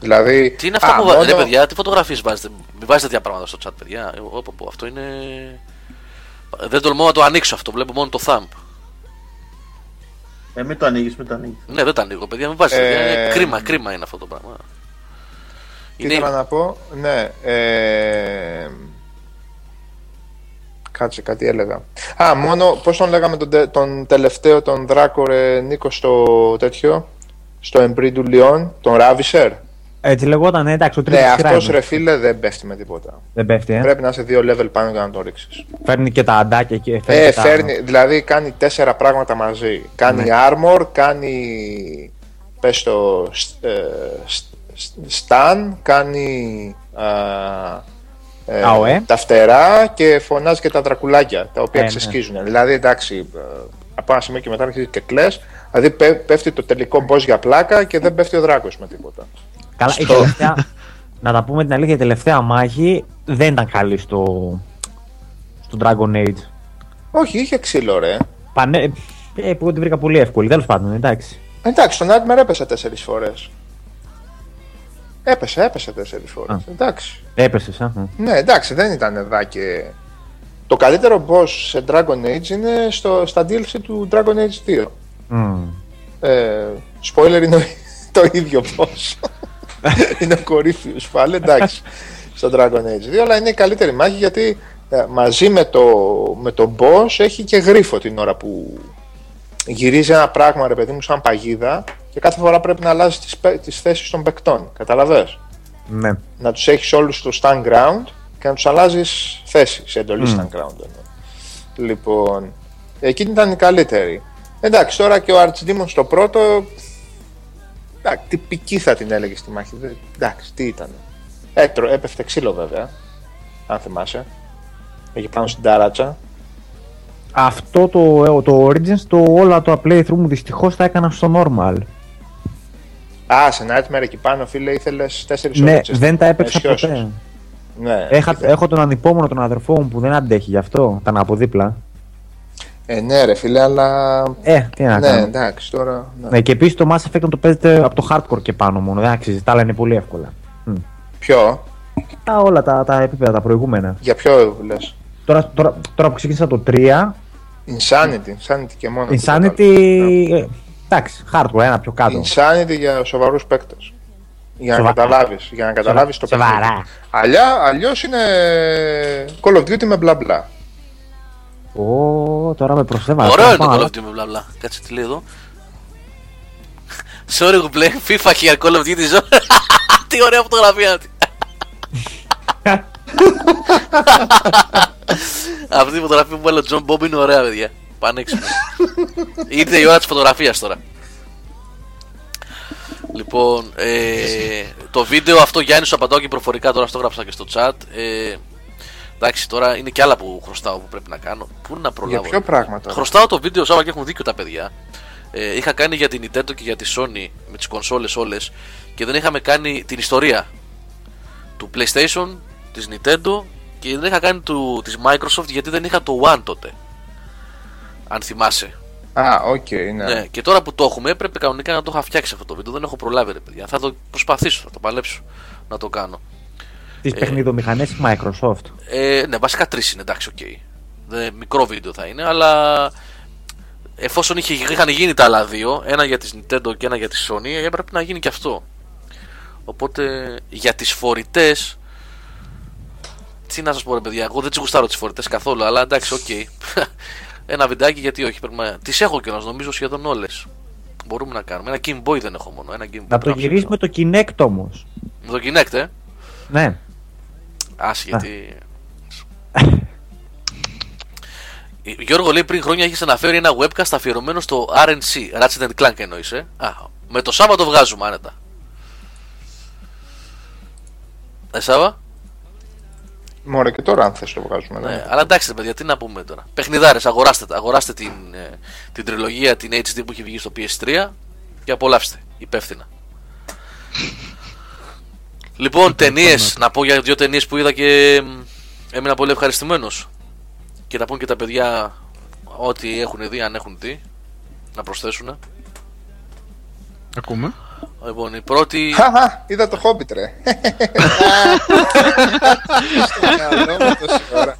Δηλαδή, Τι είναι αυτά α, που βάζετε, μόνο- ρε παιδιά, τι φωτογραφίες βάζετε; Μην βάζετε τέτοια πράγματα στο chat, παιδιά. Εγώ, πω, πω, αυτό είναι. Δεν τολμώ να το ανοίξω αυτό, βλέπω μόνο το thumb. Ε, μην το ανοίγεις, μην το ανοίγεις. Ναι, δεν τα ανοίγω, παιδιά, μην βάζετε. Ε, παιδιά. Είναι κρίμα, κρίμα είναι αυτό το πράγμα. Τι ήθελα να πω, ναι. Ε... Κάτσε, κάτι έλεγα. Α, μόνο, πώς τον λέγαμε τον, τε- τον τελευταίο, τον Δράκο, ρε, Νίκο, στο τέτοιο, στο εμπρί του Λιόν, τον Ράβισερ; Έτσι λεγόταν, ε, εντάξει, ο Ναι, τρίτος αυτός ρε φίλε δεν πέφτει με τίποτα. Δεν πέφτει, ε. Πρέπει να είσαι δύο level πάνω για να τον ρίξεις. Φέρνει και τα αντάκια και φέρνει. Ε, και τα- φέρνει, δηλαδή κάνει τέσσερα πράγματα μαζί. Κάνει Ναι. armor, κάνει, πες το, σ- ε, σ- σ- stun, κάνει α, ε, ΑΟΕ. τα φτερά και φωνάζει και τα δρακουλάκια, τα οποία Ε, ναι. ξεσκίζουν. Δηλαδή, εντάξει, ε, από ένα σημείο και μετά αρχίζει και κλαις, δηλαδή πέ- πέφτει το τελικό boss για πλάκα και δεν πέφτει ο δράκος με τίποτα. Καλά, η τελευταία, να τα πούμε την αλήθεια, η τελευταία μάχη δεν ήταν καλή στο, στο Dragon Age. Όχι, είχε ξύλο ρε. Πανέ, ε, που την βρήκα πολύ εύκολη, τέλος πάντων, εντάξει. Εντάξει, στον Nightmare έπεσε τέσσερις φορές. Έπεσε, έπεσε τέσσερις φορές. Α. Εντάξει. Έπεσε, α. μ. Ναι, εντάξει, δεν ήταν εδώ και. Το καλύτερο boss σε Dragon Age είναι στο, στα DLC του Dragon Age 2. Μμ. Ε, spoiler είναι [LAUGHS] το ίδιο boss. [LAUGHS] είναι ο κορύφιος πάλι, εντάξει, στο Dragon Age 2, αλλά είναι η καλύτερη μάχη γιατί ε, μαζί με το, με το boss έχει και γρίφο την ώρα που γυρίζει ένα πράγμα, ρε παιδί μου, σαν παγίδα και κάθε φορά πρέπει να αλλάζεις τις, πε- τις θέσεις των παικτών, καταλαβες; Ναι. να τους έχεις όλους στο stand ground και να τους αλλάζεις θέση σε εντολή stand ground. εννοώ. Λοιπόν, εκείνη ήταν η καλύτερη. Εντάξει, τώρα και ο Archdemon στο πρώτο, εντάξει, τυπική θα την έλεγε στη μάχη. Δεν- Εντάξει, τι ήταν. Έτρο, έπεφτε ξύλο βέβαια, αν θυμάσαι. Έχει πάνω στην τάράτσα. Αυτό το, ε, το Origins, το όλα το playthrough μου δυστυχώς τα έκανα στο normal. Α, σε Nightmare εκεί πάνω, φίλε, ήθελες τέσσερις Ναι, ώρες. δεν τα να έπαιξα ισιώσεις. ποτέ. Ναι, Έχα, ήθελες. έχω τον ανυπόμονο τον αδερφό μου που δεν αντέχει γι' αυτό. Ήταν από δίπλα. Ε, ναι ρε φίλε, αλλά... Ε, τι να ναι, κάνω. εντάξει, τώρα... Ναι. Ναι, και επίσης το Mass Effect να το παίζετε από το hardcore και πάνω μόνο. Δεν αξίζει. Τα άλλα είναι πολύ εύκολα. Μμ. Ποιο, Τα όλα τα, τα επίπεδα, τα προηγούμενα. για ποιο λες; Τώρα, τώρα, τώρα που ξεκίνησα το 3, Insanity, Insanity και μόνο. Insanity. Ε, εντάξει, hardcore, ένα πιο κάτω. Insanity για σοβαρούς παίκτες. Για να Σοβα- καταλάβεις. Για να καταλάβεις το Σοβαρά. παιχνίδι. Αλλιά, αλλιώς είναι Call of Duty με μπλα μπλα. Ω, τώρα με προσέβαλε. Ωραίο είναι το Call of Duty με μπλα μπλα. Κάτσε τι λέει εδώ. Sorry που πλέον FIFA και για Call of Duty Zone. [LAUGHS] Τι ωραία φωτογραφία. [LAUGHS] Αυτή η φωτογραφία που βάλε ο Τζον Μπομπ είναι ωραία, παιδιά. Πανέξυπνο. Ήρθε η ώρα της φωτογραφίας τώρα. Λοιπόν, ε, το βίντεο αυτό Γιάννης σου απαντάω και προφορικά τώρα στο 'γραψα και στο chat. Ε, εντάξει, τώρα είναι και άλλα που χρωστάω που πρέπει να κάνω. Πού να προλάβω; Για ποιο πράγμα τώρα; Χρωστάω το βίντεο Σάβα και έχουν δίκιο τα παιδιά. Ε, είχα κάνει για την Nintendo και για τη Sony με τις κονσόλες όλες και δεν είχαμε κάνει την ιστορία του PlayStation, της Nintendo και δεν είχα κάνει του, της Microsoft γιατί δεν είχα το One τότε. Αν θυμάσαι. Α, οκ, ναι. Ναι. Και τώρα που το έχουμε, έπρεπε κανονικά να το είχα φτιάξει αυτό το βίντεο. Δεν έχω προλάβει, ρε παιδιά. Θα το προσπαθήσω, θα το παλέψω να το κάνω. Τις παιχνιδομηχανές της Microsoft. Ε, ναι, βασικά τρεις είναι, εντάξει, οκ. Δεν- Μικρό βίντεο θα είναι, αλλά εφόσον είχε, είχαν γίνει τα άλλα δύο, ένα για τη Nintendo και ένα για τη Sony, έπρεπε να γίνει και αυτό. Οπότε για τις φορητές Τι να σας πω, ρε παιδιά, εγώ δεν τι γουστάρω τις φορητές καθόλου, αλλά εντάξει, οκ. Ένα βιντεάκι γιατί όχι. Πρέπει να... Τις έχω κιόλας, νομίζω σχεδόν όλες. Μπορούμε να κάνουμε. Ένα Game Boy δεν έχω μόνο. Ένα Game Boy. Να το γυρίσει με το Kinect όμως. Με το Kinect, ε; Ναι. Άσε γιατί. Γιώργο λέει πριν χρόνια έχεις αναφέρει ένα webcast αφιερωμένο στο RNC, Ratchet Clank εννοείς, ε; Α, με το Σάββατο βγάζουμε άνετα. Ε, Σάββα. Μωρέ και τώρα αν θες το βγάζουμε. Ναι, Ναι. αλλά εντάξει, ρε παιδιά, τι να πούμε τώρα. Παιχνιδάρες, αγοράστε, τα. αγοράστε την, ε, την τριλογία, την HD που έχει βγει στο PS3 και απολαύστε. Υπεύθυνα. [LAUGHS] λοιπόν, ταινίες. Να πω για δύο ταινίες που είδα και μ, έμεινα πολύ ευχαριστημένος. Και να πούν και τα παιδιά ό,τι έχουν δει, αν έχουν δει. Να προσθέσουν. Ακούμε. Λοιπόν, η πρώτη. Χαχα, είδα το Hobbit ρε. στο μυαλό μου τόση ώρα.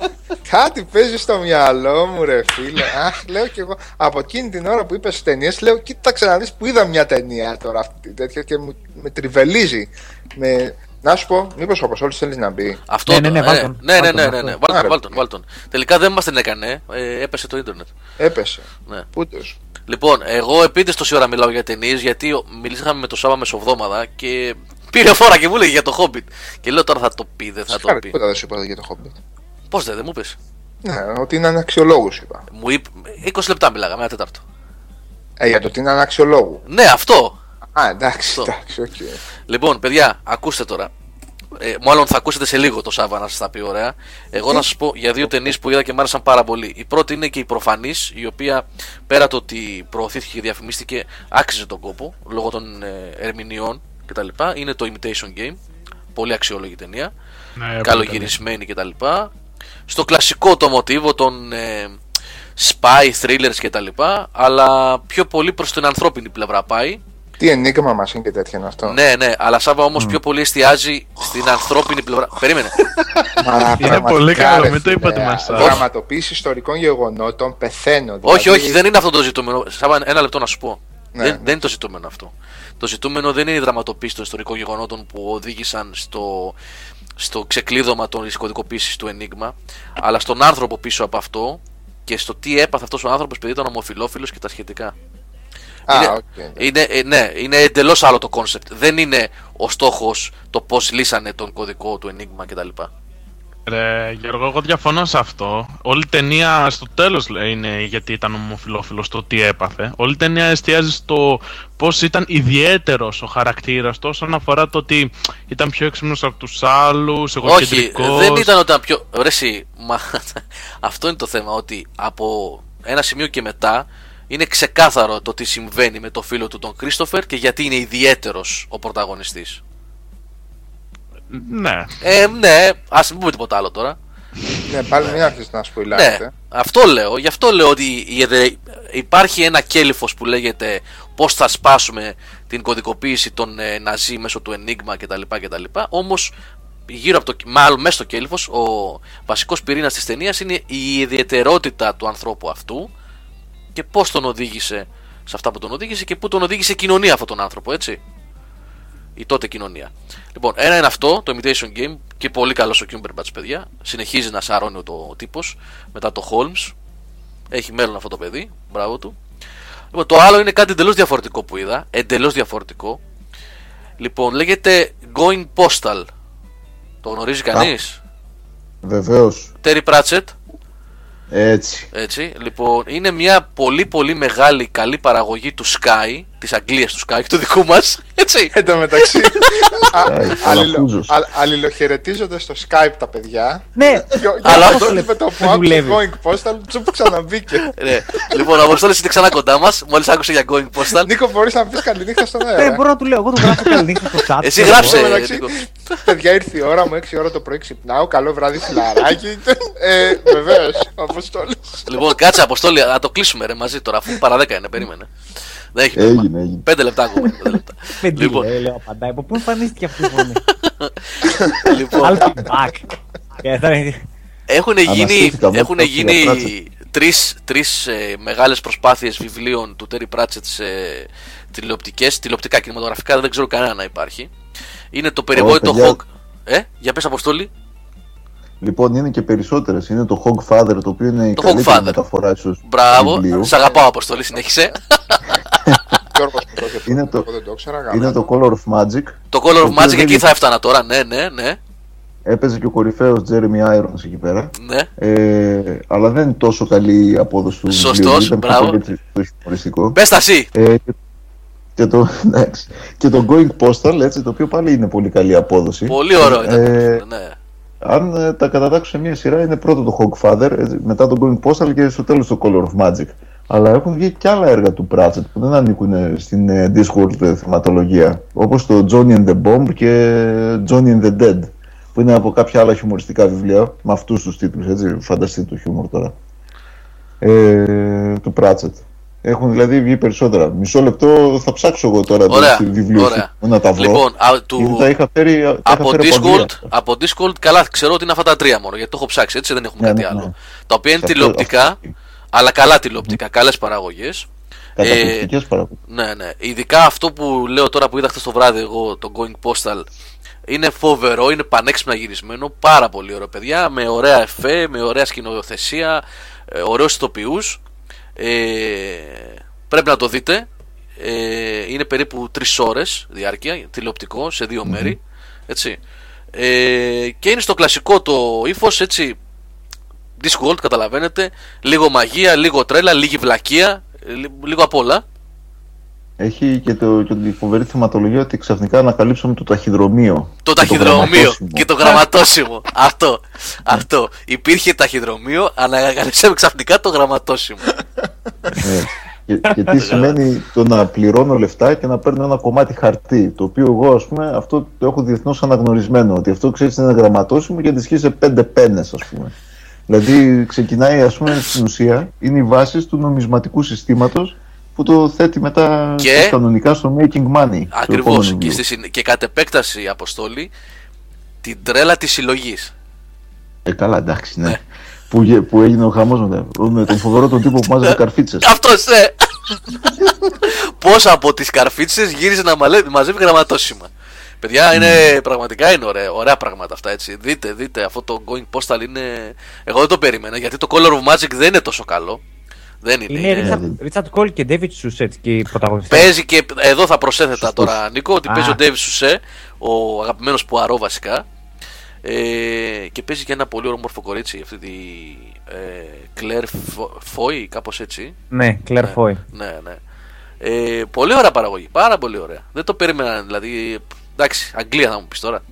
Κάτι παίζει στο μυαλό μου ρε φίλε. Αχ, λέω κι εγώ. Από εκείνη την ώρα που είπες ταινίες, λέω κοίταξε να δεις που είδα μια ταινία τώρα αυτή τέτοια και μου, με τριβελίζει. Με... Να σου πω, μήπως όπως όλους θέλεις να μπει. Αυτό Ναι, ναι, ναι, το- βάλ' ε, τον, ναι, ναι, βάλ' ναι, τον, ναι, ναι. αυτό. Βάλ' τον, Άρα. βάλ' τον, βάλ' τον. Τελικά δεν μας την έκανε. ε, έπεσε το ίντερνετ. Έπεσε. Ναι. Πούτος. Λοιπόν, εγώ επίτηδες τόση ώρα μιλάω για ταινίες γιατί ο- μιλήσαμε με το Σάβα μεσοβδόμαδα και πήρε φόρα και μου έλεγε για το Hobbit. Και λέω τώρα θα το πει, δεν θα το Συγχαρητήρια, πει. Τίποτα δεν σου είπα για το Hobbit. Πώς δεν, δεν μου πεις. Ναι, ότι είναι αναξιολόγου είπα. Μου είπε. 20 λεπτά μιλάγαμε, ένα τέταρτο. Ε, για το ότι είναι αναξιολόγου. Ναι, αυτό. Α, εντάξει, Αυτό. εντάξει, οκ. Λοιπόν, παιδιά, ακούστε τώρα. Ε, μάλλον θα ακούσετε σε λίγο το Σάβα να σας τα πει ωραία. Εγώ να σας πω για δύο ταινίες που είδα και μου άρεσαν πάρα πολύ. Η πρώτη είναι και η προφανής, η οποία πέρα το ότι προωθήθηκε και διαφημίστηκε, άξιζε τον κόπο λόγω των ε, ερμηνεών κτλ. Είναι το Imitation Game. Πολύ αξιόλογη ταινία. Ναι, καλογυρισμένη κτλ. Στο κλασικό το μοτίβο των ε, spy thrillers κτλ. Αλλά πιο πολύ προς την ανθρώπινη πλευρά πάει. Τι ενίγμα μας είναι και τέτοια είναι αυτό. Ναι, ναι, αλλά Σάβα όμως πιο πολύ εστιάζει στην ανθρώπινη πλευρά. Περίμενε. [LAUGHS] Μα, Είναι πραγματικά, πολύ καλό, ρε μην το φίλε, είπατε μας, α. Δραματοποίηση ιστορικών γεγονότων πεθαίνω. όχι, δηλαδή, όχι, δεν είναι αυτό το ζητούμενο. Σάβα, ένα λεπτό να σου πω. Ναι. Δεν, δεν είναι το ζητούμενο αυτό. Το ζητούμενο δεν είναι η δραματοποίηση των ιστορικών γεγονότων που οδήγησαν στο, στο ξεκλείδωμα των κωδικοποίηση του Enigma, αλλά στον άνθρωπο πίσω από αυτό και στο τι έπαθε αυτός ο άνθρωπος επειδή ήταν ομοφυλόφιλος και τα σχετικά. Α, είναι, οκ. είναι, ε, ναι, είναι εντελώς άλλο το concept. Δεν είναι ο στόχος το πώς λύσανε τον κωδικό του Enigma κτλ. Ρε, Γιώργο, εγώ διαφωνώ σε αυτό. Όλη η ταινία στο τέλος είναι γιατί ήταν ομοφυλόφιλος το τι έπαθε. Όλη η ταινία εστιάζει στο πώς ήταν ιδιαίτερος ο χαρακτήρας του όσον αφορά το ότι ήταν πιο έξυπνος από τους άλλους, Όχι, εγωκεντρικός. δεν ήταν όταν πιο. Ρε, εσύ, μα, [LAUGHS] αυτό είναι το θέμα. Ότι από ένα σημείο και μετά είναι ξεκάθαρο το τι συμβαίνει με το φίλο του τον Κρίστοφερ και γιατί είναι ιδιαίτερος ο πρωταγωνιστής. Ναι. Ε, ναι, ας μην πούμε τίποτα άλλο τώρα. Ναι, πάλι μην άρχισε να Ναι, σπουλάρετε. αυτό λέω. Γι' αυτό λέω ότι η εδε- υπάρχει ένα κέλυφος που λέγεται πώς θα σπάσουμε την κωδικοποίηση των ε, Ναζί μέσω του Enigma κτλ. κτλ. Όμως γύρω από το, μάλλον μέσα στο κέλυφος ο βασικός πυρήνας της ταινίας είναι η ιδιαιτερότητα του ανθρώπου αυτού και πώς τον οδήγησε σε αυτά που τον οδήγησε και πού τον οδήγησε η κοινωνία αυτόν τον άνθρωπο, έτσι. Η τότε κοινωνία. Λοιπόν, ένα είναι αυτό, το Imitation Game και πολύ καλός ο Cumberbatch, παιδιά. Συνεχίζει να σαρώνει το ο τύπος μετά το Holmes. Έχει μέλλον αυτό το παιδί. Μπράβο του. Λοιπόν, το άλλο είναι κάτι εντελώς διαφορετικό που είδα. Εντελώς διαφορετικό. Λοιπόν, λέγεται Going Postal. Το γνωρίζει κανείς; Βεβαίως. Terry Pratchett. Έτσι. Έτσι, λοιπόν, είναι μια πολύ πολύ μεγάλη καλή παραγωγή του Sky, της Αγγλίας τους Sky, του δικού μας, έτσι. [LAUGHS] Εν τω μεταξύ, α- Άι, αλληλο- Αλαφούζος. α- αλληλοχαιρετίζονται στο Skype τα παιδιά. Ναι, Και ο- Αλλά και αυτό αυτό με το που δεν άκουσε δουλεύει. Going Postal, τσουπ ξαναμπήκε. ναι. Λοιπόν, ο Αποστόλης είναι ξανά κοντά μας, μόλις άκουσε για Going Postal. Νίκο, μπορείς να πεις καληνύχτα στον ε, αέρα. μπορώ να του λέω. Εγώ του γράφω καληνύχτα στο chat. Εσύ ξέρω γράψε, εγώ. Στο μεταξύ, Νίκο. Παιδιά, ήρθε η ώρα μου, 6 ώρα το πρωί ξυπνάω. Καλό βράδυ, φιλαράκι. ε, Βεβαίως, ο Αποστόλης. λοιπόν, κάτσε αποστόλη, να το κλείσουμε ρε μαζί τώρα, αφού παρά 10 είναι, περίμενε. Δεν έχει Έγινε, νόημα. έγινε. Πέντε λεπτά ακόμα. [LAUGHS] πέντε λεπτά. Δεν τη λοιπόν, λέει, λέω απαντάει. Από πού εμφανίστηκε αυτή η φωνή; [LAUGHS] λοιπόν, I'll be back. Και θα είναι- έχουν γίνει, Αναστήθηκα, μου έχουν έφτασε γίνει για Pratchett. τρεις, τρεις ε, μεγάλες προσπάθειες βιβλίων του Terry Pratchett σε τηλεοπτικές, τηλεοπτικά κινηματογραφικά, δεν ξέρω κανένα να υπάρχει. Είναι το περιβόητο παιδιά. Hog. Ε, για πες Αποστόλη. Λοιπόν, είναι και περισσότερες. Είναι το Hogfather, το οποίο είναι η Το καλύτερη Hogfather. μεταφορά ίσω. Μπράβο, σ' αγαπάω Αποστόλη, συνέχισε. [LAUGHS] Γιώργος που το είχε Είναι πει, το- εγώ δεν το ήξερα. Είναι γαμάτο. το Color of Magic. το Color of Το οποίο Magic δεν εκεί είναι- θα έφτανα τώρα, ναι, ναι, ναι. Έπαιζε και ο κορυφαίος Jeremy Irons εκεί πέρα. ναι. Ε, αλλά δεν είναι τόσο καλή η απόδοση του. Σωστός, βιβλίου, ήταν πιο μπράβο. πολύ έτσι, το χιουμοριστικό. Πες τα εσύ. Ε, και, και, το, [LAUGHS] εντάξει, και το Going Postal, έτσι, το οποίο πάλι είναι πολύ καλή απόδοση. Πολύ ωραίο ήταν. Ε, ναι. Αν ε, τα κατατάξω σε μια σειρά, είναι πρώτο το Hogfather, έτσι, μετά το Going Postal και στο τέλος το Color of Magic. Αλλά έχουν βγει και άλλα έργα του Pratchett που δεν ανήκουν στην ε, Discworld ε, θεματολογία. Όπως το Johnny and the Bomb και Johnny and the Dead. Που είναι από κάποια άλλα χιουμοριστικά βιβλία με αυτούς τους τίτλους. Έτσι, φανταστείτε το χιούμορ τώρα. Ε, του Pratchett. Έχουν δηλαδή βγει περισσότερα. Μισό λεπτό θα ψάξω εγώ τώρα Ωραία, το βιβλίο ωραία. να τα βρω. Λοιπόν, α, Γιατί του, τα είχα φέρει, τα είχα από, φέρει Discord, Αγγλία. από Discord, καλά, ξέρω ότι είναι αυτά τα τρία μόνο, γιατί το έχω ψάξει, έτσι δεν έχουμε Ναι, κάτι ναι, άλλο. ναι. Τα οποία είναι Σε αυτό- τηλεοπτικά, αυτό- αλλά καλά τηλεοπτικά, καλές παραγωγές. Καταπληκτικές παραγωγές. Ναι, ναι. Ειδικά αυτό που λέω τώρα που είδα χθες το βράδυ εγώ, το Going Postal, είναι φοβερό, είναι πανέξυπνα γυρισμένο, πάρα πολύ ωραίο παιδιά, με ωραία εφέ, με ωραία σκηνοθεσία, ε, ωραίους ηθοποιούς. Ε, πρέπει να το δείτε. Ε, είναι περίπου τρεις ώρες διάρκεια, τηλεοπτικό, σε δυο μέρη. Έτσι. Ε, και είναι στο κλασικό το ύφος, έτσι. Discworld, καταλαβαίνετε. Λίγο μαγεία, λίγο τρέλα, λίγη βλακεία, ε, λι- λίγο απ' όλα. Έχει και, το, και τη φοβερή θεματολογία ότι ξαφνικά ανακαλύψαμε το ταχυδρομείο. Το Και ταχυδρομείο γραμματόσημο. και το γραμματόσημο. αυτό. Αυτό. Υπήρχε ταχυδρομείο, ανακαλύψαμε ξαφνικά το γραμματόσημο. Ναι. και, και τι σημαίνει το να πληρώνω λεφτά και να παίρνω ένα κομμάτι χαρτί. Το οποίο εγώ, ας πούμε, αυτό το έχω διεθνώς αναγνωρισμένο. Ότι αυτό ξέρεις είναι ένα γραμματόσημο και αντιστοιχεί σε πέντε πένες, ας πούμε. Δηλαδή ξεκινάει, ας πούμε, στην ουσία, είναι οι βάσει του νομισματικού συστήματος που το θέτει μετά Και- κανονικά στο making money. στο Ακριβώς. επόμενο Και, βιβλίο. στη συνε- και κατ' επέκταση, Αποστόλη, την τρέλα της συλλογής. Ε, καλά, εντάξει, ναι. Ναι. Που, γε- που έγινε ο χαμός μετά. Με τον φοβερό τον τύπο που μάζευε καρφίτσες. Αυτός ναι! Πώς από τις καρφίτσες γύριζε να μαλε- μαζεύει γραμματόσημα. Παιδιά, είναι, πραγματικά είναι ωραία, ωραία πράγματα αυτά έτσι. Δείτε, δείτε, αυτό το Going Postal είναι. Εγώ δεν το περίμενα γιατί το Color of Magic δεν είναι τόσο καλό. Δεν είναι. Είναι είναι- Richard, Richard Cole και David Suset και οι πρωταγωνιστές. Παίζει και εδώ θα προσέθετα Σωστός. τώρα Νίκο ότι Α. παίζει ο Ντέβι Σουσέ, ο αγαπημένος Πουαρό βασικά. Ε, και παίζει και ένα πολύ όμορφο κορίτσι, αυτή τη ε, Claire Fo- Foy, κάπως έτσι. Ναι, Claire Foy. Ναι, ναι. Ε, πολύ ωραία παραγωγή, πάρα πολύ ωραία. Δεν το περίμενα, δηλαδή. Εντάξει, Αγγλία θα μου πεις τώρα.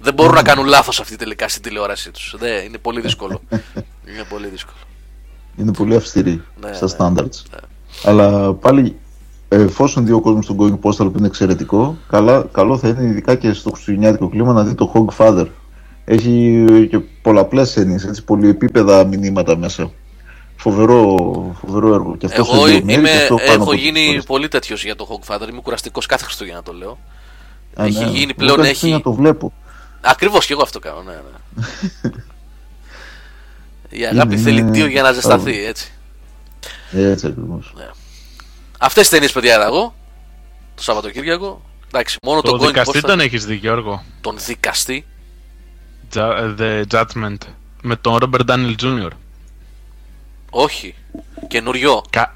Δεν μπορούν να κάνουν λάθος αυτοί τελικά στην τηλεόρασή τους. Είναι πολύ δύσκολο. [LAUGHS] είναι πολύ δύσκολο. Είναι πολύ αυστηρή Ναι, στα ναι, standards. Αλλά πάλι, εφόσον δει ο κόσμο τον Going Postal που είναι εξαιρετικό, καλά, καλό θα είναι ειδικά και στο χριστουγεννιάτικο κλίμα να δει το Hogfather. Έχει και πολλαπλές έννοιες, έτσι, πολυεπίπεδα μηνύματα μέσα. Φοβερό, φοβερό έργο. Και αυτό Εγώ σε δύο μέρη, είμαι, και αυτό πάνω έχω από γίνει τις φορές. πολύ τέτοιος για το Hogfather. Είμαι κουραστικός κάθε Χριστούγεννα το λέω. Α, έχει ναι. γίνει Εγώ πλέον. κάθε Έχει... Χριστούγεννα το βλέπω. Ακριβώς και εγώ αυτό κάνω. Ναι, ναι. [LAUGHS] Η αγάπη Είναι- θέλει δύο για να ζεσταθεί, Μπράβο. έτσι. Έτσι ακριβώς. Αυτές τι ταινίες, παιδιά, είδα εγώ. Το Σαββατοκύριακο. Εντάξει, μόνο Το τον Going δικαστή Postal- τον έχεις δει, Γιώργο; τον δικαστή. Ju- The Judgment. Με τον Robert Daniel Jr. Όχι. Καινουριό. Κα...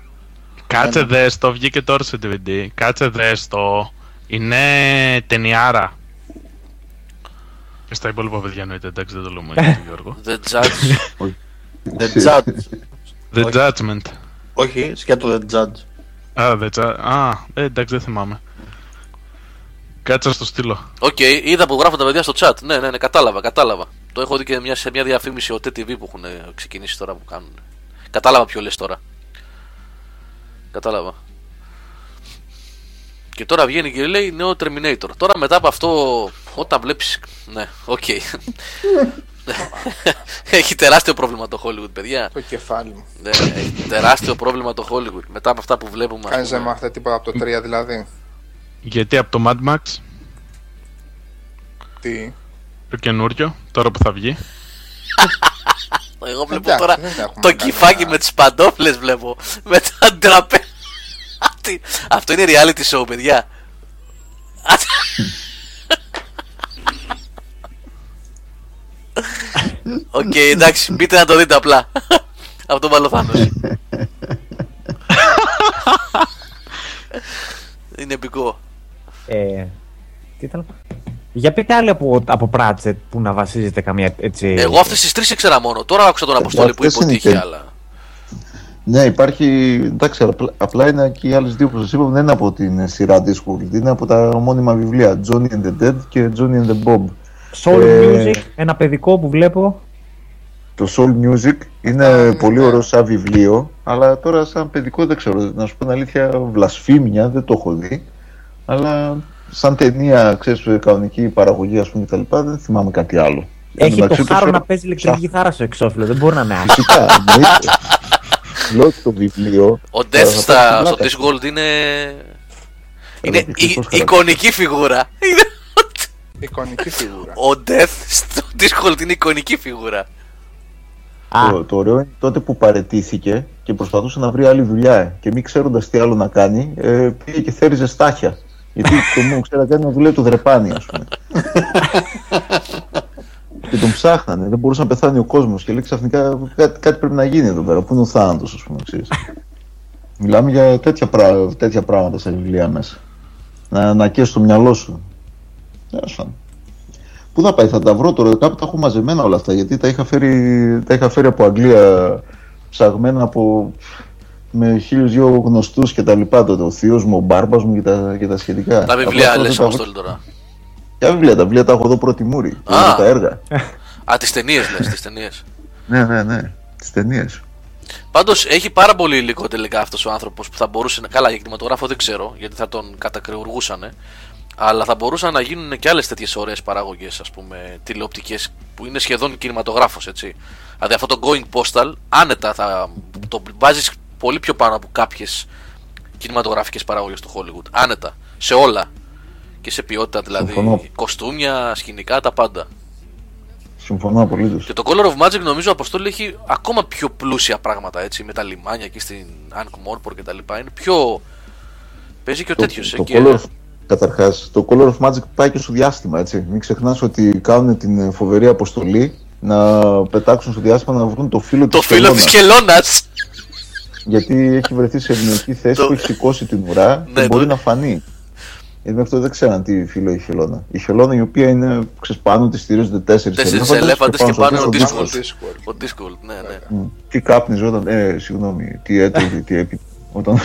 Κάτσε δες το, βγήκε τώρα σε DVD. Κάτσε δες το. Είναι ταινιάρα. Και στα υπόλοιπα παιδιά εννοείται, εντάξει δεν το λέω μόνο για τον Γιώργο. The Judge. The Judge. The Όχι. Judgment. Όχι, σκέτο The Judge. Α, the Judge. Α, ε, εντάξει δεν θυμάμαι. Κάτσε να στο στείλω. Οκ, είδα που γράφουν τα παιδιά στο chat. Ναι, ναι, ναι, κατάλαβα, κατάλαβα. Το έχω δει και μια, σε μια διαφήμιση OTE TV που έχουν ε, ξεκινήσει τώρα που κάνουν. Κατάλαβα ποιο λες τώρα. Κατάλαβα. Και τώρα βγαίνει και λέει νέο Terminator. Τώρα μετά από αυτό, όταν βλέπεις... Ναι, οκ. [LAUGHS] [LAUGHS] έχει τεράστιο πρόβλημα το Hollywood, παιδιά. Το κεφάλι μου. Ναι, έχει τεράστιο πρόβλημα το Hollywood. Μετά από αυτά που βλέπουμε. ας Κανείς δεν πούμε. μάθατε τίποτα από το 3 δηλαδή; Γιατί από το Mad Max, Τι; το καινούριο, τώρα που θα βγει. [LAUGHS] Εγώ βλέπω Εντάξει, τώρα δεν έχουμε το κάνει κυφάκι κανένα. με τις παντόφλες βλέπω. [LAUGHS] Με τα ντραπέ. Τι- Αυτό είναι reality show, παιδιά. Οκ, εντάξει, μπείτε να το δείτε απλά. Αυτό μάλλον Θάνος. Είναι επικό. Ε, τι ήταν. Για πείτε άλλη από, από Pratchett που να βασίζεται καμία έτσι. Εγώ αυτές τις τρεις ήξερα μόνο. Τώρα άκουσα τον Αποστόλη που αυτές είπε ότι είναι είχε και- άλλα. Ναι, υπάρχει. Εντάξει, απλά, απλά είναι και οι άλλες δύο που σας είπα δεν είναι από την σειρά Discworld. Είναι από τα ομώνυμα βιβλία Johnny and the Dead και Johnny and the Bob. Soul Ε, Music, ένα παιδικό που βλέπω. Το Soul Music είναι Α, πολύ ναι. ωραίο σαν βιβλίο, αλλά τώρα σαν παιδικό δεν ξέρω. Να σου πω την αλήθεια, βλασφήμια δεν το έχω δει. Αλλά σαν ταινία, ξέρεις, κανονική παραγωγή, ας πούμε, κτλ. Δεν θυμάμαι κάτι άλλο. Έχει το Εντάξει, χάρο ξέρω- να παίζει ηλεκτρική κιθάρα στο εξώφυλλο. Δεν μπορεί να είναι άσχημο. Φυσικά, εννοείται. Λέω ότι το βιβλίο. Ο θα- Death θα στα, πάρει στο πλάκα. Discworld είναι. Είναι δείχνει η- πώς χαρακτηρίζεις. εικονική φιγούρα. Είναι- Εικονική φιγούρα. Ο Death στο Discworld είναι εικονική φιγούρα. Α, Το, το ωραίο είναι τότε που παρετήθηκε και προσπαθούσε να βρει άλλη δουλειά. ε, Και μην ξέροντας τι άλλο να κάνει, ε, πήγε και θέριζε στάχια. Γιατί [LAUGHS] το μόνο ξέρα κάνει να δουλεύει το δρεπάνι, ας πούμε. και τον ψάχνανε, δεν μπορούσε να πεθάνει ο κόσμος. Και λέει ξαφνικά κάτι, κάτι πρέπει να γίνει εδώ πέρα. Πού είναι ο θάνατος, ας πούμε, ξέρεις. Μιλάμε για τέτοια, πρά- τέτοια πράγματα σε βιβλία μέσα. Να, να καίσεις το μυαλό σου. Τέλος πάντων. Πού θα πάει, θα τα βρω τώρα, κάπου τα έχω μαζεμένα όλα αυτά, γιατί τα είχα φέρει, τα είχα φέρει από Αγγλία ψαγμένα από με χίλιους δυο γνωστούς και τα λοιπά τότε, ο θείος μου, ο μπάρμπας μου και τα, και τα σχετικά. Τα Απλά βιβλία τώρα λες δεν τα βρω. Αποστόλη τώρα. Ποια βιβλία, τα βιβλία τα έχω εδώ πρώτη μούρη, Α. τα έργα. Α, τις ταινίες λες, τις ταινίες. ναι, ναι, ναι, τις ταινίες. Πάντως έχει πάρα πολύ υλικό τελικά αυτός ο άνθρωπος που θα μπορούσε να. Καλά, για κινηματογράφο δεν ξέρω γιατί θα τον κατακρεουργούσαν. Αλλά θα μπορούσαν να γίνουν και άλλες τέτοιες ωραίες παραγωγές, ας πούμε, τηλεοπτικές που είναι σχεδόν κινηματογράφος, έτσι. Δηλαδή αυτό το Going Postal, άνετα θα το βάζεις πολύ πιο πάνω από κάποιες κινηματογραφικές παραγωγές του Hollywood. Άνετα. Σε όλα. Και σε ποιότητα δηλαδή. Συμφωνώ. Κοστούμια, σκηνικά, τα πάντα. Συμφωνώ απολύτως. Και το Color of Magic νομίζω Αποστόλη έχει ακόμα πιο πλούσια πράγματα έτσι με τα λιμάνια εκεί στην Ankh Morpor και τα λοιπά. Είναι πιο. Παίζει και ο Το, τέτοιος. το Color of, καταρχάς, το Color of Magic πάει και στο διάστημα, έτσι. Μην ξεχνάς ότι κάνουν την φοβερή αποστολή να πετάξουν στο διάστημα να βρουν το φύλλο Το της φίλο της χελώνας. Χελώνα! Γιατί έχει βρεθεί σε ευνοϊκή θέση Το- που έχει σηκώσει την ουρά Ναι, και μπορεί το- να φανεί. Γιατί μέχρι τότε δεν ξέραν τι φύλλο έχει η χελώνα. Η χελώνα η οποία είναι, ξέρεις, πάνω της στηρίζονται τέσσερις Τέσσερις ελέφαντες και πάνω ο στο Discord. Discord. Discord. Ο Discord, ναι, ναι. Μμ. Τι κάπνιζε όταν. Ε, συγγνώμη, τι έτρωγε, τι έπι. Όταν.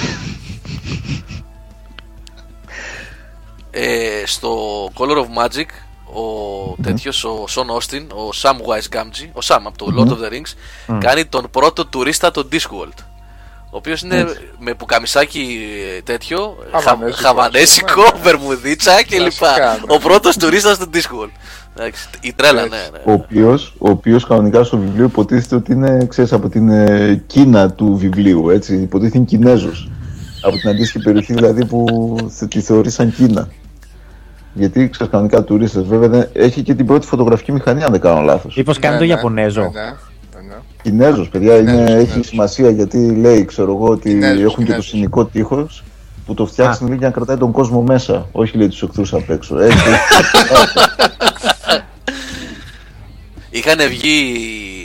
Ε, στο Color of Magic ο τέτοιος, ο Σον Όστιν, ο Samwise Gamgee, ο Sam από το Lord of the Rings, κάνει τον πρώτο τουρίστα το Discworld. Ο οποίος είναι με πουκαμισάκι ε, τέτοιο, Χαβανέζικο, χα- χαβανέσικο, ας πούμε. βερμουδίτσα κλπ. Κλασικά, ναι. Ο πρώτος τουρίστας στο Discworld. Εντάξει, η τρέλα, ναι, Έτσι. ναι. ο οποίος, ο οποίος κανονικά στο βιβλίο υποτίθεται ότι είναι, ξέρεις, από την ε, Κίνα του βιβλίου, έτσι. Υποτίθεται είναι Κινέζος. Από την αντίστοιχη περιοχή δηλαδή που θε- τη θεωρεί σαν Κίνα. Γιατί ξέρεις κανονικά τουρίστες. Βέβαια δεν- έχει και την πρώτη φωτογραφική μηχανή αν δεν κάνω λάθος. Μήπως κάνει Ναι, το ναι, Ιαπωνέζο. ναι, ναι, ναι. Κινέζος παιδιά είναι, Κινέζος, έχει Κινέζος. σημασία γιατί λέει ξέρω εγώ ότι Κινέζος, έχουν και το Κινέζος. συνικό τείχος που το φτιάξουν λέει, για να κρατάει τον κόσμο μέσα. Όχι λέει τους εχθρούς απ' έξω. Έτσι. [LAUGHS] Είχαν βγει,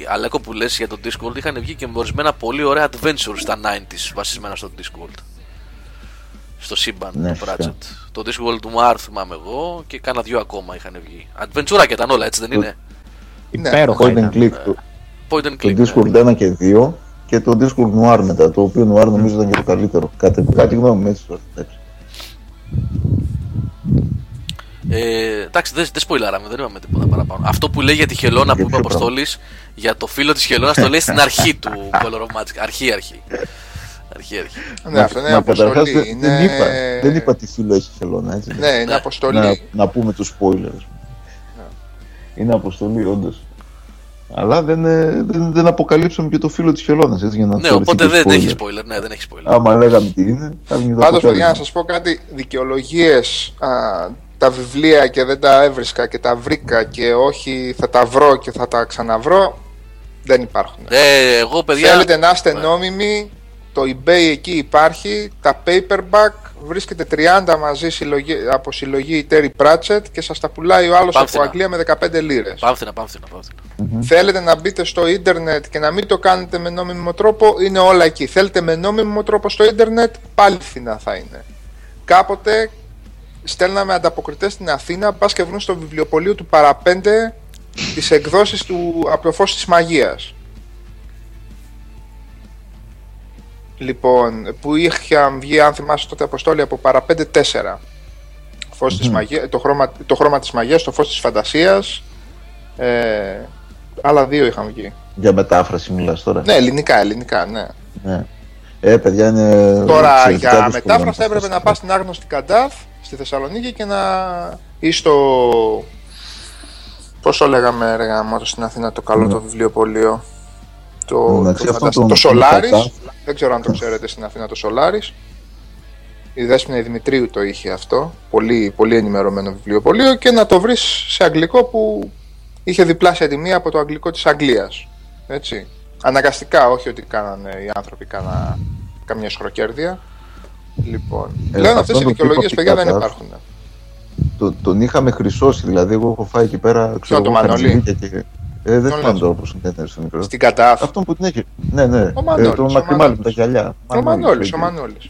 Αλέκο που λες για το Discord, είχαν βγει και με ορισμένα πολύ ωραία adventures στα 90s βασισμένα στο Discord. Στο σύμπαν Ναι, του φυσικά. Pratchett. Το Discord του Μάρ θυμάμαι εγώ και κάνα δύο ακόμα είχαν βγει. Adventure και ήταν όλα, έτσι δεν είναι; Υπέροχα Point and ήταν. click. Το, Point and το click. ναι. Discord 1 και 2 και το Discord Noir μετά, το οποίο Noir νομίζω ήταν και το καλύτερο. Κάτι, κάτι γνώμη μου, έτσι. τώρα, εντάξει. Ε, εντάξει, δεν, δεν σποιλάραμε, δεν είπαμε τίποτα παραπάνω. Αυτό που λέει για τη χελώνα που Για είπε ο ποιο πράγμα; Αποστόλης, για το φίλο της χελώνας, το λέει στην αρχή του Color of Magic. Αρχή, αρχή. Αρχή, αρχή. Ναι, αυτό είναι Μα καταρχάς αποστολή. δεν, Είναι... δεν, είπα, δεν είπα τι φίλο έχει η χελώνα, έτσι. Ναι, είναι Ναι. αποστολή. να, να πούμε τους spoilers. Είναι αποστολή, όντως. Αλλά δεν, ε, δεν, δεν αποκαλύψαμε και το φίλο της χελώνας. Έτσι, για να Ναι, θεωρηθεί οπότε και δεν spoiler. έχει spoiler. Ναι, δεν έχει spoiler. Άμα λέγαμε τι είναι, θα βγει το Πάντως, αποτέλεσμα. παιδιά, να σας πω κάτι. Δικαιολογίες, τα βιβλία και δεν τα έβρισκα και τα βρήκα και όχι θα τα βρω και θα τα ξαναβρω, δεν υπάρχουν. Ε, εγώ, παιδιά. Θέλετε να είστε νόμιμοι, το eBay εκεί υπάρχει, τα paperback βρίσκεται 30 μαζί συλλογή, από συλλογή Terry Pratchett και σας τα πουλάει ο άλλος από Πάμφθηνα. Αγγλία με 15 λίρες. Πάμφθηνα, πάμφθηνα, πάμφθηνα. Θέλετε να μπείτε στο ίντερνετ και να μην το κάνετε με νόμιμο τρόπο, είναι όλα εκεί. Θέλετε με νόμιμο τρόπο στο ίντερνετ, πάλι φθηνά θα είναι. Κάποτε στέλναμε ανταποκριτές στην Αθήνα, πας και βρουν στο βιβλιοπωλείο του παραπέντε τις εκδόσεις του από το φως της μαγείας. Λοιπόν, που είχαν βγει, αν θυμάσαι τότε αποστόλη, από παραπέντε τέσσερα. Φως της μαγείας, το, χρώμα, το χρώμα της μαγείας, το φως της φαντασίας. Ε, άλλα δύο είχαν βγει. Για μετάφραση μιλάς τώρα. Ναι, ελληνικά, ελληνικά, ναι. Ναι. Ε, παιδιά είναι. Τώρα εξαιρετικά για δύσκολο μετάφραση να έπρεπε να πας στην άγνωστη Καντάφ στη Θεσσαλονίκη και να. ή στο. Πώς το λέγαμε, ρε γαμώτο, στην Αθήνα το καλό Ναι. το βιβλιοπωλείο. Το, Εντάξει, το, αυτό φαντασ- το- το Solaris. το- Δεν ξέρω αν το ξέρετε στην Αθήνα το Solaris. Η Δέσποινα Δημητρίου το είχε αυτό. Πολύ, πολύ ενημερωμένο βιβλιοπωλείο και να το βρεις σε αγγλικό που είχε διπλάσια τιμή από το αγγλικό της Αγγλίας. Έτσι. Αναγκαστικά, όχι ότι κάνανε οι άνθρωποι κάνα, καμιά σχροκέρδια. Λοιπόν, Ε, πλέον αυτό αυτές οι το δικαιολογίες τύπο παιδιά δεν Κατάφ. υπάρχουν. Το, τον είχαμε χρυσώσει, δηλαδή. Εγώ έχω φάει εκεί πέρα. Ξέρω, το εγώ, Μανώλη; χαρτζηλίκια Και... Ε, δεν Ποιον θυμάμαι λες; τώρα πώς είναι στο μικρό. Στην Κατάφ. Αυτό που την έχει. Ναι, ναι. Ο Μανώλης, ε, το ο μακριμάλι Μανώλης. με τα γυαλιά. Ο Μανώλης, εκεί. ο Μανώλης.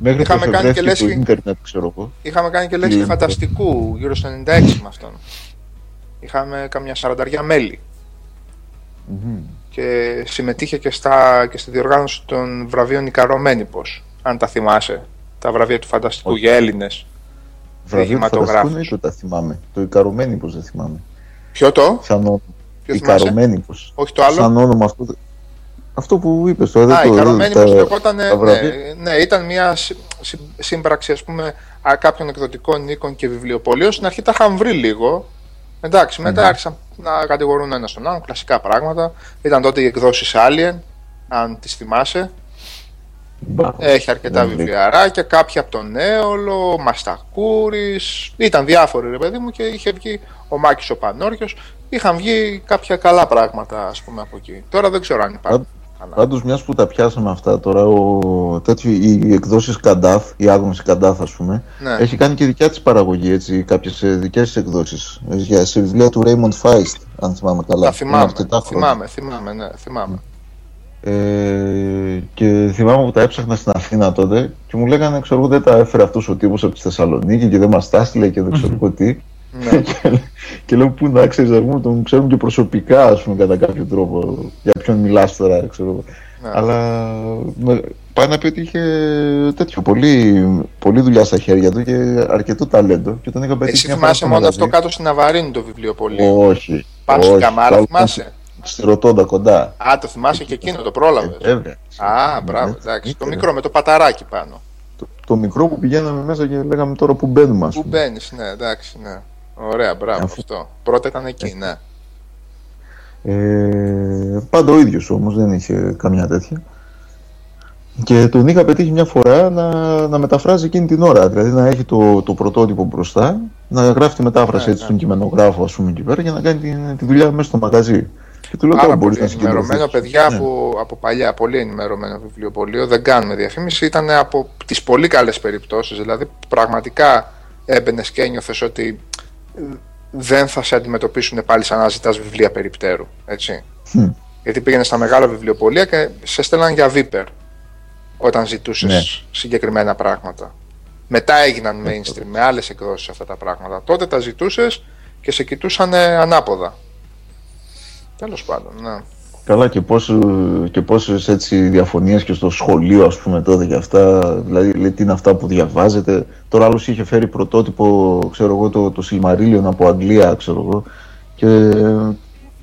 Μέχρι Είχαμε που κάνει και εφευρέθηκε λες- το ίντερνετ, ξέρω εγώ. Είχαμε κάνει και λέξη Τι λέμε φανταστικού γύρω στο 96 με αυτόν. Είχαμε καμιά σαρανταριά μέλη. Μμμ. και συμμετείχε και, στα, και στη διοργάνωση των βραβείων Ικαρομένυπος, αν τα θυμάσαι. Τα βραβεία του Φανταστικού Όχι. για Έλληνες. Βραβείο του Διηγηματογράφους. φανταστικού ναι, το τα θυμάμαι. Το Ικαρωμένη πώ δεν θυμάμαι. Ποιο το, Σαν όνομα. ποιο θυμάσαι, Ικαρωμένη πως. όχι το άλλο. Σαν όνομα αυτό. αυτό που είπες τώρα. Α, δεν το- Ικαρομένυπος τα- λεγόταν, τα ναι, βραβεία. ναι, ήταν μια συ- συ- σύμπραξη ας πούμε α, κάποιων εκδοτικών οίκων και βιβλιοπωλείων. Στην αρχή τα είχαν βρει λίγο. Εντάξει, μετά άρχισαν να κατηγορούν ένα τον άλλον, κλασικά πράγματα. Ήταν τότε οι εκδόσεις Alien, αν τις θυμάσαι. Μπα. Έχει αρκετά Δεν βιβλιαράκια, κάποια από τον Έολο, Μαστακούρης, ήταν διάφοροι ρε παιδί μου και είχε βγει ο Μάκης ο Πανόριος, είχαν βγει κάποια καλά πράγματα ας πούμε από εκεί. Τώρα δεν ξέρω αν υπάρχουν. ξανά. Πάντως, μιας που τα πιάσαμε αυτά τώρα, ο, τέτοιο, οι εκδόσεις Καντάφ, η άγνωση Καντάφ, ας πούμε, Ναι. έχει κάνει και δικιά της παραγωγή, έτσι, κάποιες δικές εκδόσεις. Για σε βιβλία του Raymond Feist, αν θυμάμαι καλά. Τα Είναι θυμάμαι, αρκετά χρόνια. θυμάμαι, θυμάμαι, ναι, θυμάμαι. Ε, και θυμάμαι που τα έψαχνα στην Αθήνα τότε και μου λέγανε, ξέρω εγώ, δεν τα έφερε αυτός ο τύπος από τη Θεσσαλονίκη και δεν μας τα έστειλε και δεν ξέρω εγώ τι. Ναι. [LAUGHS] και, και λέω, Πού να ξέρεις, ας πούμε, τον ξέρουν και προσωπικά, ας πούμε, κατά κάποιο τρόπο. Για ποιον μιλάς τώρα, ξέρω εγώ. Ναι. Αλλά με, πάει να πει ότι είχε τέτοιο πολύ, πολύ δουλειά στα χέρια του και αρκετό ταλέντο. Και τον είχα πετύχει Εσύ μια φορά θυμάσαι στο μόνο μαγαζί. αυτό κάτω στην Αβαρίνη το βιβλιοπωλείο. Όχι. Πάνω στην όχι, Καμάρα, άλλο θυμάσαι; Στη Ρωτώντα κοντά. Α, το θυμάσαι και εκείνο, το πρόλαβες. Ε, βέβαια. Α, μπράβο, Ναι, εντάξει. Το ήξερα. μικρό με το παταράκι πάνω. Το, το μικρό που πηγαίναμε μέσα και λέγαμε τώρα που μπαίνουμε, ας Πού πούμε. μπαίνεις, ναι, εντάξει, ναι. Ωραία, μπράβο Αφού- αυτό. Πρώτα ήταν εκεί, ναι. Ε, πάντα ο ίδιος όμως, δεν είχε καμιά τέτοια. Και τον είχα πετύχει μια φορά να, να μεταφράζει εκείνη την ώρα. Δηλαδή να έχει το, το πρωτότυπο μπροστά, να γράφει τη μετάφραση Ναι, έτσι ναι. στον κειμενογράφο, ας πούμε, εκεί πέρα και να κάνει τη, τη δουλειά μέσα στο μαγαζί. Και του λέω Πάρα τώρα μπορείς πολύ να ενημερωμένο, συγκεντρωθείς». παιδιά Ναι. από, από παλιά, πολύ ενημερωμένο βιβλιοπωλείο. Δεν κάνουμε διαφήμιση. Ήταν από τις πολύ καλές περιπτώσεις. Δηλαδή, πραγματικά έμπαινες και ένιωθες ότι ε, δεν θα σε αντιμετωπίσουν πάλι σαν να ζητάς βιβλία περιπτέρου. Έτσι. Μμ. Γιατί πήγαινες στα μεγάλα βιβλιοπωλεία και σε στέλναν για βίπερ όταν ζητούσες Ναι. συγκεκριμένα πράγματα. Μετά έγιναν mainstream με άλλες εκδόσεις αυτά τα πράγματα. Τότε τα ζητούσες και σε κοιτούσαν ανάποδα. Τέλος πάντων, ναι. Καλά και, πώς, και πόσες έτσι διαφωνίες και στο σχολείο ας πούμε τότε και αυτά. Δηλαδή λέει τι είναι αυτά που διαβάζετε. Τώρα άλλος είχε φέρει πρωτότυπο ξέρω εγώ το, το Silmarillion από Αγγλία ξέρω εγώ. Και,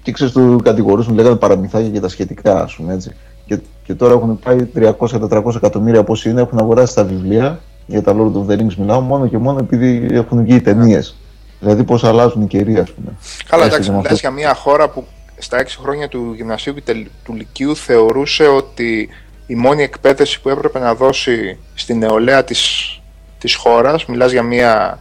και ξέρεις το κατηγορούσαν λέγανε παραμυθάκια και τα σχετικά ας πούμε έτσι. Και, και τώρα έχουν πάει 300-400 εκατομμύρια πόσοι είναι έχουν αγοράσει τα βιβλία. Για τα Lord of the Rings μιλάω μόνο και μόνο επειδή έχουν βγει ταινίες. Δηλαδή πώς αλλάζουν οι καιροί ας πούμε. Καλά, Έστω εντάξει, και με μιλάς αυτό. για μια χώρα που στα 6 χρόνια του γυμνασίου και τελ- του λυκείου θεωρούσε ότι η μόνη εκπαίδευση που έπρεπε να δώσει στην νεολαία της, της χώρας, μιλάς για μια,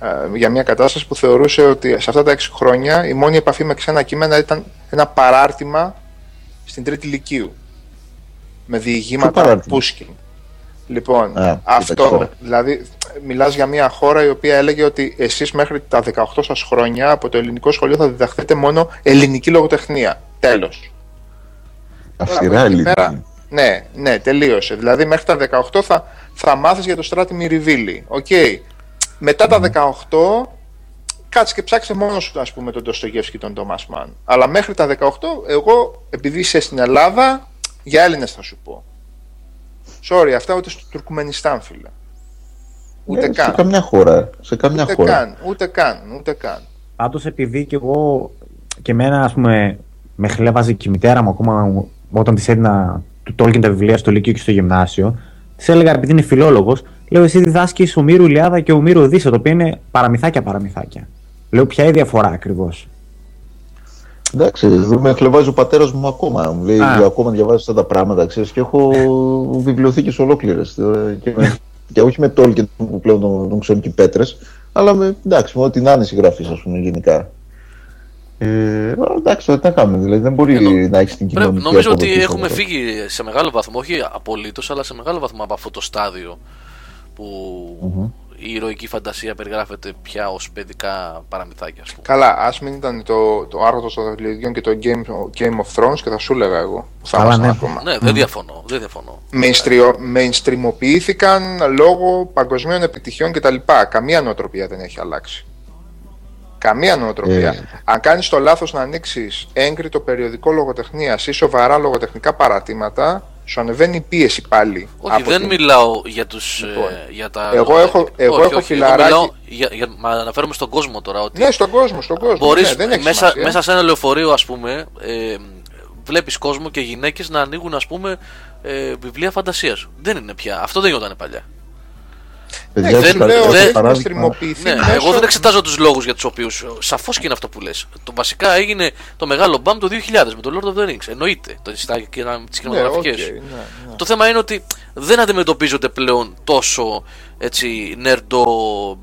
ε, για μια κατάσταση που θεωρούσε ότι σε αυτά τα 6 χρόνια η μόνη επαφή με ξένα κείμενα ήταν ένα παράρτημα στην τρίτη λυκείου. Με διηγήματα παράρτημα; Πούσκιν. Λοιπόν, Α, κοίταξε αυτό, τώρα. δηλαδή μιλάς για μια χώρα η οποία έλεγε ότι εσείς μέχρι τα 18 σας χρόνια από το ελληνικό σχολείο θα διδαχθείτε μόνο ελληνική λογοτεχνία. Τέλος. Αυστηρά Τώρα, από εκεί ελίτ. πέρα- Ναι, ναι, τελείωσε. Δηλαδή μέχρι τα 18 θα, θα μάθεις για το Στράτη Μυριβήλη. Οκ. Μετά τα 18 κάτσε και ψάξε μόνο σου ας πούμε τον Ντοστογεύσκη και τον Τόμας Μαν. Αλλά μέχρι τα 18 εγώ επειδή είσαι στην Ελλάδα για Έλληνες θα σου πω. Sorry, αυτά ούτε στο Τουρκμενιστάν φίλε. Ούτε Ε, Σε καν. καμιά χώρα. Σε καμιά Ούτε χώρα. καν, ούτε καν, ούτε καν. Πάντως, επειδή και εγώ και εμένα, ας πούμε, με χλέβαζε και η μητέρα μου ακόμα όταν της έδινα του Τόλκιν τα βιβλία στο Λύκειο και στο Γυμνάσιο, της έλεγα επειδή είναι φιλόλογος, λέω εσύ διδάσκεις Ομήρου Ιλιάδα και Ομήρου Οδύσσια, το οποίο είναι παραμυθάκια παραμυθάκια. Λέω ποια είναι η διαφορά ακριβώς; Εντάξει, εδώ με χλεβάζει ο πατέρας μου ακόμα. Μου λέει Α. ακόμα διαβάζεις αυτά τα πράγματα, ξέρεις, και έχω βιβλιοθήκες ολόκληρες. [LAUGHS] Και, με- και όχι με Τόλκιν που πλέον τον, τον ξέρουν και οι πέτρες, αλλά με, εντάξει, με ό,τι να είναι συγγραφή, ας πούμε, γενικά. Ε, αλλά εντάξει, τώρα τι να κάνουμε, δηλαδή δεν μπορεί Ε, νο- να έχεις την Πρέπει, κοινωνική νομίζω ότι αποδοχή έχουμε αυτό. φύγει σε μεγάλο βαθμό, όχι απολύτως, αλλά σε μεγάλο βαθμό από αυτό το στάδιο που η ηρωική φαντασία περιγράφεται πια ως παιδικά παραμυθάκια. Ας πούμε. Καλά, ας μην ήταν το, το άρωτο των δαχτυλιδιών και το Game, Game of Thrones και θα σου έλεγα εγώ. που Θα Καλά, ήμασταν ναι. ακόμα. Ναι, δεν διαφωνώ. Δεν διαφωνώ. Mainstream- mainstreamοποιήθηκαν λόγω παγκοσμίων επιτυχιών κτλ. Καμία νοοτροπία δεν έχει αλλάξει. Καμία νοοτροπία. Ε. Αν κάνεις το λάθος να ανοίξεις έγκριτο περιοδικό λογοτεχνίας ή σοβαρά λογοτεχνικά παρατήματα, σου ανεβαίνει η πίεση πάλι. Όχι, από δεν την- μιλάω για, τους, Λοιπόν, ε, για τα. εγώ έχω- εγώ όχι, έχω όχι, φιλαράκι- μιλάω για, για, μα αναφέρομαι στον κόσμο τώρα. Ότι Ναι, στον κόσμο, στον κόσμο. μπορείς ναι, δεν έχει μέσα, σημασία. μέσα σε ένα λεωφορείο, ας πούμε, ε, βλέπεις κόσμο και γυναίκες να ανοίγουν, ας πούμε, ε, βιβλία φαντασίας. Δεν είναι πια. Αυτό δεν γινόταν παλιά. Παιδιά, Ναι, δεν- δεν, δεν λέω ότι δεν- έχει παράδειγμα, mainstreamοποιηθεί Ναι, μέσω- εγώ δεν εξετάζω τους λόγους για τους οποίους. Σαφώς και είναι αυτό που λες. Το βασικά έγινε το μεγάλο μπαμ το 2000 με το Lord of the Rings. Εννοείται. Το, στα, τις Ναι, κινηματογραφικές. οκ, ναι, ναι. Το θέμα είναι ότι δεν αντιμετωπίζονται πλέον τόσο έτσι nerd-ο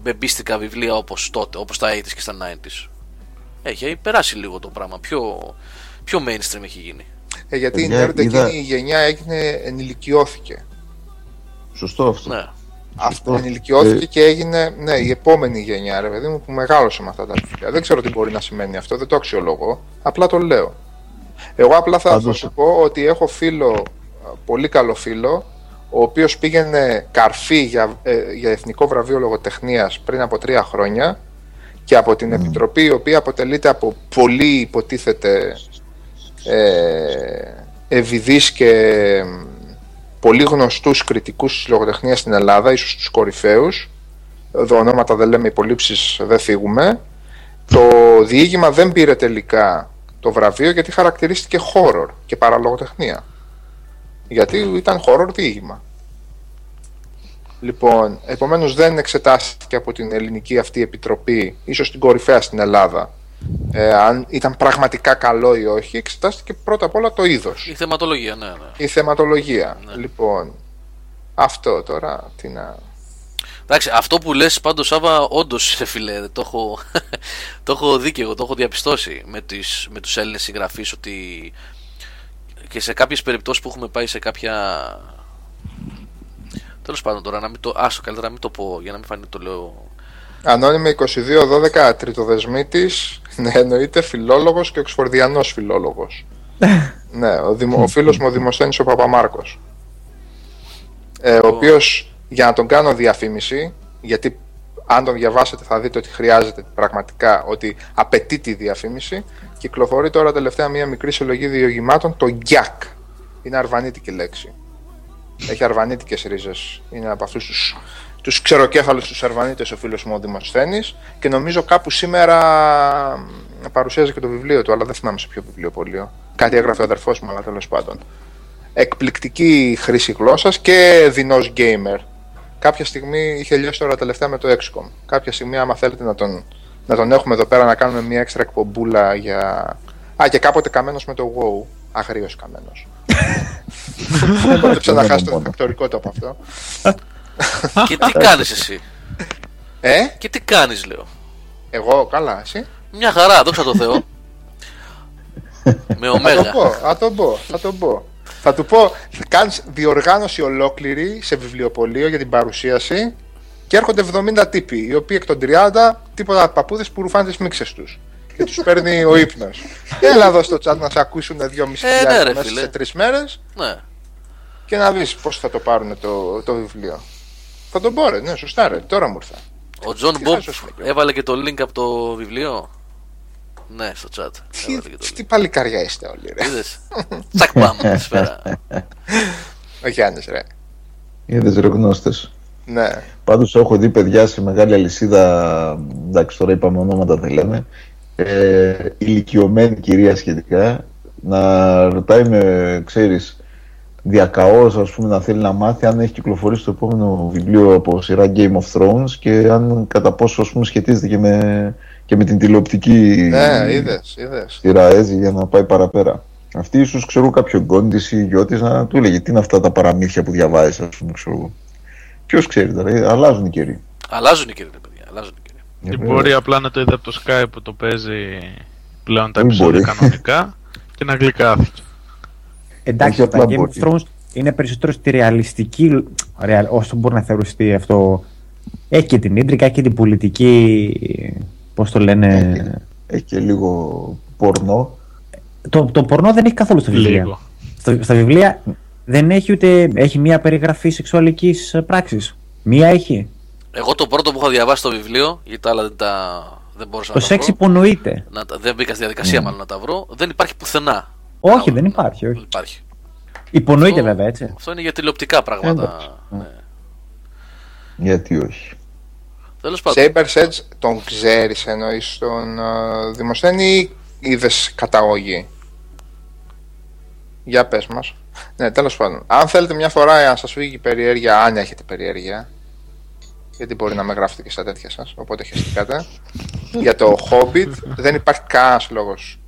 μπεμπίστικα βιβλία όπως τότε, όπως τα 80s και στα 90s. Έχει, έχει περάσει λίγο το πράγμα. Πιο, πιο mainstream έχει γίνει. Ε, γιατί η Παιδιά, nerd είδα- εκείνη η γενιά έγινε, ενηλικιώθηκε. Σωστό αυτό. Ναι. Αυτό Ε, ενηλικιώθηκε ε, και έγινε ναι, η επόμενη γενιά, ρε παιδί μου, που μεγάλωσε με αυτά τα βιβλία. Δεν ξέρω τι μπορεί να σημαίνει αυτό, δεν το αξιολογώ. Απλά το λέω. Εγώ απλά θα, θα Πάντως- σου πω ότι έχω φίλο, πολύ καλό φίλο, ο οποίος πήγαινε καρφί για, ε, για εθνικό βραβείο λογοτεχνίας πριν από τρία χρόνια και από την επιτροπή η οποία αποτελείται από πολύ υποτίθεται ε, ευηδείς και μ, πολύ γνωστούς κριτικούς της λογοτεχνίας στην Ελλάδα, ίσως τους κορυφαίους. Εδώ ονόματα δεν λέμε, υπολείψεις δεν φύγουμε. Το διήγημα δεν πήρε τελικά το βραβείο γιατί χαρακτηρίστηκε horror και παραλογοτεχνία. Γιατί ήταν horror διήγημα. Λοιπόν, επομένως δεν εξετάστηκε από την ελληνική αυτή επιτροπή, ίσως την κορυφαία στην Ελλάδα, ε, αν ήταν πραγματικά καλό ή όχι, εξετάστηκε πρώτα απ' όλα το είδος Η θεματολογία, ναι, ναι. η θεματολογία. Ναι. Λοιπόν, αυτό τώρα, τι να... Εντάξει, αυτό που λες πάντως Σάβα, όντως ρε φίλε, το έχω, [LAUGHS] το έχω δει και εγώ, το έχω διαπιστώσει με, τις, με τους Έλληνες συγγραφείς ότι και σε κάποιες περιπτώσεις που έχουμε πάει σε κάποια... Τέλος πάντων τώρα, να μην το... Άσο, καλύτερα να μην το πω, για να μην φανεί το λέω... Ανώνυμη 22-12, τριτοδεσμήτης, ναι, εννοείται φιλόλογος και οξφορδιανός φιλόλογος. [LAUGHS] ναι, ο, δημο, ο φίλος μου ο Δημοσθένης ο Παπαμάρκος. Ε, ο οποίος, για να τον κάνω διαφήμιση, γιατί αν τον διαβάσετε θα δείτε ότι χρειάζεται πραγματικά, ότι απαιτεί τη διαφήμιση, κυκλοφορεί τώρα τελευταία μια μικρή συλλογή διηγημάτων, το ΓΙΑΚ. Είναι αρβανίτικη λέξη. [LAUGHS] Έχει αρβανίτικες ρίζες. Είναι από αυτούς τους, τους ξεροκέφαλους τους αρβανίτες ο φίλος μου ο Δημοσθένης και νομίζω κάπου σήμερα μ, παρουσίαζε και το βιβλίο του, αλλά δεν θυμάμαι σε ποιο βιβλιοπωλείο. Κάτι έγραφε ο αδερφός μου, αλλά τέλος πάντων. Εκπληκτική χρήση γλώσσας και δεινός gamer. Κάποια στιγμή είχε λιώσει τώρα τελευταία με το XCOM. Κάποια στιγμή, άμα θέλετε να τον, να τον έχουμε εδώ πέρα να κάνουμε μια έξτρα εκπομπούλα για Α, και κάποτε καμένος με το WoW. Αγρίος καμένος. [LAUGHS] Δεν μπορούσα να χάσει το διδακτορικό του από αυτό. Και τι [LAUGHS] κάνεις εσύ; Ε, Και τι κάνεις, λέω; εγώ, καλά, εσύ; Μια χαρά, δόξα τω Θεώ. Με Θα το ωμέγα. πω, θα το πω, θα το πω. Θα του πω, θα κάνεις διοργάνωση ολόκληρη σε βιβλιοπωλείο για την παρουσίαση και έρχονται 70 τύποι, οι οποίοι εκ των 30 τίποτα παππούδες που ρουφάνε τις μίξες τους. Και τους παίρνει ο ύπνος. Έλα εδώ στο chat να σε ακούσουν 2,5 Ε, ναι, ρε, μέσα φίλε. σε τρεις μέρες Ναι. και να δεις πώς θα το πάρουν το, το βιβλίο. Θα τον πω ρε, ναι, σωστά ρε, τώρα μου ήρθα. Ο Τζον Τι Μπομπ χάζος είναι, κύριε. έβαλε και το link από το βιβλίο; Ναι, στο chat. Τι, Έβαλε και το τι link. παλικαριά είστε όλοι ρε. Είδες; Τσακ πάμε, [LAUGHS] σφαίρα. Ο Γιάννης ρε. Είδες ρε γνώστες. Ναι. Πάντως έχω δει παιδιά σε μεγάλη αλυσίδα, εντάξει τώρα είπαμε ονόματα δεν λέμε, ε, ηλικιωμένη κυρία σχετικά, να ρωτάει με, ξέρεις, διακαώς ας πούμε να θέλει να μάθει αν έχει κυκλοφορήσει το επόμενο βιβλίο από σειρά Game of Thrones και αν κατά πόσο ας πούμε σχετίζεται και με, και με την τηλεοπτική Ναι, είδες, είδες. σειρά έτσι για να πάει παραπέρα. Αυτή ίσως ξέρω κάποιο γκόντις ή γιο να του έλεγε τι είναι αυτά τα παραμύθια που διαβάζεις ας πούμε ξέρω εγώ. Ποιος ξέρει τώρα, ε, αλλάζουν οι καιροί. Αλλάζουν οι κύριοι, ρε παιδιά. Αλλάζουν οι κύριοι. Ε, Και βέβαια. μπορεί απλά να το είδε από το Skype που το παίζει πλέον τα Δεν επεισόδια μπορεί. κανονικά [LAUGHS] και να γλυκάθηκε. Εντάξει, Όχι τα απλά Game μπορεί. of Thrones είναι περισσότερο στη ρεαλιστική, ρεαλ, όσο μπορεί να θεωρηθεί αυτό. Έχει και την ίντρικα, έχει και την πολιτική, πώς το λένε, Έχει, έχει και λίγο πορνό. το, το πορνό δεν έχει καθόλου στα βιβλία. Λίγο. Στα, στα βιβλία δεν έχει ούτε, έχει μία περιγραφή σεξουαλικής ε, πράξης. Μία έχει. Εγώ το πρώτο που είχα διαβάσει στο βιβλίο, γιατί τα άλλα δεν, τα... δεν μπορούσα Το να τα σεξ βρω. υπονοείται. Να τα... Δεν μπήκα στη διαδικασία μάλλον να τα βρω. Δεν υπάρχει πουθενά. Όχι, Να- δεν υπάρχει, όχι. Δεν υπάρχει. Υπονοείται Αυτό- βέβαια, έτσι. Αυτό είναι για τηλεοπτικά πράγματα. Εντάξει. Ναι. Γιατί όχι. Τέλος πάντων. Saber's Edge τον ξέρεις εννοείς τον uh, Δημοσθένη ή είδες καταγωγή; Για πες μας. Ναι, τέλος πάντων. Αν θέλετε μια φορά να σας φύγει η περιέργεια, αν έχετε περιέργεια, γιατί μπορεί να με γράφετε και στα τέτοια σας, οπότε χεστήκατε, για το Hobbit δεν υπάρχει κανένας λόγος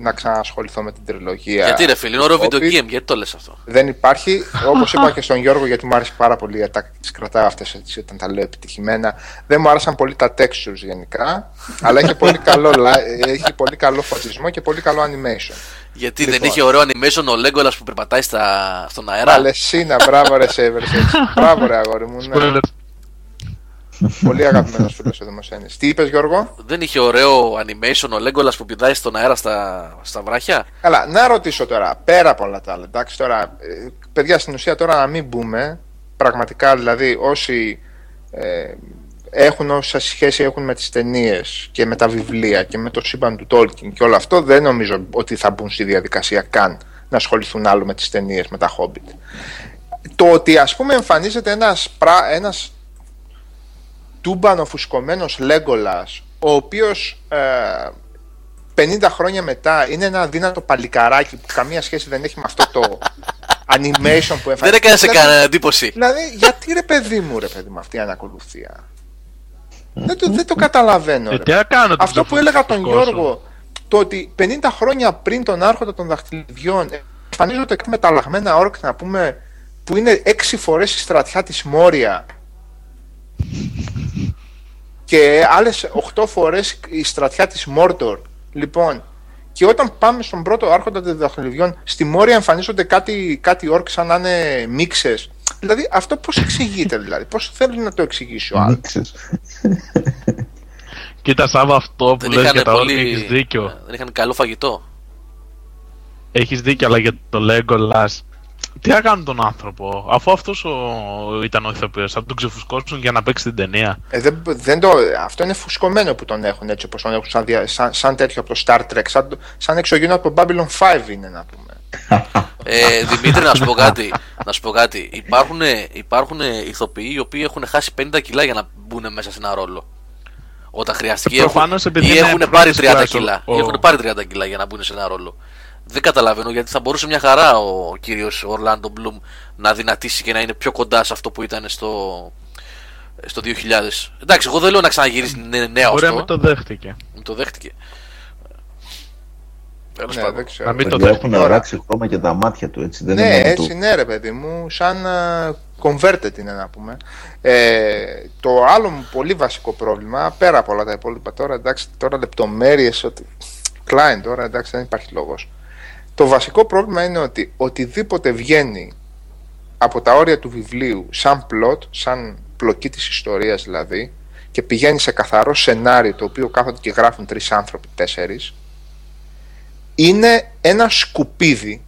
να ξανασχοληθώ με την τριλογία. Γιατί ρε φίλε, είναι ωραίο Hobbit. video game, γιατί το λες αυτό; Δεν υπάρχει, όπως είπα και στον Γιώργο, γιατί μου άρεσε πάρα πολύ η ατάκα τι κρατάω αυτές όταν τα λέω επιτυχημένα. Δεν μου άρεσαν πολύ τα textures γενικά, αλλά έχει πολύ καλό, li- έχει πολύ καλό φωτισμό και πολύ καλό animation. Γιατί Λοιπόν. δεν είχε ωραίο animation ο Legolas που περπατάει στα... στον αέρα; Παλαισίνα, μπράβο ρε Σέβερς, έτσι. [LAUGHS] Μπράβο ρε αγόρι μου. Ναι. Spoiler. Πολύ αγαπημένος φίλος ο Δημοσένης. Τι είπες Γιώργο; Δεν είχε ωραίο animation ο Legolas που πηδάει στον αέρα στα, στα βράχια; Καλά, να ρωτήσω τώρα, πέρα από όλα τα άλλα, εντάξει τώρα, ε, παιδιά στην ουσία τώρα να μην μπούμε, πραγματικά δηλαδή όσοι ε, έχουν όσα σχέση έχουν με τις ταινίες και με τα βιβλία και με το σύμπαν του Tolkien και όλο αυτό, δεν νομίζω ότι θα μπουν στη διαδικασία καν να ασχοληθούν άλλο με τις ταινίες με τα Hobbit. Το ότι ας πούμε εμφανίζεται ένας, πρα, ένας τούμπανο φουσκωμένος Λέγκολας, ο οποίος ε, 50 χρόνια μετά είναι ένα δύνατο παλικαράκι που καμία σχέση δεν έχει με αυτό το [LAUGHS] animation που εμφανίζεται. Δεν έκανε σε Δηλαδή- κανένα εντύπωση. Δηλαδή, γιατί ρε παιδί μου, ρε παιδί μου, αυτή η ανακολουθία; δεν, το, δεν το καταλαβαίνω. Ε, ρε. τι να κάνω, Αυτό τον που έλεγα τον φουσκώσω. Γιώργο, το ότι 50 χρόνια πριν τον άρχοντα των δαχτυλιδιών εμφανίζονται κάτι μεταλλαγμένα όρκ να πούμε που είναι 6 φορές η στρατιά της Μόρια και άλλες 8 φορές η στρατιά της Μόρτορ. Λοιπόν, και όταν πάμε στον πρώτο άρχοντα των δαχτυλιδιών, στη Μόρια εμφανίζονται κάτι, κάτι όρκ σαν να είναι μίξες. Δηλαδή, αυτό πώς εξηγείται, δηλαδή, πώς θέλει να το εξηγήσει ο άλλος; Νίξες. [LAUGHS] Κοίτα, Σάβα, αυτό που Δεν λες είχαν για τα όρκα πολύ. έχεις δίκιο. Δεν είχαν καλό φαγητό. Έχεις δίκιο, αλλά για το Legolas, τι να κάνουν τον άνθρωπο, αφού αυτός ο... ήταν ο ηθοποιός, θα τον ξεφουσκώσουν για να παίξει την ταινία. Ε, δεν, δεν το, αυτό είναι φουσκωμένο που τον έχουν έτσι όπως τον έχουν σαν, δια- σαν, σαν τέτοιο από το Star Trek, σαν, το- σαν εξωγήινο από το Babylon 5 είναι να πούμε. Ε, Δημήτρη, να σου πω κάτι. Να σου πω κάτι. Υπάρχουν, υπάρχουν ηθοποιοί οι οποίοι έχουν χάσει 50 κιλά για να μπουν μέσα σε ένα ρόλο. Όταν χρειαστηκε. Ε, προφανώς έχουν, επειδή ή είναι έχουν πρώτης πάρει 30 κλάσης κιλά. ο- Ή έχουν πάρει 30 κιλά για να μπουν σε ένα ρόλο. Δεν καταλαβαίνω γιατί θα μπορούσε μια χαρά ο κύριος Ορλάντο Μπλουμ να δυνατήσει και να είναι πιο κοντά σε αυτό που ήταν στο, στο 2000. Εντάξει, εγώ δεν λέω να ξαναγυρίσει νε- νέο Μπορεί να αυτό. μην το δέχτηκε. Μου το δέχτηκε. Τέλος Ναι, πάντων. δεν ξέρω. Να μην το Παιδιά, δέχομαι. έχουν Τώρα. αλλάξει χρώμα και τα μάτια του έτσι. Δεν Ναι, είναι μόνο έτσι του. ναι ρε παιδί μου, σαν α, converted είναι να πούμε. Ε, το άλλο μου πολύ βασικό πρόβλημα, πέρα από όλα τα υπόλοιπα τώρα, εντάξει, τώρα λεπτομέρειες, ότι... Client τώρα, εντάξει, δεν υπάρχει λόγος. Το βασικό πρόβλημα είναι ότι οτιδήποτε βγαίνει από τα όρια του βιβλίου σαν plot, σαν πλοκή της ιστορίας δηλαδή, και πηγαίνει σε καθαρό σενάριο το οποίο κάθονται και γράφουν τρεις άνθρωποι, τέσσερις, είναι ένα σκουπίδι.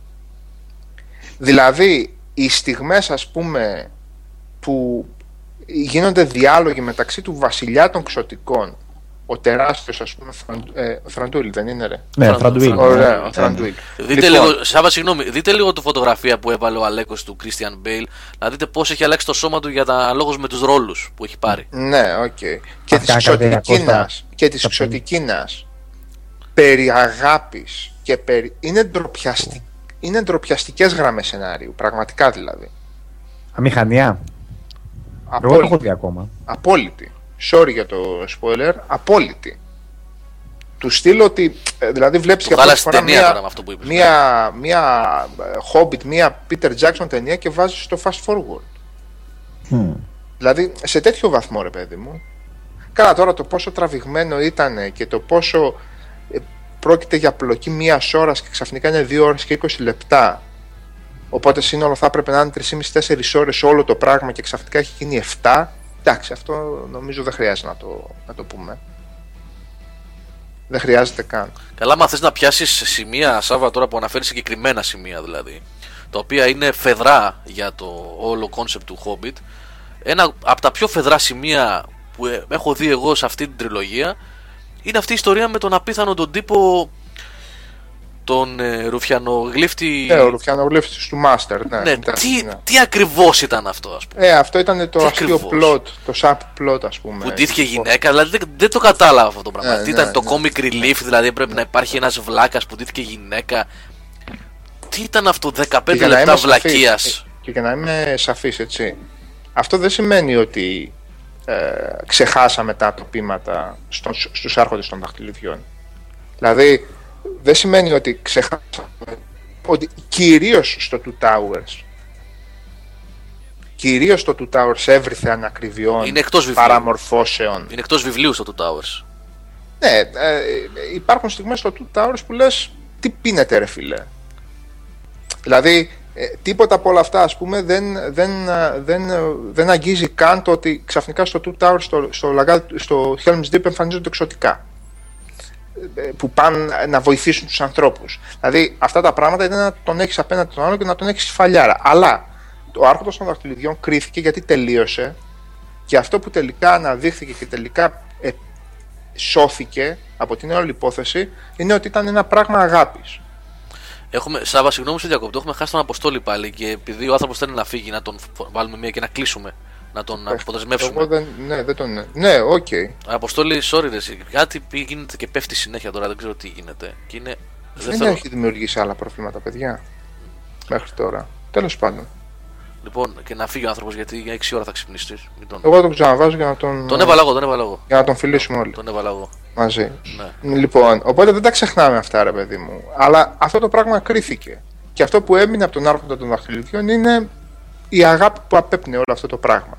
Δηλαδή, οι στιγμές ας πούμε που γίνονται διάλογοι μεταξύ του βασιλιά των ξωτικών, ο τεράστιος ας πούμε Φραν- ε, Φραντούλη δεν είναι ρε; Ναι, Φραντ- Φραντουίλ. Ωραία, ο Φραντούλη. Δείτε Λοιπόν, λίγο, Σάβα, συγγνώμη, δείτε λίγο τη φωτογραφία που έβαλε ο Αλέκος του Christian Μπέιλ, να δείτε πώς έχει αλλάξει το σώμα του για τα αναλόγω με τους ρόλους που έχει πάρει. Ναι, οκ. Και Αυτά της καρδιακός ξωτικίνας, και της τα ξωτικίνας περί αγάπης και περί... Είναι, ντροπιαστι... είναι ντροπιαστικές γραμμές σενάριου, πραγματικά δηλαδή. Αμηχανία. Εγώ το έχω Απόλυτη. δει ακόμα. απόλυτη. Sorry για το spoiler, απόλυτη. Του στείλω ότι, ε, δηλαδή βλέπεις Του για πρώτη χάλασες φορά ταινία τώρα με μία, αυτό που είπες. μία, μία ε, Hobbit, μία Peter Jackson ταινία και βάζεις το fast forward. Μμ. Δηλαδή σε τέτοιο βαθμό ρε παιδί μου. Καλά τώρα το πόσο τραβηγμένο ήταν και το πόσο ε, πρόκειται για πλοκή μίας ώρας και ξαφνικά είναι 2 ώρες και 20 λεπτά. Οπότε σύνολο θα έπρεπε να είναι 3,5-4 ώρες όλο το πράγμα και ξαφνικά έχει γίνει 7. Εντάξει, αυτό νομίζω δεν χρειάζεται να το, να το πούμε. Δεν χρειάζεται καν. Καλά, μα θες να πιάσεις σημεία, Σάβα, τώρα που αναφέρεις συγκεκριμένα σημεία δηλαδή, τα οποία είναι φαιδρά για το όλο concept του Hobbit. Ένα από τα πιο φαιδρά σημεία που ε, έχω δει εγώ σε αυτή την τριλογία είναι αυτή η ιστορία με τον απίθανο τον τύπο τον ε, ρουφιανογλύφτη. Ε, ο Ρουφιανογλύφτης του Master. Ναι, ναι, ήταν, τι, ναι. τι ακριβώς ήταν αυτό, ας πούμε; Ε, αυτό ήταν το Τι αστείο ακριβώς; plot, το sub plot ας πούμε. Που ντύθηκε γυναίκα, δηλαδή δεν, δεν το κατάλαβα αυτό το πράγμα. Ναι, Τι ναι, ήταν το ναι. comic relief, δηλαδή πρέπει να υπάρχει ένας βλάκας που ντύθηκε γυναίκα. Τι ήταν αυτό, 15 Και για να λεπτά είμαι σαφής, βλακεία. ε, Και για να είμαι σαφής, έτσι. Αυτό δεν σημαίνει ότι ε, ξεχάσαμε τα τοπήματα στο, στους άρχοντες των δαχτυλιδιών. Δηλαδή, δεν σημαίνει ότι ξεχάσαμε ότι κυρίως στο Two Towers κυρίως στο Two Towers έβριθε ανακριβιών Είναι εκτός βιβλίου. παραμορφώσεων. Είναι εκτός βιβλίου στο Two Towers. Ναι, ε, υπάρχουν στιγμές στο Two Towers που λες τι πίνετε ρε φίλε. Δηλαδή ε, τίποτα από όλα αυτά ας πούμε δεν, δεν, ε, δεν, ε, δεν αγγίζει καν το ότι ξαφνικά στο Two Towers στο, στο, λαγάδι- στο Helm's Deep εμφανίζονται εξωτικά ε, που πάνε να βοηθήσουν τους ανθρώπους. Δηλαδή αυτά τα πράγματα είναι να τον έχεις απέναντι τον άλλο και να τον έχεις φαλιάρα. Αλλά ο Άρχοντας των δαχτυλιδιών κρίθηκε γιατί τελείωσε και αυτό που τελικά αναδείχθηκε και τελικά ε, σώθηκε από την όλη υπόθεση είναι ότι ήταν ένα πράγμα αγάπης. Έχουμε, Σάβα, συγγνώμη σε διακόπτω. Έχουμε χάσει τον Αποστόλη πάλι και επειδή ο άνθρωπος θέλει να φύγει, να τον φο- βάλουμε μία και να κλείσουμε. Να τον αποδεσμεύσουμε. Εγώ δεν, ναι, δεν τον. Ναι, οκ. Αποστόλη, sorry, ρε, εσύ. κάτι πι- γίνεται και πέφτει συνέχεια τώρα, δεν ξέρω τι γίνεται. Και είναι. Δεν Δεν θέλω... έχει δημιουργήσει άλλα προβλήματα, παιδιά. Μέχρι τώρα. Τέλος πάντων. Λοιπόν, και να φύγει ο άνθρωπος γιατί για 6 ώρα θα ξυπνήσεις. Μην τον... Εγώ τον ξαναβάζω για να τον. τον έβαλα εγώ, τον έβαλα εγώ. Για να τον φιλήσουμε όλοι Τον έβαλα εγώ. μαζί. Ναι. Λοιπόν, οπότε δεν τα ξεχνάμε αυτά, ρε παιδί μου. Αλλά αυτό το πράγμα κρίθηκε. Και αυτό που έμεινε από τον άρχοντα των δαχτυλιδιών είναι η αγάπη που απέπνεε όλο αυτό το πράγμα.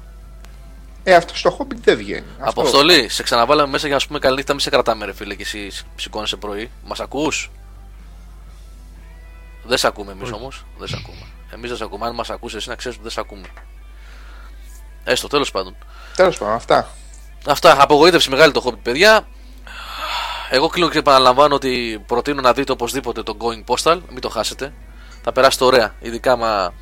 Ε, αυτό στο χόμπι δεν βγαίνει. Αυτό- Αποστολή, σε ξαναβάλαμε μέσα για να σου πούμε καλή νύχτα, μη σε κρατάμε, ρε φίλε, και εσύ σηκώνεσαι πρωί. Μας ακούς; Δεν σε ακούμε εμείς όμως. Δεν σε ακούμε. Εμείς δεν σε ακούμε. Αν μας ακούσει, εσύ να ξέρεις ότι δεν σε ακούμε. Έστω, τέλος πάντων. Τέλος πάντων, αυτά. Αυτά. Απογοήτευση μεγάλη το Hobbit, παιδιά. Εγώ κλείνω και επαναλαμβάνω ότι προτείνω να δείτε οπωσδήποτε το Going Postal. Μην το χάσετε. Θα περάσετε ωραία. Ειδικά μα.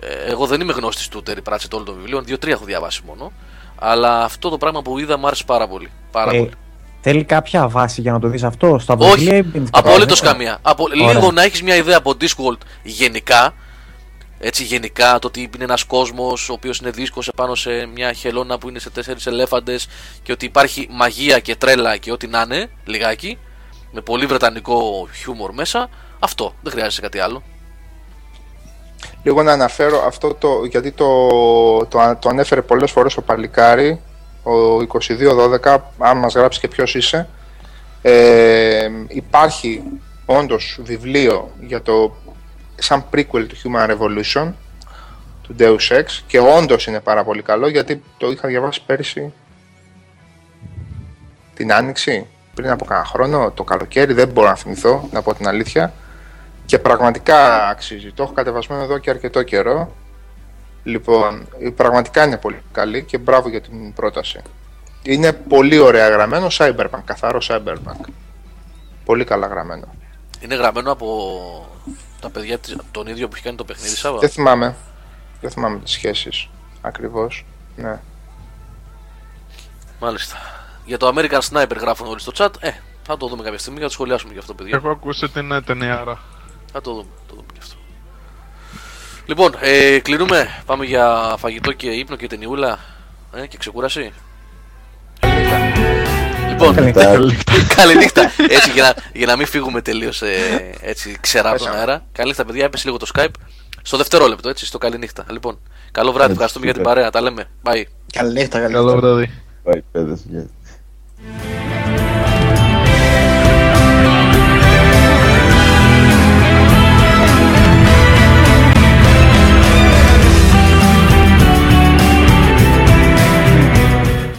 Ε, εγώ δεν είμαι γνώστης του Terry Pratchett όλων των βιβλίων. Δύο-τρία έχω διαβάσει μόνο. Αλλά αυτό το πράγμα που είδα μου άρεσε πάρα πολύ. Πάρα Ε, πολύ. θέλει κάποια βάση για να το δεις αυτό στα βιβλία. Όχι, ή μπαίνεις απολύτως κατάλαβα. καμία. Απο... Ωραία. Λίγο να έχεις μια ιδέα από Discworld γενικά. Έτσι, γενικά το ότι είναι ένας κόσμος ο οποίος είναι δίσκος επάνω σε μια χελώνα που είναι σε τέσσερις ελέφαντες και ότι υπάρχει μαγεία και τρέλα και ό,τι να είναι, λιγάκι. Με πολύ βρετανικό χιούμορ μέσα. Αυτό. Δεν χρειάζεται κάτι άλλο. Λίγο να αναφέρω αυτό το, γιατί το, το, το ανέφερε πολλές φορές ο Παλικάρη, ο 2212, αν μας γράψει και ποιος είσαι. Ε, υπάρχει όντως βιβλίο για το σαν prequel του Human Revolution του Deus Ex και όντως είναι πάρα πολύ καλό γιατί το είχα διαβάσει πέρυσι την Άνοιξη πριν από κάνα χρόνο, το καλοκαίρι, δεν μπορώ να θυμηθώ, να πω την αλήθεια και πραγματικά αξίζει. Το έχω κατεβασμένο εδώ και αρκετό καιρό. Λοιπόν, πραγματικά είναι πολύ καλή και μπράβο για την πρόταση. Είναι πολύ ωραία γραμμένο, cyberpunk, καθαρό cyberpunk. Πολύ καλά γραμμένο. Είναι γραμμένο από τα παιδιά της- τον ίδιο που έχει κάνει το παιχνίδι, Σάβα; Δεν θυμάμαι. Δεν θυμάμαι τις σχέσεις ακριβώς. Ναι. Μάλιστα. Για το American Sniper γράφουν όλοι στο chat. Ε, θα το δούμε κάποια στιγμή, θα το σχολιάσουμε και αυτό, παιδιά. Έχω ακούσει ότι είναι ταινιάρα. Θα το δούμε, το δούμε και αυτό. Λοιπόν, ε, κλείνουμε. Πάμε για φαγητό και ύπνο και ταινιούλα. Ε, και ξεκούραση. Καληνύχτα. Λοιπόν, Καληνύχτα. [LAUGHS] καληνύχτα. Έτσι, για να, για να μην φύγουμε τελείως ε, έτσι ξερά από τον Πέσαμε. αέρα. Καληνύχτα, παιδιά. Έπεσε λίγο το Skype. Στο δευτερόλεπτο, έτσι, στο καληνύχτα. Λοιπόν, καλό βράδυ. Έτσι, Ευχαριστούμε για την super. παρέα. Τα λέμε. Bye. Καληνύχτα, καληνύχτα. Καλό βράδυ. Πάει, παιδες, γεια.